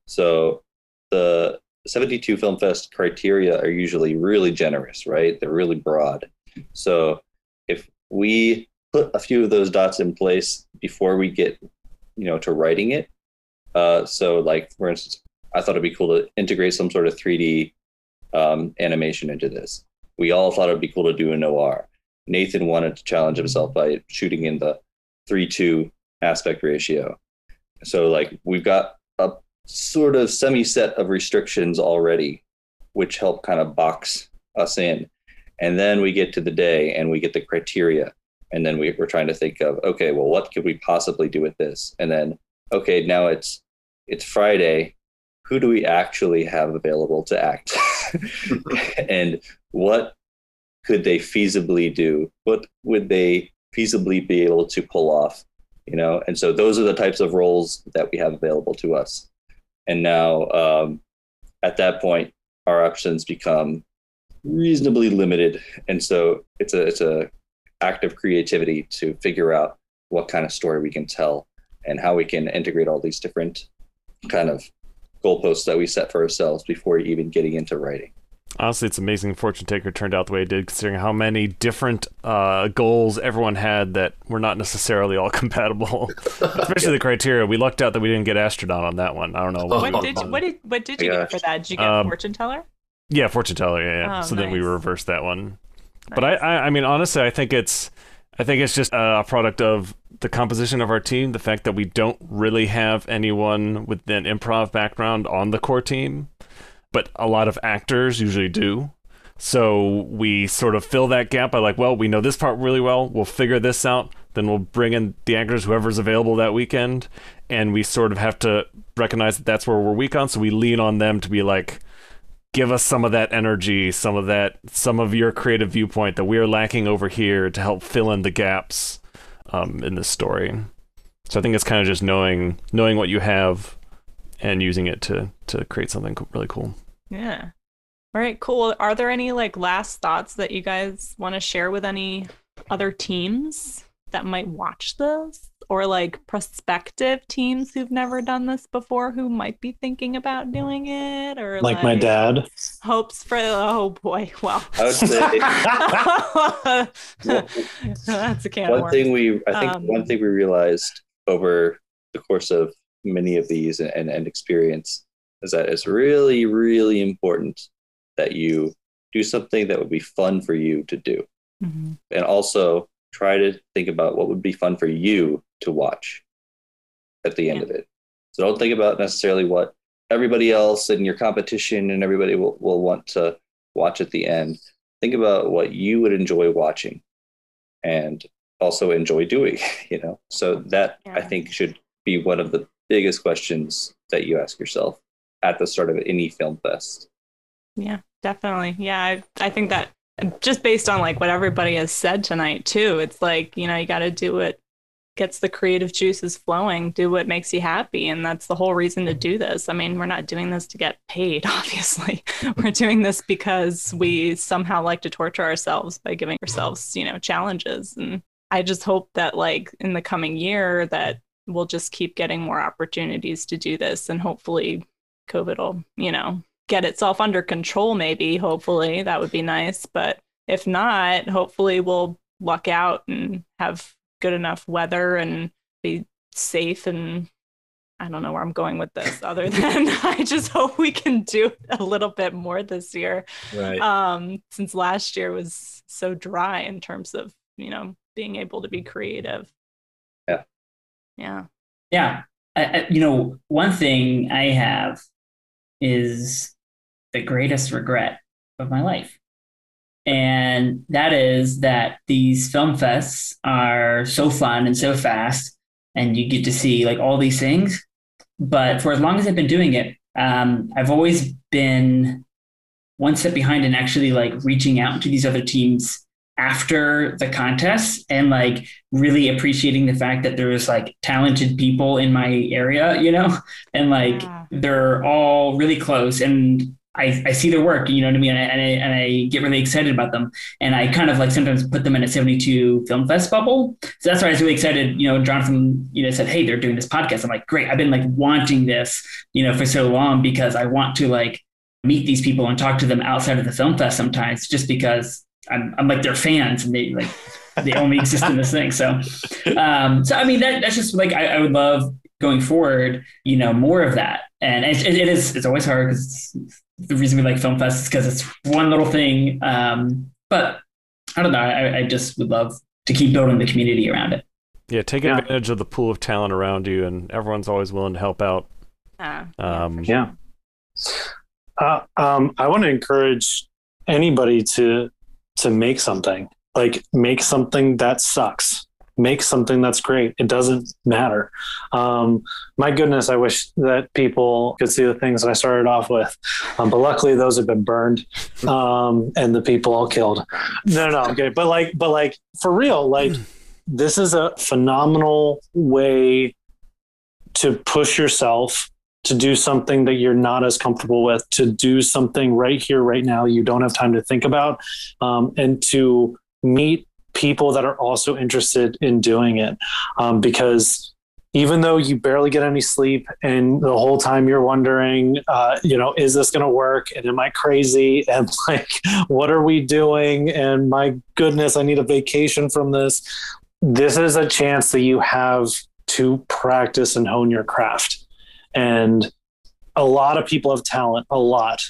So the 72 Film Fest criteria are usually really generous, right? They're really broad. So if we put a few of those dots in place before we get, you know, to writing it, uh, so like for instance, I thought it'd be cool to integrate some sort of 3D um, animation into this. We all thought it'd be cool to do a noir. Nathan wanted to challenge himself by shooting in the 3 2 aspect ratio. So, like, we've got a sort of semi set of restrictions already, which help kind of box us in. And then we get to the day and we get the criteria. And then we, we're trying to think of, okay, well, what could we possibly do with this? And then, okay, now it's it's Friday. Who do we actually have available to act? and what could they feasibly do? What would they feasibly be able to pull off? You know, and so those are the types of roles that we have available to us. And now, um, at that point, our options become reasonably limited, and so it's a it's a act of creativity to figure out what kind of story we can tell and how we can integrate all these different kind of goalposts that we set for ourselves before even getting into writing. Honestly, it's amazing Fortune Taker turned out the way it did, considering how many different uh, goals everyone had that were not necessarily all compatible. Especially the criteria. We lucked out that we didn't get astronaut on that one. I don't know. What did you, what did what did you Yeah. get for that? Did you get Um, fortune teller? Yeah, fortune teller. Yeah, yeah. Oh, so then we reversed that one. But I, I, I mean, honestly, I think it's, I think it's just a product of the composition of our team. The fact that we don't really have anyone with an improv background on the core team, but a lot of actors usually do. So we sort of fill that gap by like, well, we know this part really well. We'll figure this out. Then we'll bring in the actors, whoever's available that weekend, and we sort of have to recognize that that's where we're weak on. So we lean on them to be like, give us some of that energy, some of that, some of your creative viewpoint that we are lacking over here to help fill in the gaps um, in this story. So I think it's kind of just knowing knowing what you have and using it to to create something really cool. Yeah. All right, cool. Are there any like last thoughts that you guys want to share with any other teams that might watch this or like prospective teams who've never done this before who might be thinking about doing it or Like my dad. hopes for oh boy well I would say that's a can one worms. thing we I think Um, one thing we realized over the course of many of these and, and experience is that it's really, really important that you do something that would be fun for you to do. Mhm. And also try to think about what would be fun for you to watch at the end Yeah. of it. So don't think about necessarily what everybody else and your competition and everybody will, will want to watch at the end. Think about what you would enjoy watching and also enjoy doing, you know. So that I think should be one of the biggest questions that you ask yourself at the start of any film fest. Yeah, definitely. Yeah, I, I think that just based on like what everybody has said tonight too, it's like, you know, you got to do what gets the creative juices flowing, do what makes you happy, and that's the whole reason to do this. I mean, we're not doing this to get paid, obviously. we're doing this because we somehow like to torture ourselves by giving ourselves, you know, challenges and I just hope that like in the coming year that we'll just keep getting more opportunities to do this and hopefully COVID will, you know, get itself under control, maybe. Hopefully, that would be nice. But if not, hopefully, we'll luck out and have good enough weather and be safe. And I don't know where I'm going with this, other than I just hope we can do a little bit more this year. Right. Um, since last year was so dry in terms of, you know, being able to be creative. Yeah. Yeah. I, I, you know, one thing I have is the greatest regret of my life. And that is that these film fests are so fun and so fast, and you get to see like all these things. But for as long as I've been doing it, um, I've always been one step behind and actually like reaching out to these other teams after the contest and like really appreciating the fact that there's like talented people in my area, you know, and like Yeah. they're all really close and I, I see their work, you know what I mean? And I, and, I, and I get really excited about them. And I kind of like sometimes put them in a 72 Film Fest bubble. So that's why I was really excited. You know, Jonathan, you know, said, Hey, they're doing this podcast. I'm like, great. I've been like wanting this, you know, for so long because I want to like meet these people and talk to them outside of the film fest sometimes just because I'm, I'm like their fans and they like they only exist in this thing. So, um, so I mean that that's just like I, I would love going forward, you know, more of that. And it, it is, it's always hard because the reason we like Film Fest is because it's one little thing. Um, but I don't know. I, I just would love to keep building the community around it. Yeah, take Yeah. advantage of the pool of talent around you, and everyone's always willing to help out. Uh, Um, Yeah. Uh, um, I want to encourage anybody to to make something. Like make something that sucks. Make something that's great. It doesn't matter. Um, my goodness, I wish that people could see the things that I started off with, um, but luckily those have been burned um, and the people all killed. No, no, kidding. But like, but like for real, like this is a phenomenal way to push yourself to do something that you're not as comfortable with, to do something right here, right now, you don't have time to think about, um, and to meet people that are also interested in doing it. Um, because even though you barely get any sleep and the whole time you're wondering, uh, you know, is this going to work? And am I crazy? And like, what are we doing? And my goodness, I need a vacation from this. This is a chance that you have to practice and hone your craft and a lot of people have talent a lot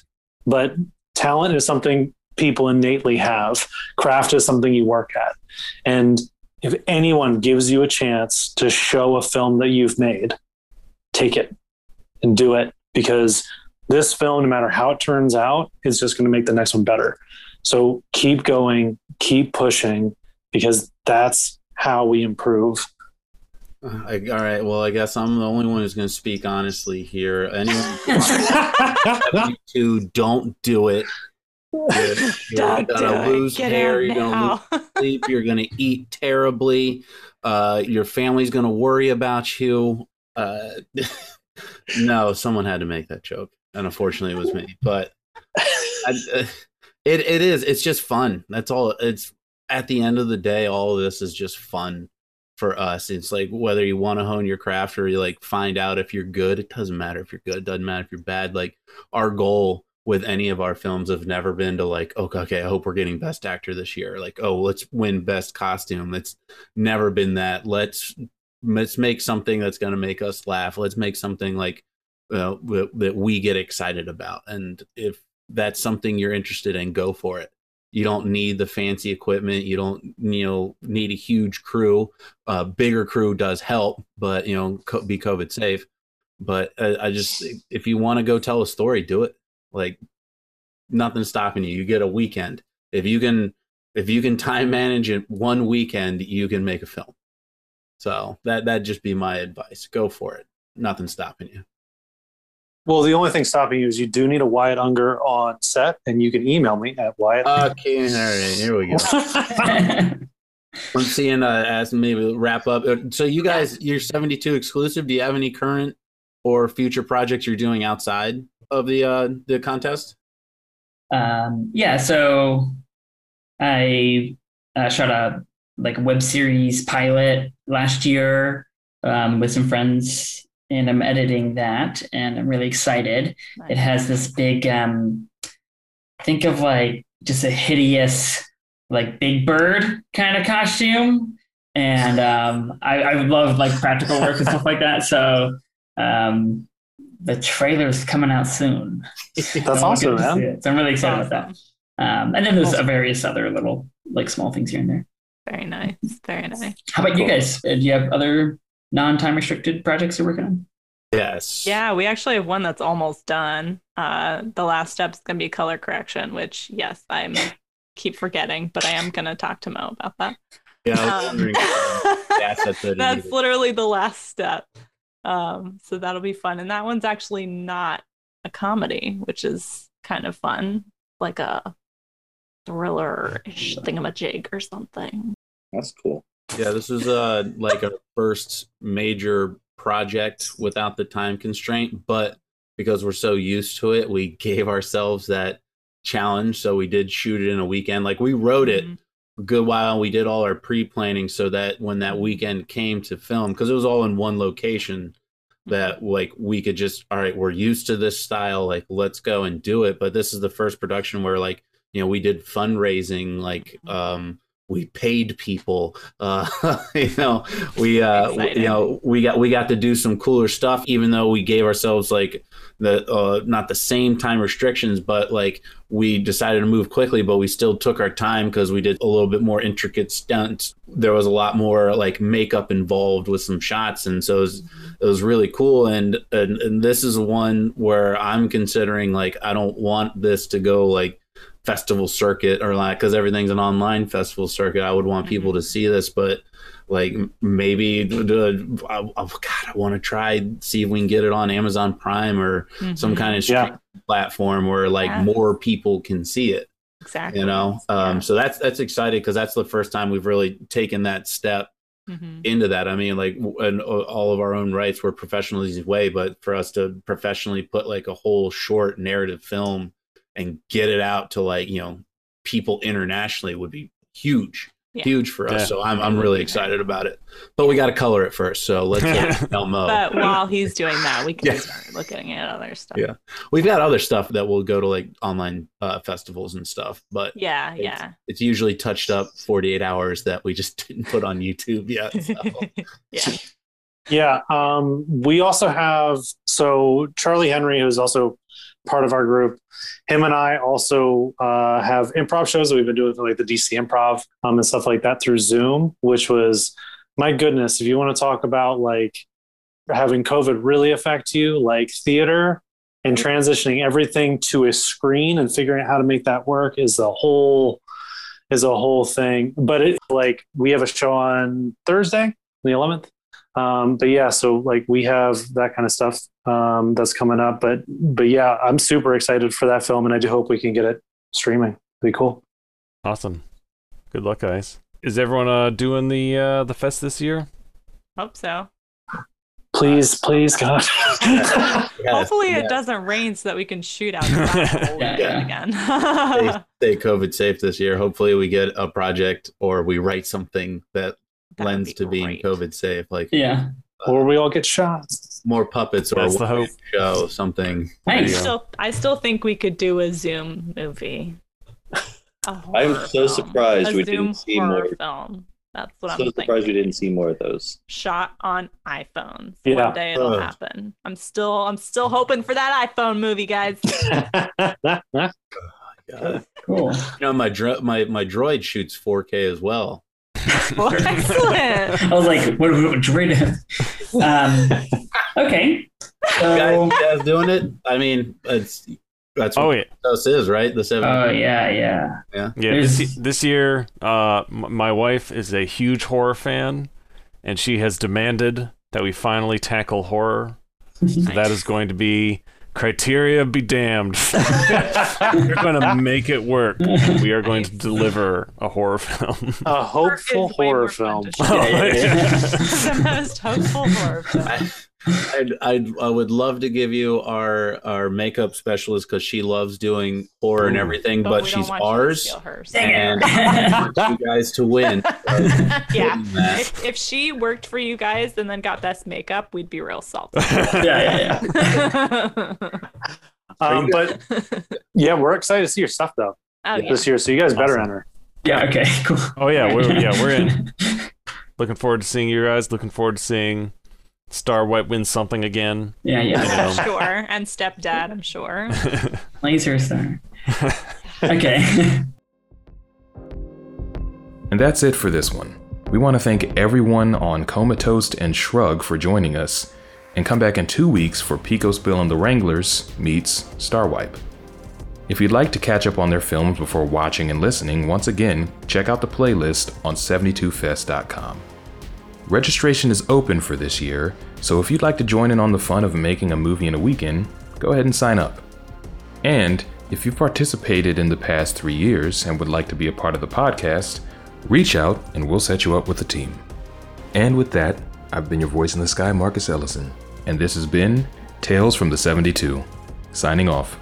but talent is something people innately have. Craft is something you work at. And if anyone gives you a chance to show a film that you've made take it and do it because this film no matter how it turns out is just going to make the next one better. So keep going keep pushing because that's how we improve I, all right. Well, I guess I'm the only one who's going to speak honestly here. Anyone to don't do it. You're, you're Don't gonna lose Get hair. You're gonna lose sleep. You're gonna eat terribly. Uh, your family's gonna worry about you. Uh, no, someone had to make that joke, and unfortunately, it was me. But I, uh, it it is. It's just fun. That's all. It's at the end of the day, all of this is just fun for us. It's like whether you want to hone your craft or you like find out if you're good. It doesn't matter if you're good. It doesn't matter if you're bad. Like our goal with any of our films have never been to like, okay, okay, I hope we're getting best actor this year. Like, oh, let's win best costume. It's never been that. Let's let's make something that's to make us laugh. Let's make something like uh, that we get excited about. And if that's something you're interested in, go for it. You don't need the fancy equipment. You don't, you know, need a huge crew. A bigger crew does help, but you know, co- be COVID safe. But uh, I just, if you want to go tell a story, do it. Like nothing's stopping you. You get a weekend. If you can, if you can time manage it one weekend, you can make a film. So that that'd just be my advice. Go for it. Nothing's stopping you. Well, the only thing stopping you is you do need a Wyatt Unger on set, and you can email me at Wyatt. Okay, all right, here we go. I'm seeing uh, as maybe wrap up. Uh, So you guys, you're 72 exclusive. Do you have any current or future projects you're doing outside of the uh, the contest? Um, yeah, so I uh, shot a like web series pilot last year um, with some friends, and I'm editing that, and I'm really excited. It has this big, um, think of like just a hideous, like Big Bird kind of costume, and um, I, I love like practical work and stuff like that. So um, the trailer's coming out soon. That's So I'm awesome, good to see man. So I'm really excited about that. Um, and then there's uh, various other little like small things here and there. Very nice. Very nice. How about you guys? Uh, Do you have other non-time restricted projects you're working on? Yes. Yeah, we actually have one that's almost done. Uh, the last step is going to be color correction, which yes, I'm keep forgetting, but I am going to talk to Mo about that. Yeah. Um, wondering, uh, the assets that that's literally the last step. Um, so that'll be fun, and that one's actually not a comedy, which is kind of fun, like a thriller-ish thingamajig or something. That's cool. Yeah, this was uh like our first major project without the time constraint, but because we're so used to it, we gave ourselves that challenge. So we did shoot it in a weekend. Like we wrote it Mhm. a good while. We did all our pre-planning so that when that weekend came to film, because it was all in one location, that like we could just all right, we're used to this style, like let's go and do it. But this is the first production where like you know we did fundraising like um we paid people. Uh, you know, we uh, you know we got we got to do some cooler stuff, even though we gave ourselves like the uh, not the same time restrictions, but like we decided to move quickly, but we still took our time because we did a little bit more intricate stunts. There was a lot more like makeup involved with some shots, and so it was, it was really cool. And, and and this is one where I'm considering like I don't want this to go like festival circuit or like because everything's an online festival circuit. I would want people to see this, but like maybe uh, I, I, God, I want to try see if we can get it on Amazon Prime or some Mhm. kind of Yeah. platform where like Yeah. more people can see it exactly. you know um Yeah. so that's that's exciting because that's the first time we've really taken that step Mhm. into that i mean like and uh, all of our own rights were professionally way but for us to professionally put like a whole short narrative film and get it out to like you know people internationally would be huge Yeah. huge for us Yeah. so i'm, I'm really excited about it but we got to color it first so let's Yeah. let Elmo. But while he's doing that, we can Yeah. start looking at other stuff. Yeah. we've got other stuff that will go to like online uh, festivals and stuff but Yeah, It's- yeah. it's usually touched up 48 hours that we just didn't put on YouTube yet. So. yeah. Yeah. Um, we also have so Charlie Henry, who's also part of our group. Him and I also uh, have improv shows that we've been doing for like the DC Improv um, and stuff like that through Zoom, which was my goodness. If you want to talk about like having COVID really affect you, like theater and transitioning everything to a screen and figuring out how to make that work is a whole is a whole thing. But it like we have a show on Thursday, the 11th um but yeah so like we have that kind of stuff um that's coming up but but yeah i'm super excited for that film and i do hope we can get it streaming be cool Awesome. Good luck, guys. Is everyone uh, doing the uh, the fest this year? Hope so. please please god Yes, Hopefully yeah. it doesn't rain so that we can shoot out the Yeah, yeah. again. Stay, stay COVID safe this year. Hopefully, we get a project or we write something that That would lends be to being great. COVID safe, like Yeah. Uh, or we all get shot more puppets or That's a the hope. show something. I still, I still think we could do a Zoom movie. A I'm so film. surprised a we Zoom didn't see more. film. That's what So I'm so surprised thinking. we didn't see more of those. Shot on iPhones. Yeah. One day it'll Ugh. happen. I'm still, I'm still hoping for that iPhone movie, guys. God. Cool. You know, my dro- my my droid shoots 4K as well. Well, excellent. I was like, what, what, what droid? Um, okay. You guys, you guys doing it? I mean, it's that's Oh what yeah, this is, right? The seven. oh, yeah, yeah. yeah. There's- This, this year, uh, my wife is a huge horror fan, and she has demanded that we finally tackle horror. So that is going to be criteria be damned. We're going to make it work. We are going to deliver a horror film. a hopeful horror film to. Yeah, yeah, yeah. the most hopeful horror film. I'd, I'd, I would love to give you our our makeup specialist because she loves doing horror and everything, but, we don't she's want you to ours. steal hers. Dang And you guys to win. yeah. If, if she worked for you guys and then got best makeup, we'd be real salty. yeah, yeah, yeah. um, but yeah we're excited to see your stuff though oh, yeah. this year so you guys better enter Yeah, okay, cool. Oh yeah, we're yeah we're in. Looking forward to seeing you guys. Looking forward to seeing Star Wipe win something again. Yeah, yeah. You know. sure. And stepdad, I'm sure. Laser star. Okay. And that's it for this one. We want to thank everyone on Comatoast and Shrug for joining us, and come back in two weeks for Pico Spill and the Wranglers meets Starwipe. If you'd like to catch up on their films before watching and listening, once again, check out the playlist on 72fest.com. Registration is open for this year, so if you'd like to join in on the fun of making a movie in a weekend, go ahead and sign up. And if you've participated in the past three years and would like to be a part of the podcast, reach out and we'll set you up with a team. And with that, I've been your voice in the sky, Marcus Ellison, and this has been Tales from the 72. Signing off.